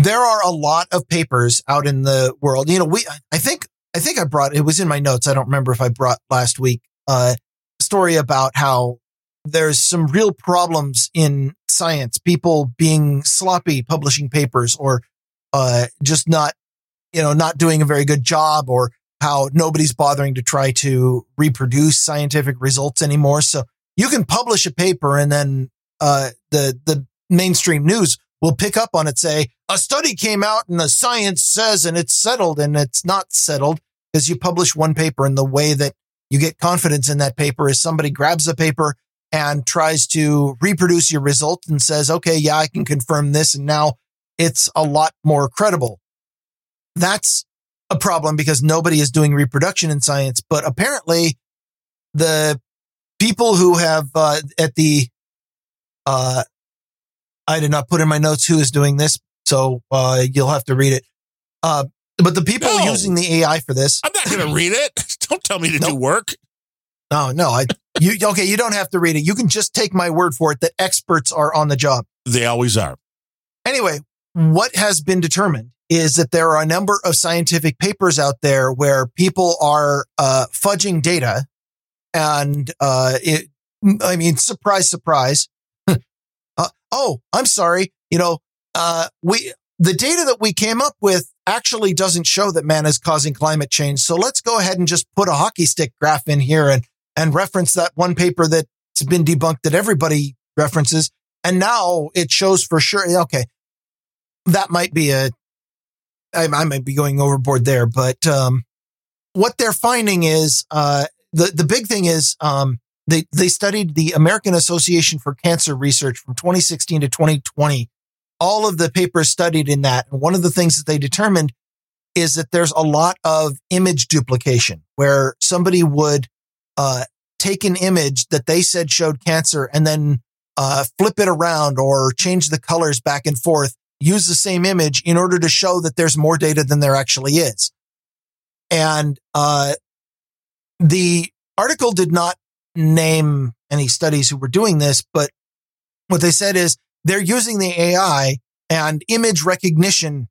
there are a lot of papers out in the world. You know, we I think I think I brought it was in my notes. I don't remember if I brought last week uh story about how there's some real problems in science, people being sloppy publishing papers or uh just not you know, not doing a very good job or how nobody's bothering to try to reproduce scientific results anymore. So you can publish a paper and then uh, the the mainstream news will pick up on it, say a study came out and the science says and it's settled and it's not settled because you publish one paper and the way that you get confidence in that paper is somebody grabs the paper and tries to reproduce your result and says, okay, yeah, I can confirm this. And now it's a lot more credible. That's a problem because nobody is doing reproduction in science. But apparently, the people who have uh, at the uh, I did not put in my notes who is doing this, so uh, you'll have to read it. Uh, but the people No. using the AI for this, I'm not going to read it. Don't tell me to do work. no, no, I you okay? You don't have to read it. You can just take my word for it that experts are on the job. They always are. Anyway, what has been determined is that there are a number of scientific papers out there where people are uh, fudging data, and uh, it, I mean, surprise, surprise. Oh, I'm sorry. You know, uh, we the data that we came up with actually doesn't show that man is causing climate change. So let's go ahead and just put a hockey stick graph in here and and reference that one paper that's been debunked that everybody references. And now it shows for sure. Okay, that might be a. I, I might be going overboard there, but um, what they're finding is uh, the the big thing is um, they they studied the American Association for Cancer Research from 2016 to 2020 all of the papers studied in that. And one of the things that they determined is that there's a lot of image duplication where somebody would uh, take an image that they said showed cancer and then uh, flip it around or change the colors back and forth, use the same image in order to show that there's more data than there actually is. And uh, the article did not name any studies who were doing this, but what they said is they're using the AI and image recognition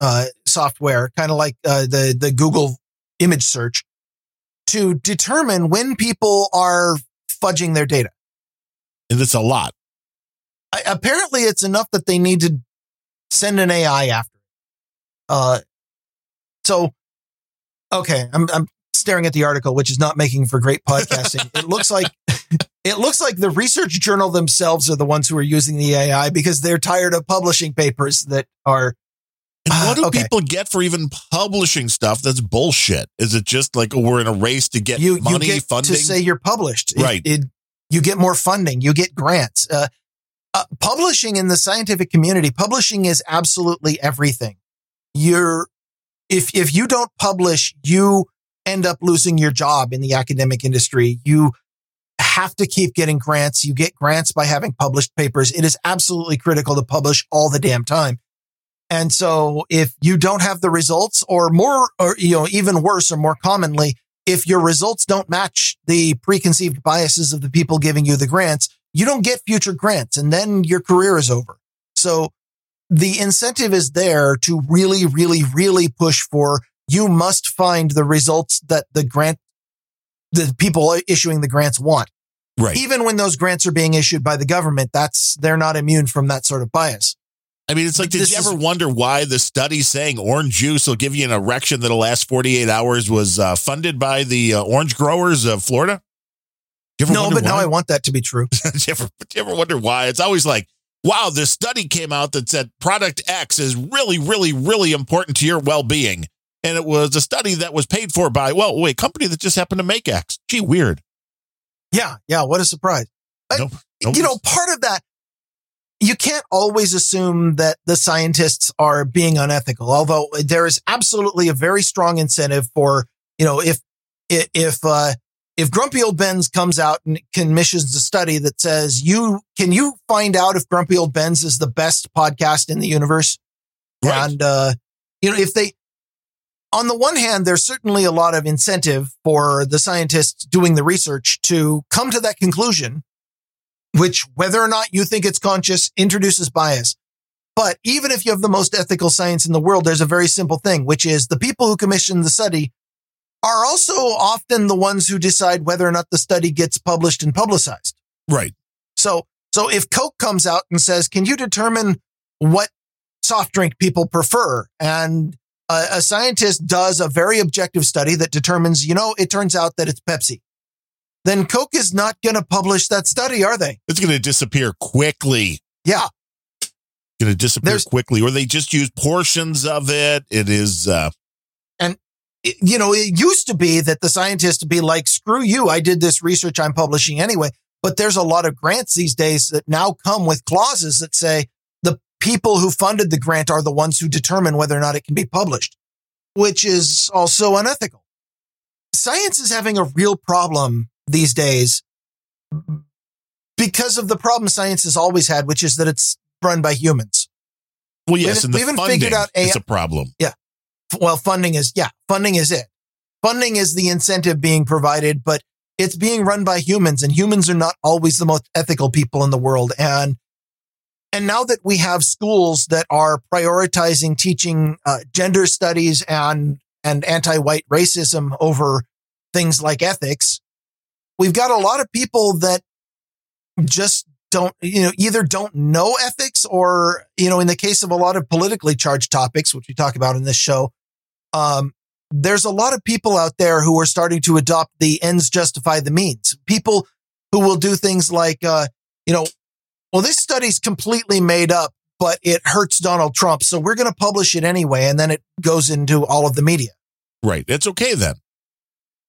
uh, software, kind of like uh, the the Google image search, to determine when people are fudging their data. And it's a lot. I, apparently, it's enough that they need to send an AI after. Uh, so, okay, I'm I'm staring at the article, which is not making for great podcasting. it looks like it looks like the research journal themselves are the ones who are using the AI because they're tired of publishing papers that are. And what do uh, okay. people get for even publishing stuff that's bullshit? Is it just like we're in a race to get you, money, you get funding? to say you're published, It- Right. It, you get more funding, you get grants. Uh, uh, publishing in the scientific community, publishing is absolutely everything. You're if if you don't publish, you end up losing your job in the academic industry. You have to keep getting grants. You get grants by having published papers. It is absolutely critical to publish all the damn time. And so if you don't have the results or more, or, you know, even worse or more commonly, if your results don't match the preconceived biases of the people giving you the grants, you don't get future grants and then your career is over. So the incentive is there to really, really, really push for you must find the results that the grant, the people issuing the grants want. right. Even when those grants are being issued by the government, that's, they're not immune from that sort of bias. I mean, it's like, did This you is- ever wonder why the study saying orange juice will give you an erection that'll last 48 hours was uh, funded by the uh, orange growers of Florida? No, but now? I want that to be true. did, you ever, did you ever wonder why? It's always like, wow, this study came out that said product X is really, really, really important to your well being. And it was a study that was paid for by, well, wait, a company that just happened to make X. Gee, weird. Yeah. Yeah. What a surprise. Nope. Nope. you know, part of that, you can't always assume that the scientists are being unethical, although there is absolutely a very strong incentive for, you know, if, if, if, uh, if Grumpy Old Bens comes out and commissions a study that says you can you find out if Grumpy Old Bens is the best podcast in the universe? Right. And uh, you know, if they on the one hand, there's certainly a lot of incentive for the scientists doing the research to come to that conclusion, which whether or not you think it's conscious introduces bias. But even if you have the most ethical science in the world, there's a very simple thing, which is the people who commission the study are also often the ones who decide whether or not the study gets published and publicized. right. So, so if Coke comes out and says, can you determine what soft drink people prefer? And a, a scientist does a very objective study that determines, you know, it turns out that it's Pepsi. Then Coke is not going to publish that study, are they? It's going to disappear quickly. Yeah. Going to disappear There's- quickly, or they just use portions of it. It is, uh, It- you know, it used to be that the scientists would be like, screw you. I did this research I'm publishing anyway. But there's a lot of grants these days that now come with clauses that say people who funded the grant are the ones who determine whether or not it can be published, which is also unethical. Science is having a real problem these days because of the problem science has always had, which is that it's run by humans. well, yes, and we haven't funding figured out is a problem. Yeah. Well, funding is, yeah, funding is it. Funding is the incentive being provided, but it's being run by humans and humans are not always the most ethical people in the world. And and now that we have schools that are prioritizing teaching uh, gender studies and and anti-white racism over things like ethics, we've got a lot of people that just don't, you know, either don't know ethics or, you know, in the case of a lot of politically charged topics, which we talk about in this show, um, there's a lot of people out there who are starting to adopt the ends justify the means. People who will do things like, uh, you know, well, this study's completely made up, but it hurts Donald Trump. So we're going to publish it anyway. And then it goes into all of the media. Right. It's okay then.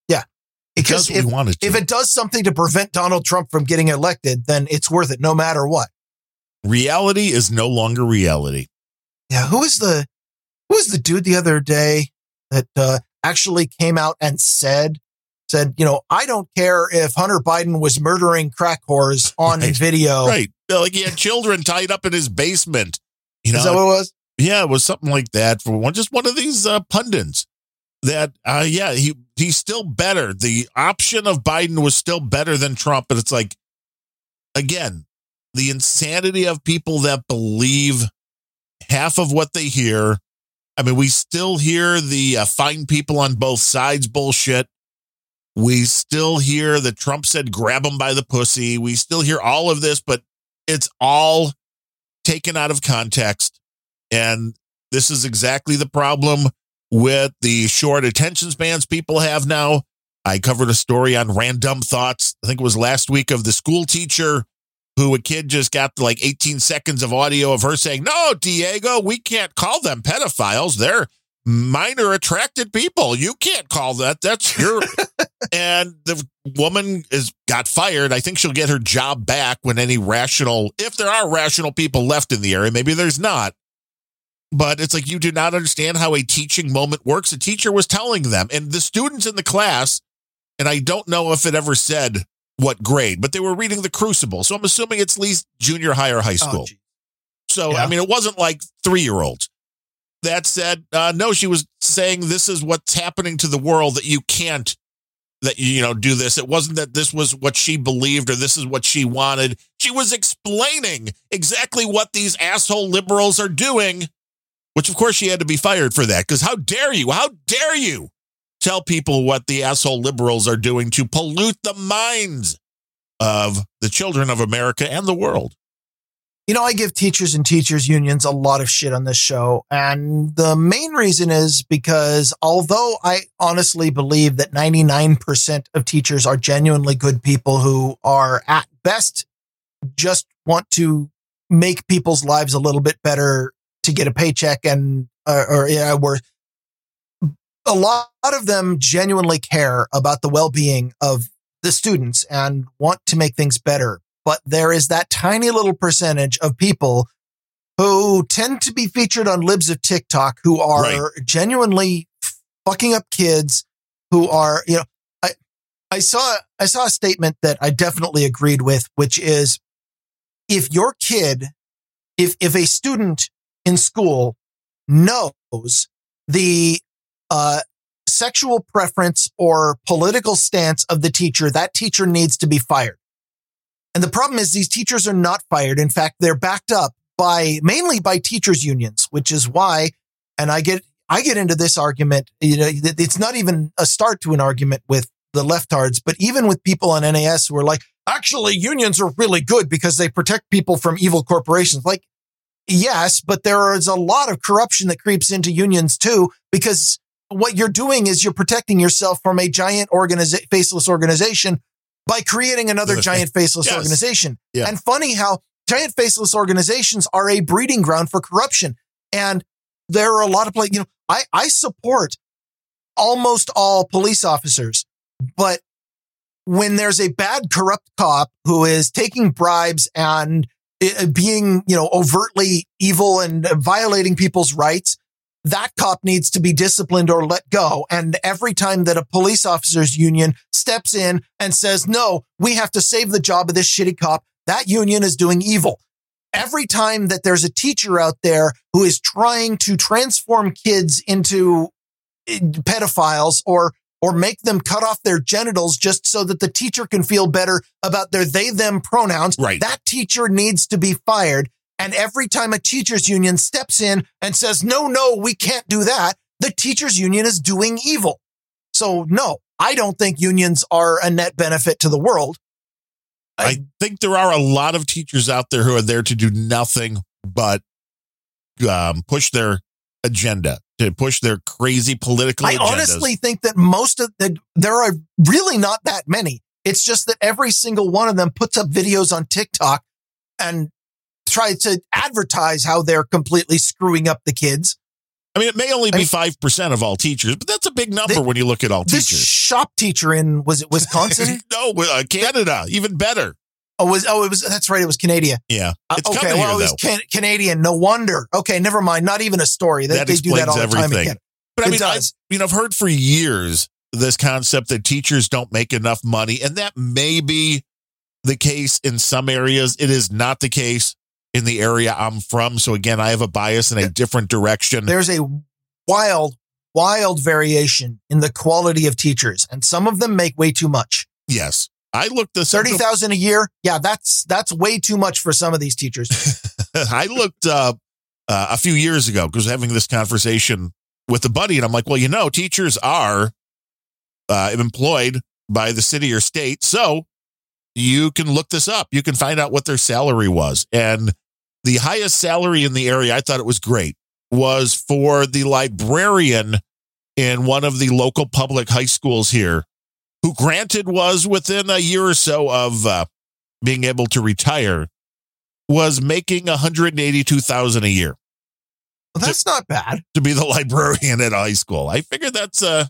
Yeah. Because if, we wanted to. if it does something to prevent Donald Trump from getting elected, then it's worth it no matter what. reality is no longer reality. Yeah. Who is the, who was the dude the other day that uh, actually came out and said, said, you know, I don't care if Hunter Biden was murdering crack whores on Right. video. Right. Like he had children tied up in his basement. You know, Is that what it was? Yeah, it was something like that for one. Just one of these uh, pundits that, uh, yeah, he he's still better. The option of Biden was still better than Trump, but it's like, again, the insanity of people that believe half of what they hear. I mean, we still hear the uh, find people on both sides bullshit. We still hear that Trump said grab him by the pussy. We still hear all of this, but it's all taken out of context. And this is exactly the problem with the short attention spans people have now. I covered a story on random thoughts. I think it was last week of the school teacher who a kid just got like 18 seconds of audio of her saying, No, Diego, we can't call them pedophiles. They're minor attracted people. You can't call that. That's your. And the woman is got fired. I think she'll get her job back when any rational, if there are rational people left in the area, maybe there's not. But it's like you do not understand how a teaching moment works. A teacher was telling them, and the students in the class, and I don't know if it ever said what grade, but they were reading The Crucible. So I'm assuming it's at least junior high or high school. Oh. So, Yeah. I mean, it wasn't like three year olds. That said, uh, no, she was saying this is what's happening to the world that you can't, that you, know, do this. It wasn't that this was what she believed or this is what she wanted. She was explaining exactly what these asshole liberals are doing, which of course she had to be fired for that. Because how dare you? How dare you tell people what the asshole liberals are doing to pollute the minds of the children of America and the world? You know, I give teachers and teachers unions a lot of shit on this show. And the main reason is because although I honestly believe that 99% of teachers are genuinely good people who are at best just want to make people's lives a little bit better to get a paycheck and, uh, or, yeah, worth. A lot of them genuinely care about the well-being of the students and want to make things better but there is that tiny little percentage of people who tend to be featured on libs of TikTok who are Right. genuinely fucking up kids who are, you know, I, I saw, I saw a statement that I definitely agreed with, which is if your kid, if, if a student in school knows the, uh, sexual preference or political stance of the teacher, that teacher needs to be fired. And the problem is these teachers are not fired. In fact, they're backed up by mainly by teachers unions, which is why, and I get, I get into this argument, you know, it's not even a start to an argument with the leftards, but even with people on NAS who are like, actually unions are really good because they protect people from evil corporations. Like, yes, but there is a lot of corruption that creeps into unions too, because what you're doing is you're protecting yourself from a giant organiza- faceless organization by creating another giant faceless Yes. organization. Yeah. And funny how giant faceless organizations are a breeding ground for corruption. And there are a lot of like, you know, I, I support almost all police officers, but when there's a bad corrupt cop who is taking bribes and uh, being, you know, overtly evil and violating people's rights, that cop needs to be disciplined or let go. And every time that a police officers union steps in and says, no, we have to save the job of this shitty cop, that union is doing evil. Every time that there's a teacher out there who is trying to transform kids into eh, pedophiles or or make them cut off their genitals just so that the teacher can feel better about their they them pronouns, Right. that teacher needs to be fired And every time a teachers union steps in and says, no, no, we can't do that, the teachers union is doing evil. So no, I don't think unions are a net benefit to the world. I think there are a lot of teachers out there who are there to do nothing but um, push their agenda, to push their crazy political I agendas. honestly think that most of the, there are really not that many. It's just that every single one of them puts up videos on TikTok and tries to advertise how they're completely screwing up the kids. I mean, it may only be I- five percent of all teachers, but that's a big number Thi- when you look at all This teachers. shop teacher in, was it Wisconsin? no, uh, Canada, even better. oh, was, oh, it was, that's right. It was Canada. Yeah, Uh, it's okay. Well, here it was can- Canadian. No wonder. Okay. Never mind. Not even a story. They, That they do that all the time again. But I It mean, I, does. you know, I've heard for years this concept that teachers don't make enough money, and that may be the case in some areas. It is not the case in the area I'm from. So again, I have a bias in a different direction. There's a wild, wild variation in the quality of teachers and some of them make way too much. yes, I looked this up. 30,000 a year. Yeah. That's, that's way too much for some of these teachers. I looked uh, uh, a few years ago because having this conversation with a buddy, and I'm like, well, you know, teachers are uh, employed by the city or state, so you can look this up. You can find out what their salary was, and the highest salary in the area, I thought it was great, was for the librarian in one of the local public high schools here, who granted was within a year or so of uh, being able to retire was making 182,000 a year Well, that's not bad. to be the librarian at a high school. I figured that's a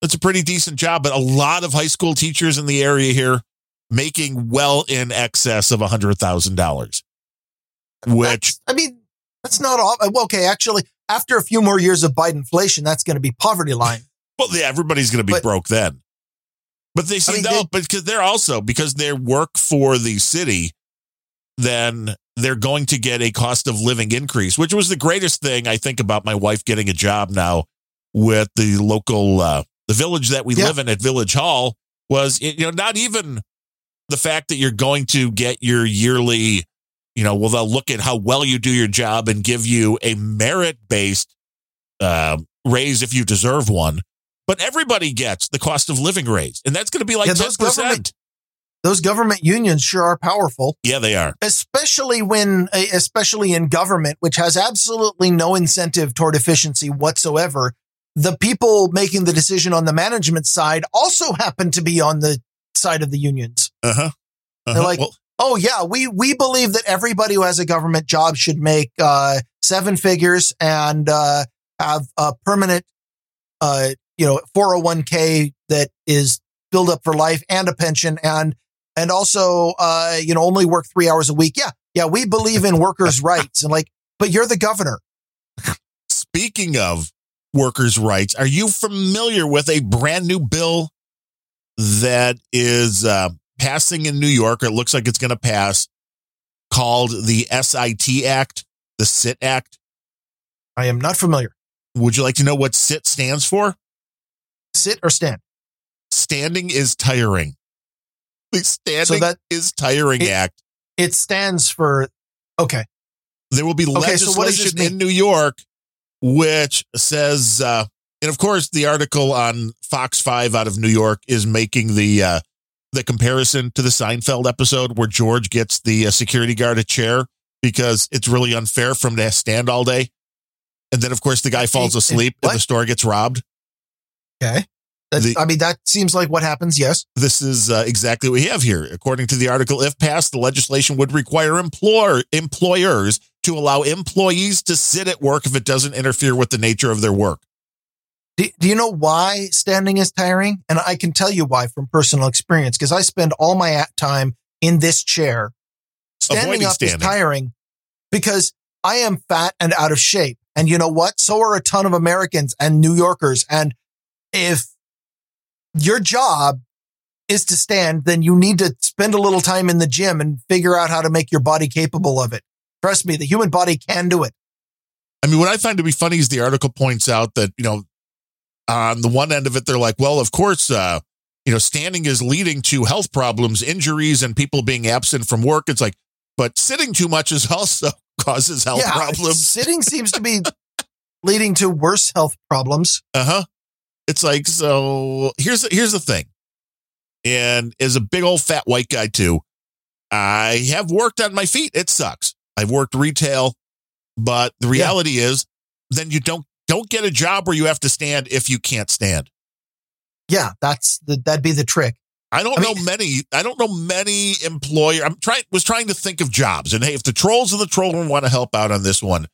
that's a pretty decent job, but a lot of high school teachers in the area here making well in excess of $100,000. Which That's- I mean, that's not all. well, Okay. Actually, after a few more years of Biden inflation, that's going to be poverty line. well, yeah, everybody's going to be But- broke then. But they see mean, no, they- because they're also because they work for the city, then they're going to get a cost of living increase, which was the greatest thing I think about my wife getting a job now with the local uh the village that we Yeah. live in at Village Hall was you know not even the fact that you're going to get your yearly you know well they'll look at how well you do your job and give you a merit based uh, raise if you deserve one. But everybody gets the cost of living raise and that's going to be like Yeah, 10% those government- Those government unions sure are powerful. yeah they are. Especially when eh, especially in government which has absolutely no incentive toward efficiency whatsoever the people making the decision on the management side also happen to be on the side of the unions. Uh-huh, They're uh-huh. like- well, oh yeah we we believe that everybody who has a government job should make uh seven figures and uh have a permanent uh you know 401k that is built up for life and a pension and and also uh you know only work 3 hours a week. Yeah yeah we believe in workers rights and like but you're the governor. Speaking of workers rights are you familiar with a brand new bill that is uh, passing in new york or it looks like it's going to pass called the sit act the sit act. I am not familiar. Would you like to know what sit stands for? Sit or stand? Standing is tiring. The standing that- is tiring it- act. it stands for okay. There will be Okay, so what does this legislation in? New York which says, uh, and of course, the article on Fox Five out of New York is making the uh, the comparison to the Seinfeld episode where George gets the uh, security guard a chair because it's really unfair for him to stand all day, and then of course the guy falls Hey, asleep and what? the store gets robbed. okay The- i mean that seems like what happens yes This is uh, exactly what we have here. According to the article, if passed, the legislation would require employer employers to allow employees to sit at work if it doesn't interfere with the nature of their work. Do, do you know why standing is tiring? And I can tell you why from personal experience because I spend all my at- time in this chair. Standing Avoiding up standing. is tiring because I am fat and out of shape. And you know what? So are a ton of Americans and New Yorkers. And if your job is to stand, then you need to spend a little time in the gym and figure out how to make your body capable of it. Trust me, the human body can do it. I mean, what I find to be funny is the article points out that, you know, on the one end of it, they're like, well, of course, uh, you know, standing is leading to health problems, injuries, and people being absent from work. It's like, but sitting too much is also causes health yeah, problems. Sitting seems to be leading to worse health problems. Uh huh. It's like so. Here's here's the thing, and as a big old fat white guy too, I have worked on my feet. It sucks. I've worked retail, but the reality is, then you don't don't get a job where you have to stand if you can't stand. Yeah, that's the that'd be the trick. I don't I know mean- many. I don't know many employer. I'm trying was trying to think of jobs, and hey, if the trolls and the troll room want to help out on this one,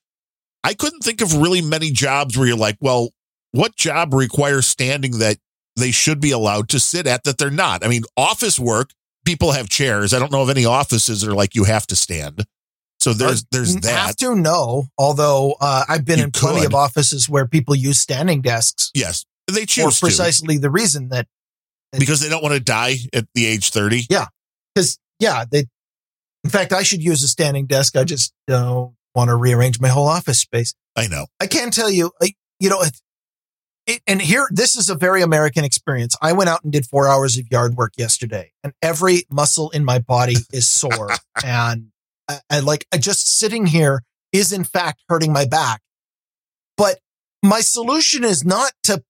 I couldn't think of really many jobs where you're like, well, what job requires standing that they should be allowed to sit at that they're not? I mean, office work, people have chairs. I don't know of any offices that are like you have to stand. So there's there's that. Have to know. Although uh, I've been You in plenty could. of offices where people use standing desks yes, they for choose to precisely the reason that because they don't want to die at the age thirty. Yeah, because yeah, they. In fact, I should use a standing desk. I just don't want to rearrange my whole office space. I know. I can tell you, I, you know, it, it, and here, this is a very American experience. I went out and did four hours of yard work yesterday, and every muscle in my body is sore. and I, I like, I just sitting here is in fact hurting my back. But my solution is not to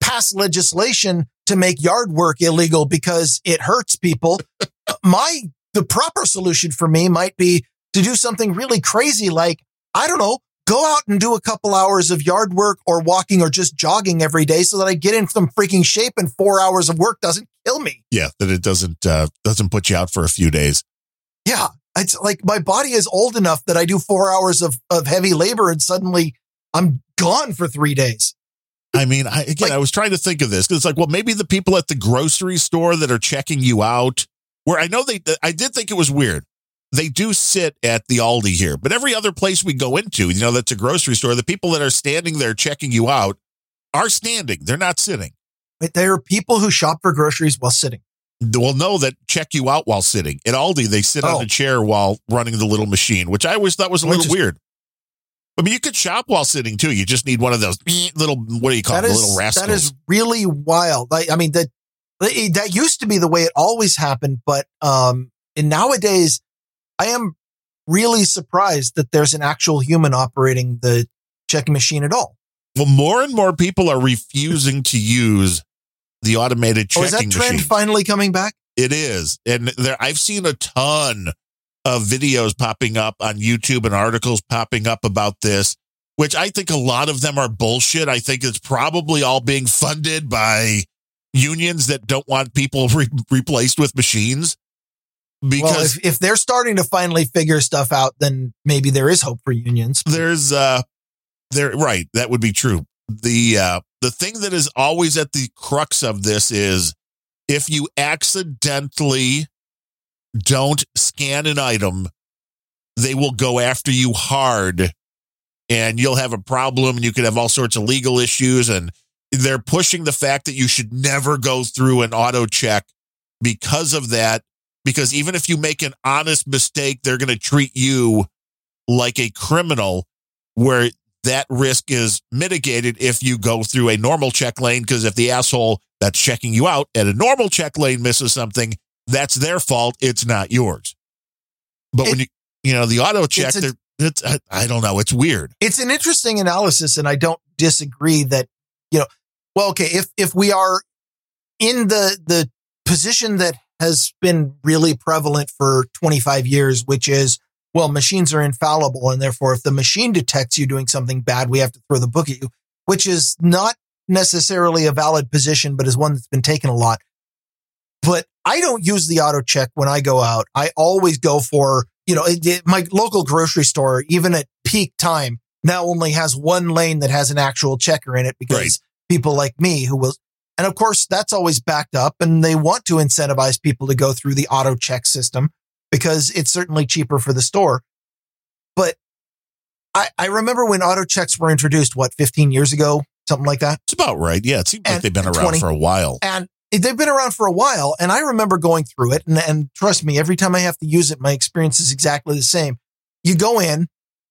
pass legislation to make yard work illegal because it hurts people. my, the proper solution for me might be to do something really crazy like, I don't know, go out and do a couple hours of yard work or walking or just jogging every day so that I get in some freaking shape and four hours of work doesn't kill me. Yeah, that it doesn't uh, doesn't put you out for a few days. Yeah. It's like my body is old enough that I do four hours of, of heavy labor and suddenly I'm gone for three days. I mean, I, again, Like- I was trying to think of this because it's like, well, maybe the people at the grocery store that are checking you out, where I know they, I did think it was weird. They do sit at the Aldi here, but every other place we go into, you know, that's a grocery store, the people that are standing there checking you out are standing. They're not sitting. But there are people who shop for groceries while sitting. Well, know that check you out while sitting. At Aldi, they sit Oh. on a chair while running the little machine, which I always thought was a Which little is- weird. I mean, you could shop while sitting too. You just need one of those little, what do you call That them, little rascals. that is really wild. Like, I mean, that, that used to be the way it always happened, but, um, and nowadays I am really surprised that there's an actual human operating the checking machine at all. Well, more and more people are refusing to use the automated Oh, checking is that trend machine. finally coming back? It is, and there I've seen a ton of videos popping up on YouTube and articles popping up about this, which I think a lot of them are bullshit. I think it's probably all being funded by unions that don't want people re- replaced with machines. Because well, if, if they're starting to finally figure stuff out, then maybe there is hope for unions. there's uh there right that would be true the uh the thing that is always at the crux of this is if you accidentally don't scan an item they will go after you hard and you'll have a problem and you could have all sorts of legal issues. And they're pushing the fact that you should never go through an auto check because of that because even if you make an honest mistake they're going to treat you like a criminal where that risk is mitigated if you go through a normal check lane because if the asshole that's checking you out at a normal check lane misses something that's their fault it's not yours but when you you know the auto check It's a- it's I, I don't know it's weird It's an interesting analysis, and I don't disagree that you know. Well, okay, if if we are in the the position that has been really prevalent for 25 years, which is well, machines are infallible, and therefore, if the machine detects you doing something bad, we have to throw the book at you, which is not necessarily a valid position, but is one that's been taken a lot. But I don't use the auto check when I go out. I always go for, you know, it, it- my local grocery store, even at peak time, now only has one lane that has an actual checker in it because Right. people like me who will, and of course that's always backed up and they want to incentivize people to go through the auto check system because it's certainly cheaper for the store. But I, I remember when auto checks were introduced, what, 15 years ago, something like that. it's about right yeah it seems like they've been around 20 for a while and they've been around for a while. And I remember going through it. And, and trust me, every time I have to use it, my experience is exactly the same. You go in,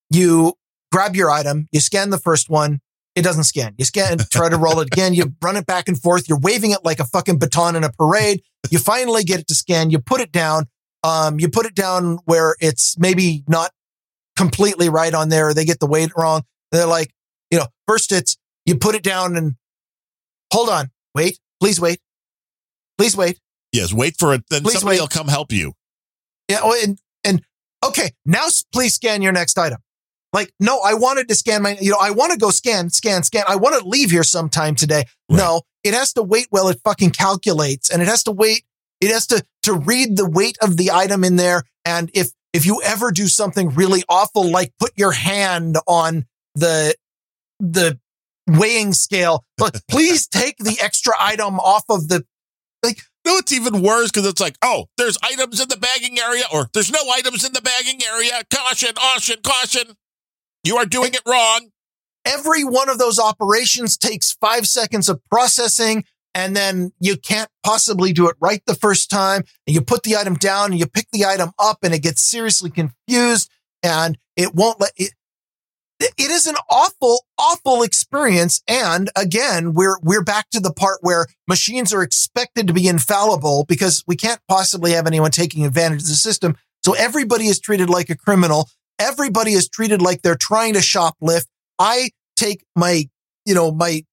you grab your item, you scan the first one. It doesn't scan. You scan, try to roll it again. You run it back and forth. You're waving it like a fucking baton in a parade. You finally get it to scan. You put it down. Um, you put it down where it's maybe not completely right on there or they get the weight wrong. They're like, you know, first it's you put it down and hold on, wait, please wait, please wait. Yes, wait for it. Then Please somebody wait. will come help you. Yeah, oh, and and okay, now please scan your next item. Like, no, I wanted to scan my, you know, I want to go scan, scan, scan. I want to leave here sometime today. Right. No, it has to wait while it fucking calculates, and it has to wait. It has to to read the weight of the item in there, and if if you ever do something really awful, like put your hand on the the weighing scale, but please take the extra item off of the like, No, it's even worse because it's like, oh, there's items in the bagging area, or there's no items in the bagging area. Caution, caution, caution. You are doing it wrong. every one of those operations takes five seconds of processing and then you can't possibly do it right the first time. And you put the item down and you pick the item up and it gets seriously confused and it won't let it it is an awful awful experience. And again we're we're back to the part where machines are expected to be infallible because we can't possibly have anyone taking advantage of the system. So everybody is treated like a criminal. Everybody is treated like they're trying to shoplift. I take my, you know, my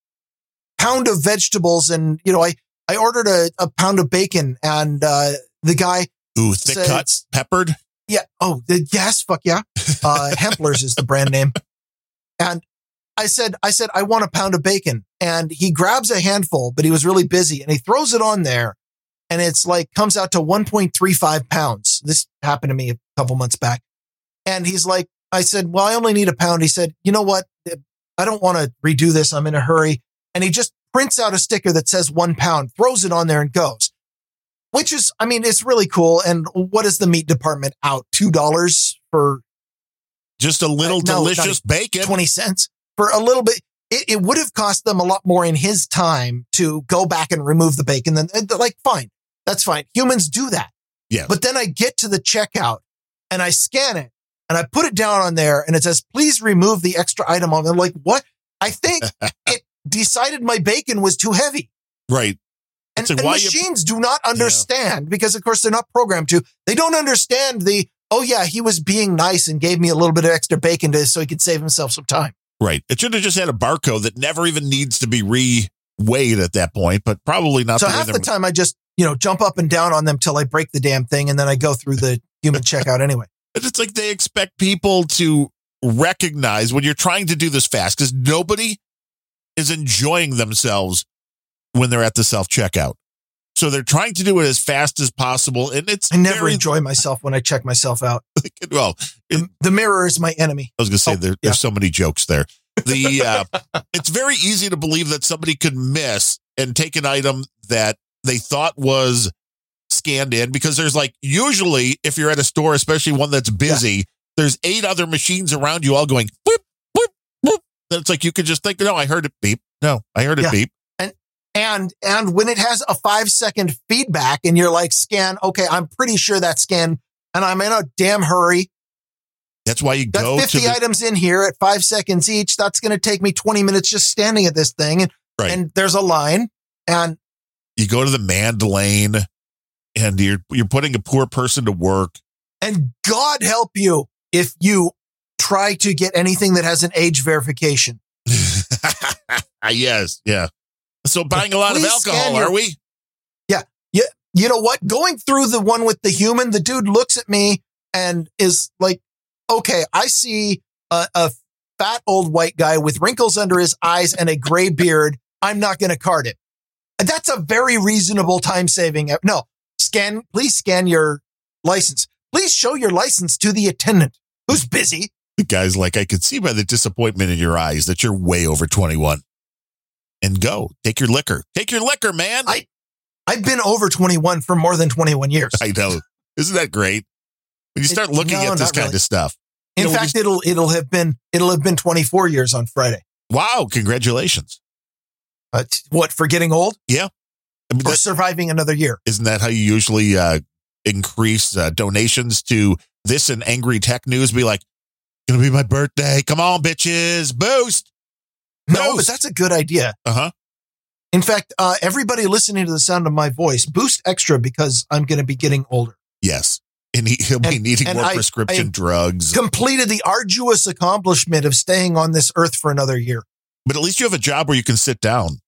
pound of vegetables and, you know, I, I ordered a, a pound of bacon and, uh, the guy, Ooh, thick Says- cuts, peppered. yeah. Oh, the, yes. Fuck yeah. Uh, Hempler's is the brand name. And I said, I said, I want a pound of bacon and he grabs a handful, but he was really busy and he throws it on there and it's like comes out to 1.35 pounds. This happened to me a couple months back. And he's like, I said, well, I only need a pound. He said, you know what? I don't want to redo this. I'm in a hurry. And he just prints out a sticker that says one pound, throws it on there and goes, which is, I mean, it's really cool. And what is the meat department out? $2 for Just a little Uh, no, delicious bacon. 20 cents for a little bit. It, it would have cost them a lot more in his time to go back and remove the bacon. Then like, fine, that's fine. Humans do that. Yeah. But then I get to the checkout and I scan it and I put it down on there and it says, please remove the extra item on. I'm like, what? I think it decided my bacon was too heavy. right. And, like, and why you- machines do not understand because, of course, they're not programmed to. They don't understand the, oh, yeah, he was being nice and gave me a little bit of extra bacon to, so he could save himself some time. Right. It should have just had a barcode that never even needs to be re-weighed at that point, but probably not So the half the time I just, you know, jump up and down on them till I break the damn thing and then I go through the human checkout anyway. But it's like they expect people to recognize when you're trying to do this fast because nobody is enjoying themselves when they're at the self checkout. So they're trying to do it as fast as possible, and it's I never very, enjoy myself when I check myself out. well. The, the mirror is my enemy. I was going to say Oh, there, yeah. there's so many jokes there. The uh, it's very easy to believe that somebody could miss and take an item that they thought was scanned in because there's like usually if you're at a store, especially one that's busy, there's eight other machines around you all going it's like you could just think, no, I heard it beep. No, I heard it Yeah. beep. And and and when it has a five second feedback and you're like, scan, okay, I'm pretty sure that's scan, and I'm in a damn hurry. That's why you Got go to 50 the, items in here at five seconds each. That's going to take me 20 minutes just standing at this thing. And, Right. and there's a line. And you go to the manned lane, and you're you're putting a poor person to work. and God help you if you try to get anything that has an age verification. yes, yeah. So buying a lot of alcohol, your- are we? Yeah. Yeah. You know what? Going through the one with the human, the dude looks at me and is like, okay, I see a, a fat old white guy with wrinkles under his eyes and a gray beard. I'm not going to card it. That's a very reasonable time saving. No, scan, please scan your license. Please show your license to the attendant who's busy. The guy's like, I could see by the disappointment in your eyes that you're way over 21. And go. Take your liquor. Take your liquor, man. I- I've been over 21 for more than 21 years. I know. Isn't that great? When you start It- looking no, at this kind really. of stuff. In You know, fact, it'll, it'll have been, it'll have been 24 years on Friday. Wow, congratulations. Uh, t- what for getting old I mean, or surviving another year? isn't that how you usually uh, increase uh, donations to this and angry tech news? Be like, gonna be my birthday. Come on, bitches. Boost. No, but Boost. that's a good idea. Uh huh. In fact, uh, everybody listening to the sound of my voice, boost extra because I'm going to be getting older. Yes. And he, will be needing more I- prescription I- drugs. completed the arduous accomplishment of staying on this earth for another year. But at least you have a job where you can sit down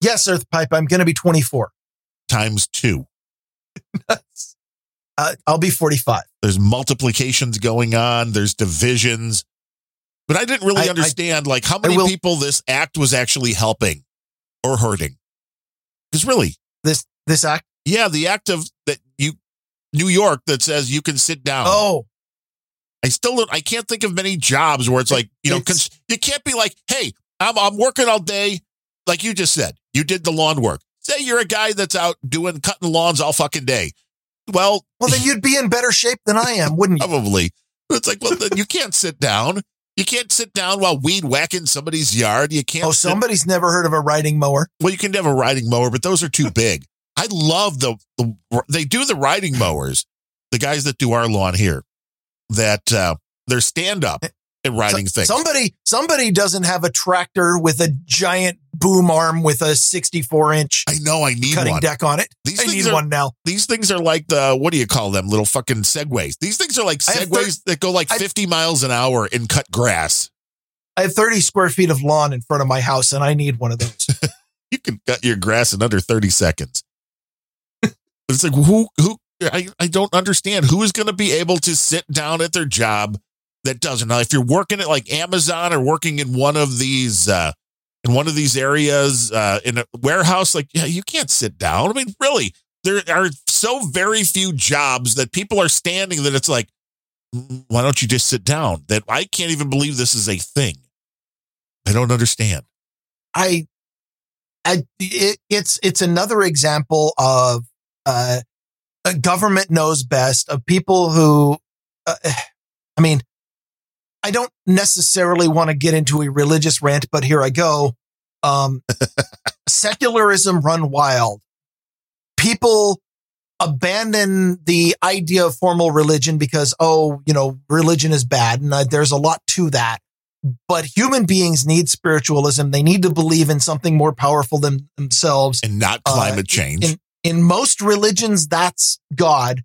Yes, Earth Pipe, I'm going to be 24. times two. Uh, I'll be 45. There's multiplications going on. There's divisions. But I didn't really I- I- understand like how many will- people this act was actually helping or hurting. Because really, This this act. yeah, the act of that you New York that says you can sit down. Oh, I still don't, I can't think of many jobs where it's like, you know, cons- you can't be like, hey, I'm, I'm working all day. Like you just said, you did the lawn work. Say you're a guy that's out doing cutting lawns all fucking day. Well, well, then you'd be in better shape than I am, wouldn't you? probably. It's like, well, then you can't sit down. You can't sit down while weed whacking somebody's yard. You can't. Oh, sit- somebody's never heard of a riding mower. well, you can have a riding mower, but those are too big. I love the, the they do the riding mowers. The guys that do our lawn here, that uh, they're stand up and riding So- things. Somebody somebody doesn't have a tractor with a giant boom arm with a 64 inch I know I need cutting one. deck on it. These I need are- one now. These things are like the what do you call them? Little fucking segways. These things are like segways that go like I- 50 miles an hour and cut grass. I have 30 square feet of lawn in front of my house, and I need one of those. You can cut your grass in under 30 seconds. it's like who who I, I don't understand who is going to be able to sit down at their job that doesn't. Now, if you're working at like Amazon or working in one of these uh in one of these areas uh in a warehouse, like yeah, you can't sit down. I mean, really, there are so very few jobs that people are standing that it's like, "Mm, why don't you just sit down? That I can't even believe this is a thing. I don't understand. I, I it, it's it's another example of uh, a government knows best of people who, uh, I mean, I don't necessarily want to get into a religious rant, but here I go. Um, secularism run wild. People abandon the idea of formal religion because, oh, you know, religion is bad. And uh, there's a lot to that. But human beings need spiritualism. They need to believe in something more powerful than themselves. And not Uh, climate change. In, in most religions, that's God.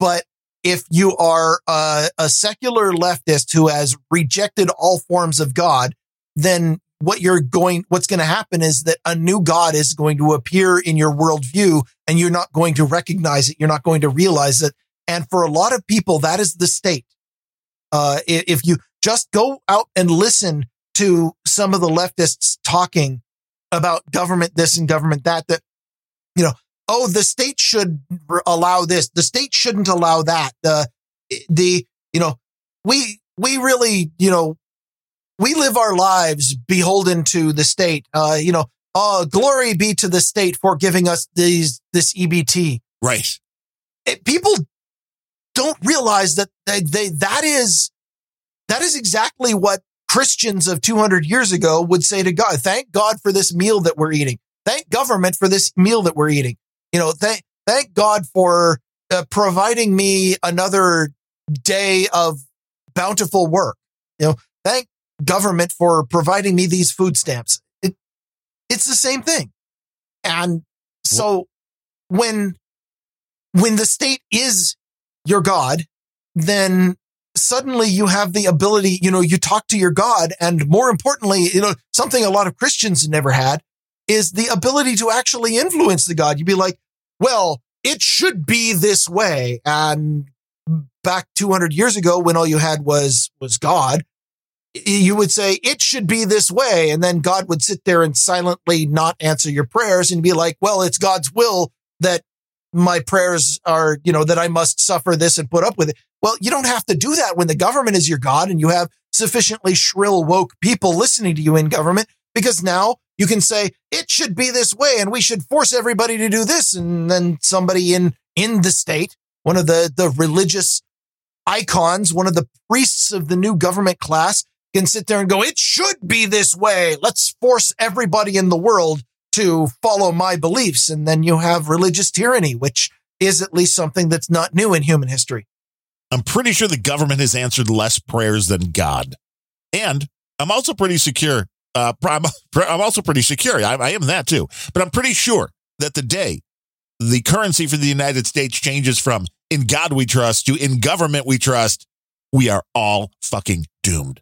But if you are a, a secular leftist who has rejected all forms of God, then what you're going, what's going to happen is that a new God is going to appear in your worldview and you're not going to recognize it. You're not going to realize it. And for a lot of people, that is the state. Uh, if you just go out and listen to some of the leftists talking about government this and government that, that, you know, oh, the state should allow this. The state shouldn't allow that. The, the, you know, we, we really, you know, we live our lives beholden to the state. Uh, you know, uh, glory be to the state for giving us these, this EBT. right. It- people don't realize that they, they, that is, that is exactly what Christians of 200 years ago would say to God. Thank God for this meal that we're eating. Thank government for this meal that we're eating. You know, thank, thank God for uh, providing me another day of bountiful work. You know, thank government for providing me these food stamps. It, it's the same thing. And so when, when the state is your God, then suddenly you have the ability, you know, you talk to your God. And more importantly, you know, something a lot of Christians never had is the ability to actually influence the God. You'd be like, well, it should be this way. And back 200 years ago, when all you had was, was God, you would say it should be this way. And then God would sit there and silently not answer your prayers and be like, well, it's God's will that my prayers are, you know, that I must suffer this and put up with it. Well, you don't have to do that when the government is your God and you have sufficiently shrill, woke people listening to you in government because now you can say it should be this way and we should force everybody to do this. And then somebody in, in the state, one of the, the religious icons, one of the priests of the new government class can sit there and go, it should be this way. Let's force everybody in the world to follow my beliefs. And then you have religious tyranny, which is at least something that's not new in human history. I'm pretty sure the government has answered less prayers than God. And I'm also pretty secure. Uh, I'm, I'm also pretty secure. I, I am that too. But I'm pretty sure that the day the currency for the United States changes from in God we trust, to in government we trust, we are all fucking doomed.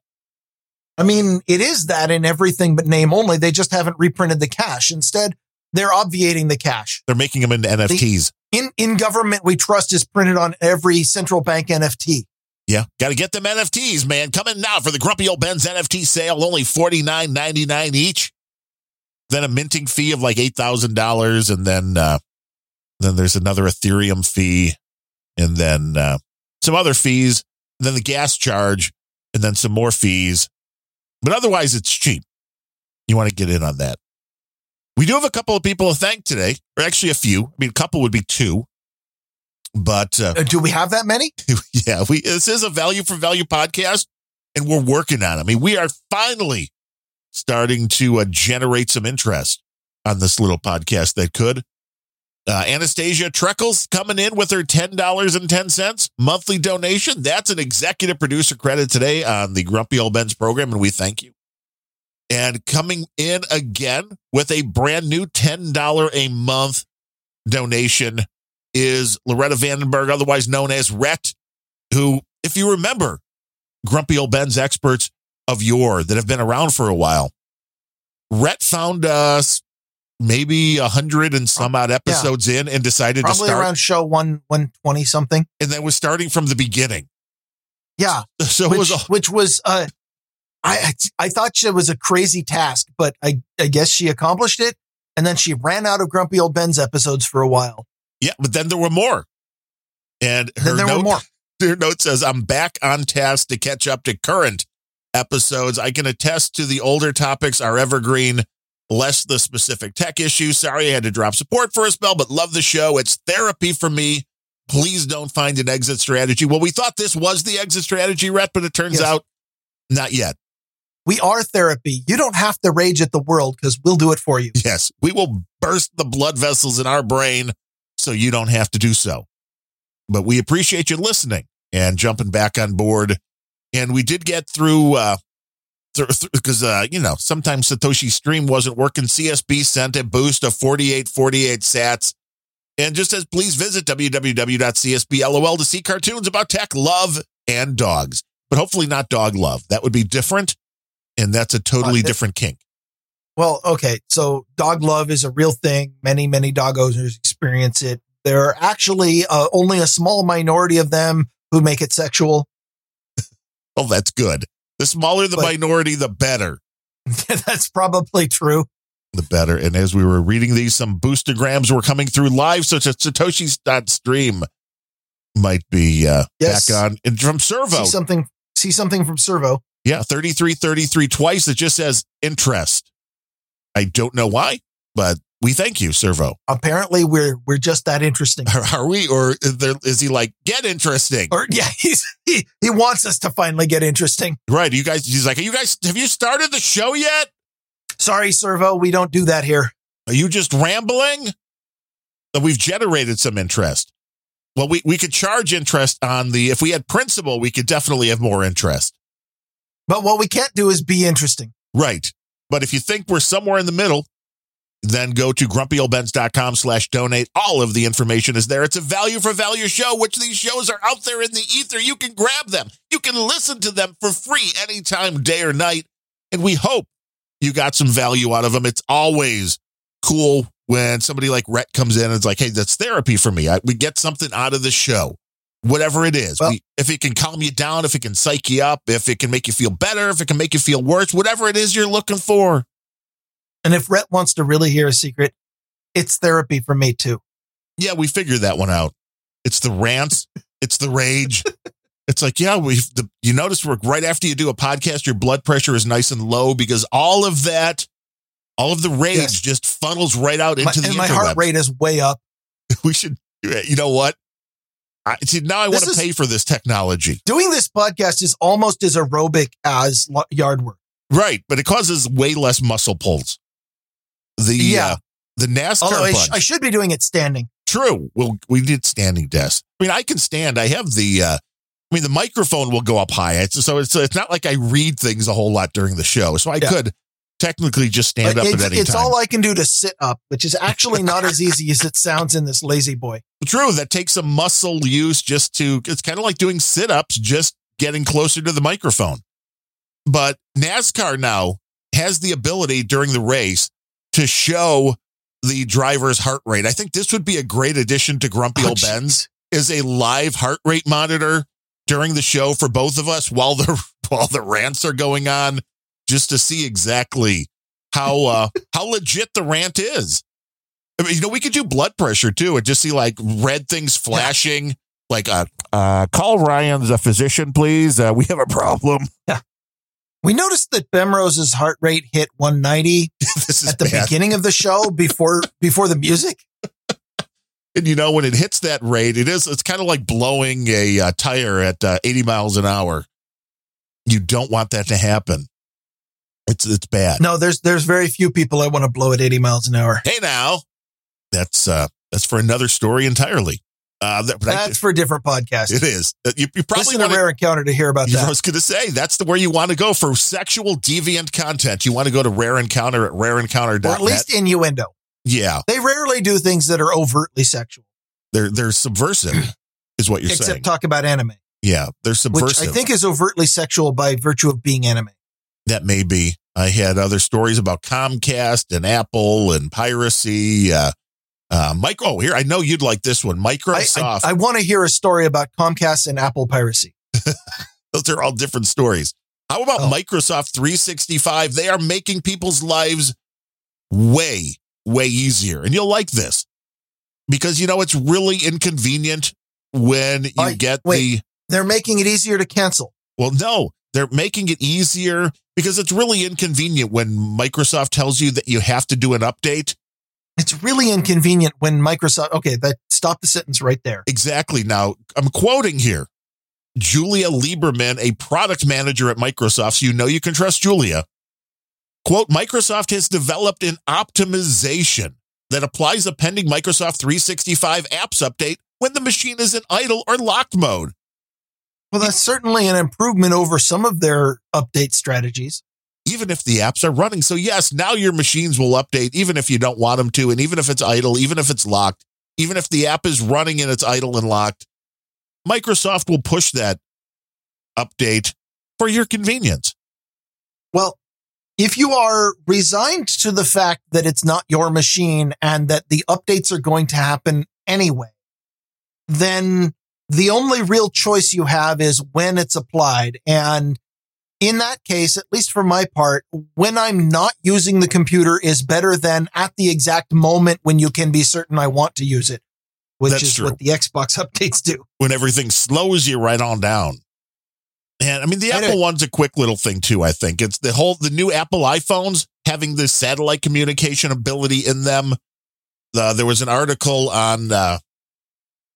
I mean, it is that in everything but name only. They just haven't reprinted the cash. Instead, they're obviating the cash. They're making them into NFTs. In in government we trust is printed on every central bank NFT. Yeah, got to get them NFTs, man. Coming now for the Grumpy Old Bens NFT sale, only forty nine ninety nine each. Then a minting fee of like eight thousand dollars, and then uh, then there's another Ethereum fee, and then uh, some other fees, and then the gas charge, and then some more fees. But otherwise, it's cheap. You want to get in on that. We do have a couple of people to thank today, or actually a few. I mean, a couple would be two. But uh, Uh, do we have that many? yeah, we this is a value for value podcast, and we're working on it. I mean, we are finally starting to uh, generate some interest on this little podcast that could. Uh, Anastasia Trekles coming in with her ten dollars and ten cents monthly donation. That's an executive producer credit today on the Grumpy Old Bens program, and we thank you. And coming in again with a brand new ten dollar a month donation is Loretta Vandenberg, otherwise known as Rhett, who, if you remember, Grumpy Old Bens experts of yore that have been around for a while. Rhett found us maybe a hundred and some odd episodes in and decided Probably to start, around show one one twenty something. and then was starting from the beginning. Yeah, So which it was a, which was uh, I I I thought it was a crazy task, but I I guess she accomplished it. And then she ran out of Grumpy Old Bens episodes for a while. Yeah, but then there were more. And her Then there note, were more. Her note says, I'm back on task to catch up to current episodes. I can attest to the older topics are evergreen, less the specific tech issues. Sorry I had to drop support for a spell, but love the show. It's therapy for me. Please don't find an exit strategy. Well, we thought this was the exit strategy, Rhett, but it turns Yes. out not yet. We are therapy. You don't have to rage at the world because we'll do it for you. Yes, we will burst the blood vessels in our brain so you don't have to do so. But we appreciate you listening and jumping back on board. And we did get through, uh, because, uh, you know, sometimes Satoshi's stream wasn't working. CSB sent a boost of 4848 sats. And just says please visit www.csb.lol to see cartoons about tech, love, and dogs. But hopefully not dog love. That would be different. And that's a totally Uh, different kink. Well, okay. So dog love is a real thing. Many, many dog owners experience it. There are actually uh, only a small minority of them who make it sexual. Oh, that's good. The smaller the But- minority, the better. That's probably true. The better. And as we were reading these, some boostergrams were coming through live, so that Satoshi's dot stream might be uh, Yes. back on and from SirVo. See something. See something from SirVo. yeah, 3333 twice. It just says interest. I don't know why, but we thank you, SirVo. Apparently, we're we're just that interesting. Are, we, or is, there, is he like, get interesting? Or yeah, he's he, he wants us to finally get interesting. right. You guys, he's like, are you guys, have you started the show yet? Sorry, SirVo, we don't do that here. Are you just rambling? That we've generated some interest. Well, we, we could charge interest on the, if we had principal, we could definitely have more interest. But what we can't do is be interesting. Right. But if you think we're somewhere in the middle, then go to grumpyoldbens.com slash donate. All of the information is there. It's a value for value show, which these shows are out there in the ether. You can grab them. You can listen to them for free anytime, day or night. And we hope you got some value out of them. It's always cool when somebody like Rhett comes in and is like, hey, that's therapy for me. I, we get something out of the show, whatever it is. Well- we, if it can calm you down, if it can psych you up, if it can make you feel better, if it can make you feel worse, whatever it is you're looking for. And if Rhett wants to really hear a secret, it's therapy for me too. Yeah, we figured that one out. It's the rants, it's the rage. It's like, yeah, we the you notice we're right after you do a podcast, your blood pressure is nice and low because all of that, all of the rage Yes. just funnels right out My, into the and my heart rate is way up. We should, you know what? I see now. I want to pay for this technology, Doing this podcast is almost as aerobic as yard work. right? But it causes way less muscle pulls. The Yeah. uh, the NASCAR Although I, sh- I should be doing it standing. True. Well, we did standing desks. I mean, I can stand. I have the. uh I mean, the microphone will go up high. It's, so it's it's not like I read things a whole lot during the show. So I Yeah. could technically just stand up it's, at any it's all I can do to sit up, which is actually not as easy as it sounds in this lazy boy. True, that takes some muscle use just to, it's kind of like doing sit ups, just getting closer to the microphone. But NASCAR now has the ability during the race to show the driver's heart rate. I think this would be a great addition to Grumpy Oh, Old Ben's is a live heart rate monitor during the show for both of us while the while the rants are going on, just to see exactly how uh how legit the rant is. I mean, you know, we could do blood pressure too and just see like red things flashing. Like, uh, uh, call Ryan's a physician, please. Uh, we have a problem. Yeah. We noticed that Bemrose's heart rate hit 190 this is at the bad. beginning of the show before before the music. And you know, when it hits that rate, it is, it's kind of like blowing a uh, tire at uh, 80 miles an hour. You don't want that to happen. It's, it's bad. No, there's there's very few people I want to blow at 80 miles an hour. Hey now, that's, uh, that's for another story entirely. Uh, that, but I- That's for a different podcast. it is. Uh, You, you probably want to Rare Encounter to hear about that. I was going to say that's the where you want to go for sexual deviant content. You want to go to Rare Encounter at rareencounter.net. Or at least innuendo. yeah, They rarely do things that are overtly sexual, they're they're subversive, is what you're except saying. Except talk about anime, yeah, they're which subversive. I think is overtly sexual by virtue of being anime. That may be. I had other stories about Comcast and Apple and piracy. Uh, uh, Mike, oh, here I know you'd like this one. I, Microsoft. I, I want to hear a story about Comcast and Apple piracy. Those are all different stories. How about Oh. Microsoft 365? They are making people's lives way, way easier. And you'll like this because, you know, it's really inconvenient when you I- get wait. the, They're making it easier to cancel. well, no, they're making it easier because it's really inconvenient when Microsoft tells you that you have to do an update. It's really inconvenient when Microsoft. Okay, that stop the sentence right there. Exactly. Now, I'm quoting here Julia Lieberman, a product manager at Microsoft. So you know you can trust Julia. Quote Microsoft has developed an optimization that applies a pending Microsoft 365 apps update when the machine is in idle or locked mode. Well, that's certainly an improvement over some of their update strategies. Even if the apps are running. So, yes, now your machines will update even if you don't want them to, and even if it's idle, even if it's locked, even if the app is running and it's idle and locked, Microsoft will push that update for your convenience. Well, if you are resigned to the fact that it's not your machine and that the updates are going to happen anyway, then the only real choice you have is when it's applied. And in that case, at least for my part, when I'm not using the computer is better than at the exact moment when you can be certain I want to use it, which That's is true. what the Xbox updates do. when everything slows you right on down. And I mean, the. Apple one's a quick little thing too. I think it's the whole the new Apple iPhones having the satellite communication ability in them. Uh, there was an article on uh,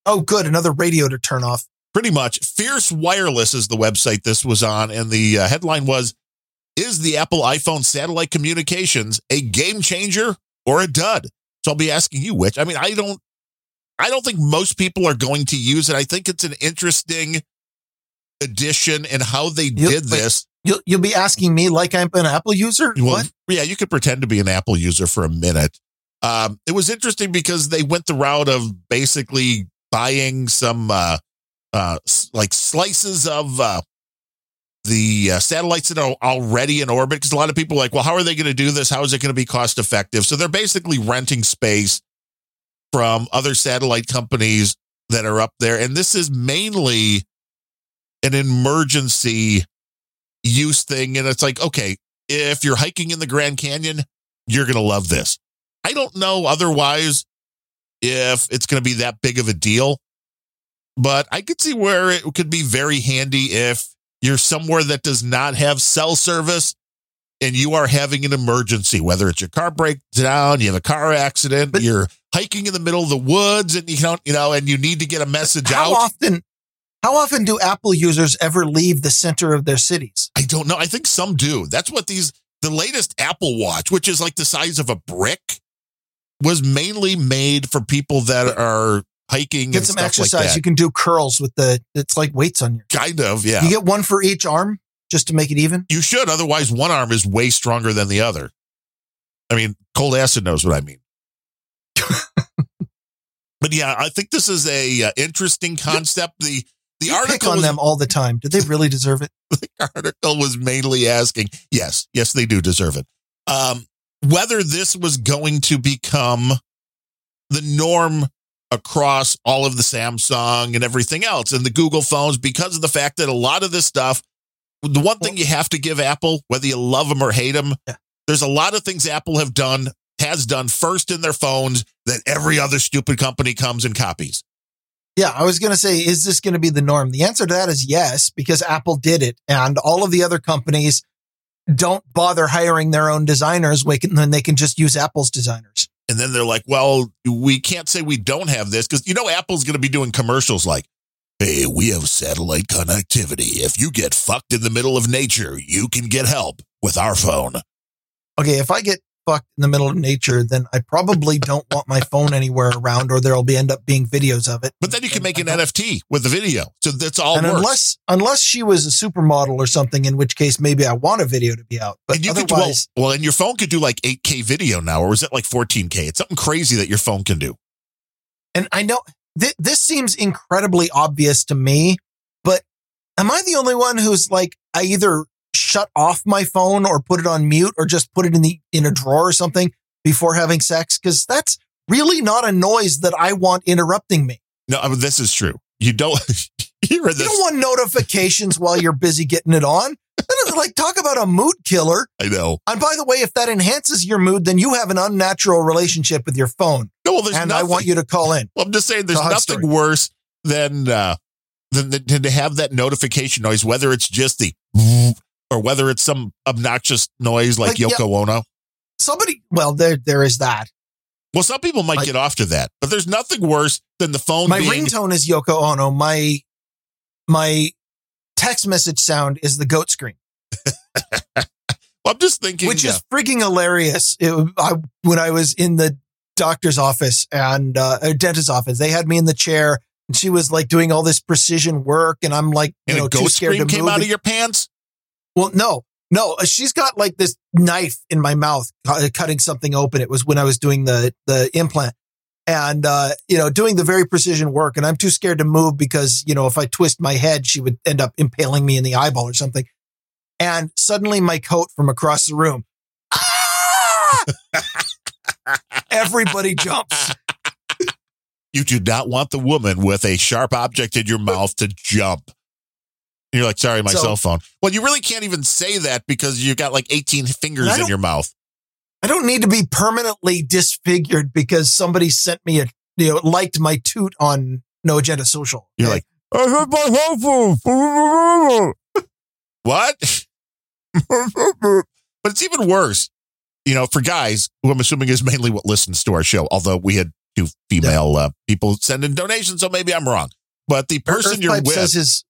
Oh, good. Another radio to turn off. pretty much Fierce Wireless is the website this was on, and the uh, headline was: "Is the Apple iPhone satellite communications a game changer or a dud?" So I'll be asking you which. I mean, I don't, I don't think most people are going to use it. I think it's an interesting addition in how they You- did this. You'll, you'll be asking me like I'm an Apple user? Well, what? yeah, you could pretend to be an Apple user for a minute. Um, it was interesting because they went the route of basically buying some uh, uh, like slices of uh, the uh, satellites that are already in orbit. Because a lot of people are like, well, how are they going to do this? How is it going to be cost effective? So they're basically renting space from other satellite companies that are up there, and this is mainly an emergency use thing. And it's like, okay, if you're hiking in the Grand Canyon, you're going to love this. I don't know otherwise if it's going to be that big of a deal, but I could see where it could be very handy if you're somewhere that does not have cell service and you are having an emergency, whether it's your car breaks down, you have a car accident, But- you're hiking in the middle of the woods and you don't, you know, and you need to get a message How out. often how often do Apple users ever leave the center of their cities? I don't know. I think some do. That's what these the latest Apple Watch, which is like the size of a brick, was mainly made for people that are hiking Get and some stuff exercise. like that. you can do curls with the it's like weights on your kind of, yeah. You get one for each arm just to make it even. You should. Otherwise, one arm is way stronger than the other. I mean, cold acid knows what I mean. but yeah, I think this is a uh, interesting concept. The the You article on was, them all the time. Do they really deserve it? the article was mainly asking, yes, yes, they do deserve it. Um, whether this was going to become the norm across all of the Samsung and everything else and the Google phones because of the fact that a lot of this stuff, the one thing you have to give Apple, whether you love them or hate them, Yeah. there's a lot of things Apple have done, has done first in their phones that every other stupid company comes and copies. Yeah, I was going to say, is this going to be the norm? The answer to that is yes, because Apple did it, and all of the other companies don't bother hiring their own designers when they can just use Apple's designers. And then they're like, well, we can't say we don't have this because you know Apple's going to be doing commercials like, hey, we have satellite connectivity. If you get fucked in the middle of nature, you can get help with our phone. Okay, if I get fucked in the middle of nature, then I probably don't want my phone anywhere around, or there'll be end up being videos of it. But then you can make an NFT with the video. So that's all and works. unless unless she was a supermodel or something, in which case maybe I want a video to be out. But and you could, well, otherwise, well, and your phone could do like 8K video now, or is it like 14K? It's something crazy that your phone can do. and I know th- this seems incredibly obvious to me, but am I the only one who's like I either shut off my phone or put it on mute or just put it in the in a drawer or something before having sex? Because that's really not a noise that I want interrupting me. No, I mean, this is true. You don't hear You don't want notifications while you're busy getting it on. Like talk about a mood killer. I know. And by the way, if that enhances your mood, then you have an unnatural relationship with your phone. No, well, there's and I want you to call in. Well, I'm just saying there's It's a hot nothing story. worse than uh than, than to have that notification noise, whether it's just the or whether it's some obnoxious noise like, Like, yeah. Yoko Ono. Somebody, well, there, there is that. Well, some people might Like- get off to that, but there's nothing worse than the phone My being ringtone is Yoko Ono. My, my text message sound is the goat scream, Well, I'm just thinking which uh, is freaking hilarious. It, I, when I was in the doctor's office and, uh, a dentist's office, they had me in the chair and she was like doing all this precision work. And I'm like, you and know, too scared to scream came out of your pants. Well, no, no. uh, She's got like this knife in my mouth, uh, cutting something open. It was when I was doing the the implant, and uh, you know, doing the very precision work. And I'm too scared to move because you know, if I twist my head, she would end up impaling me in the eyeball or something. And suddenly, my coat from across the room. Everybody jumps. You do not want the woman with a sharp object in your mouth to jump. And you're like, sorry, my So- cell phone. Well, you really can't even say that because you've got like 18 fingers in your mouth. I don't need to be permanently disfigured because somebody sent me a you know liked my toot on No Agenda Social. You're like, I hit my cell phone. what? but it's even worse, you know, for guys who I'm assuming is mainly what listens to our show, although we had two female uh, people send in donations, so maybe I'm wrong. But the person you're with, says his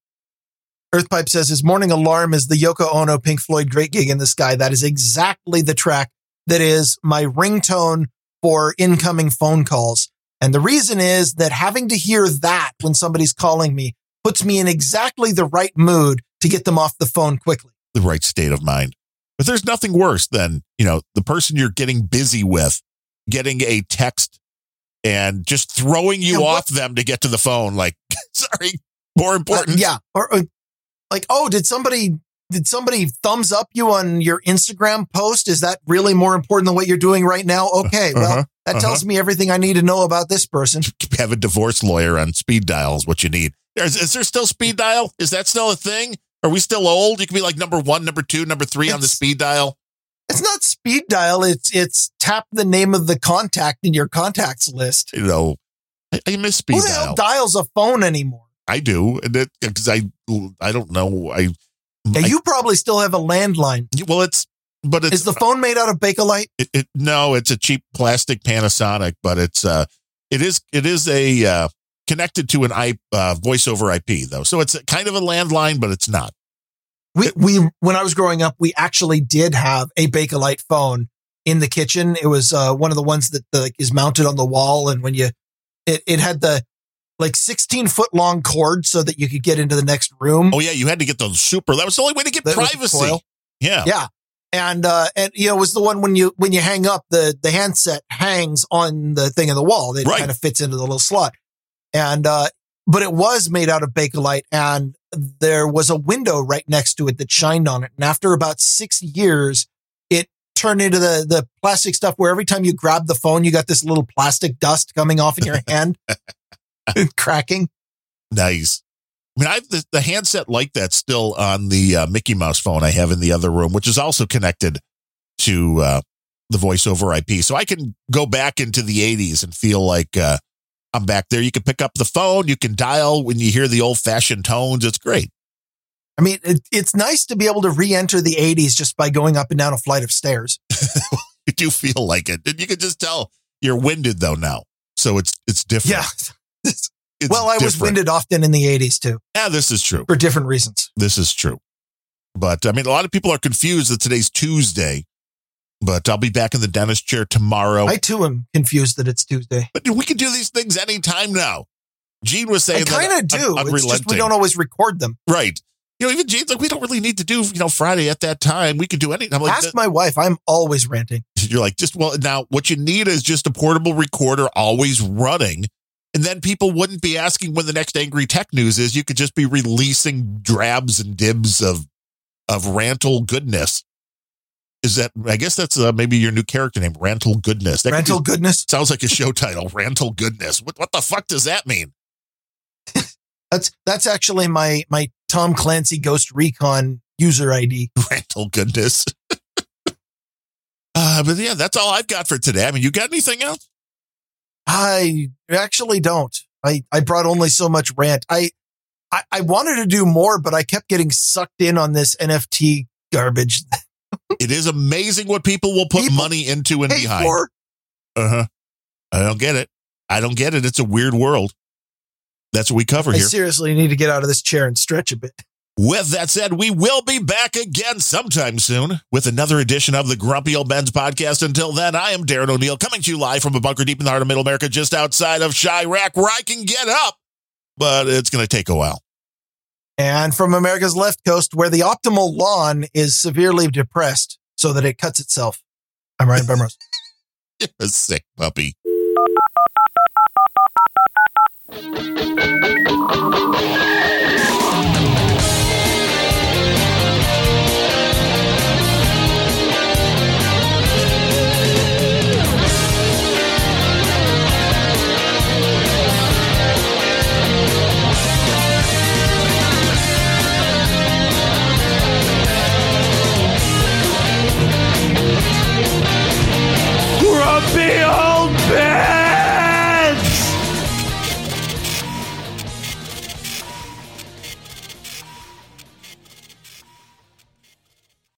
Earthpipe says his morning alarm is the Yoko Ono Pink Floyd Great Gig in the Sky. That is exactly the track that is my ringtone for incoming phone calls. And the reason is that having to hear that when somebody's calling me puts me in exactly the right mood to get them off the phone quickly. the right state of mind. But there's nothing worse than, you know, the person you're getting busy with getting a text and just throwing you Yeah, off them to get to the phone. Like, sorry, more Uh, important. yeah. Or, or like, oh, did somebody did somebody thumbs up you on your Instagram post? Is that really more important than what you're doing right now? Okay, well, Uh-huh, that uh-huh. tells me everything I need to know about this person. Have a divorce lawyer on speed dial is what you need. Is, is there still speed dial? Is that still a thing? Are we still old? You can be like number one, number two, number three on the speed dial. It's not speed dial. It's it's tap the name of the contact in your contacts list. You know, I, I miss speed Who the dial. hell dials a phone anymore? I do, because I I don't know. I, Yeah, I- you probably still have a landline. well, it's but it's Is the phone made out of Bakelite? It, it no, it's a cheap plastic Panasonic, but it's uh, it is it is a uh, connected to an I uh, voice over IP though, so it's a, kind of a landline, but it's not. We we when I was growing up, we actually did have a Bakelite phone in the kitchen. It was uh, one of the ones that like is mounted on the wall, and when you it it had the like 16 foot long cord so that you could get into the next room. Oh yeah, you had to get the super. That was the only way to get That privacy. Yeah. Yeah. and uh, and you know, it was the one when you when you hang up the the handset hangs on the thing in the wall. It Right. kind of fits into the little slot, and uh, but it was made out of Bakelite, and there was a window right next to it that shined on it. And after about six years, it turned into the the plastic stuff where every time you grab the phone, you got this little plastic dust coming off in your hand, and cracking. Nice. I mean, I have the, the handset like that still on the uh, Mickey Mouse phone I have in the other room, which is also connected to uh, the voiceover IP. So I can go back into the 80s and feel like uh, I'm back there. You can pick up the phone, you can dial when you hear the old fashioned tones. It's great. I mean, it, it's nice to be able to re-enter the '80s just by going up and down a flight of stairs. You do feel like it. And you can just tell you're winded though now. So it's it's different. Yeah. It's well, I was winded often in the '80s too, Yeah, this is true. for different reasons. This is true. But I mean, a lot of people are confused that today's Tuesday. But I'll be back in the dentist chair tomorrow. I too am confused that it's Tuesday. but we can do these things anytime now. Gene was saying I kind of do. un- It's just we don't always record them. right. You know, even Gene's like, we don't really need to do, you know, Friday at that time. We could do anything. I'm like, Ask my wife. I'm always ranting. you're like, just, well, now what you need is just a portable recorder always running. And then people wouldn't be asking when the next angry tech news is. You could just be releasing drabs and dibs of, of rantall goodness. Is that, I guess that's uh, maybe your new character name, Rantall Goodness. That Rental be- goodness. sounds like a show title, Rantall Goodness. What, what the fuck does that mean? That's that's actually my my Tom Clancy Ghost Recon user ID. Rantall Goodness. uh, but yeah, that's all I've got for today. I mean, you got anything else? I actually don't. I I brought only so much rant. I I, I wanted to do more, but I kept getting sucked in on this NFT garbage. It is amazing what people will put People money into and behind. Uh huh. I don't get it. I don't get it. It's a weird world. That's what we cover I here. seriously need to get out of this chair and stretch a bit. With that said, we will be back again sometime soon with another edition of the Grumpy Old Bens podcast. Until then, I am Darren O'Neill coming to you live from a bunker deep in the heart of Middle America, just outside of Chirac, where I can get up, but it's going to take a while. And from America's left coast, where the optimal lawn is severely depressed so that it cuts itself. I'm Ryan Bemrose. You're a sick puppy.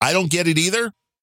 I don't get it either.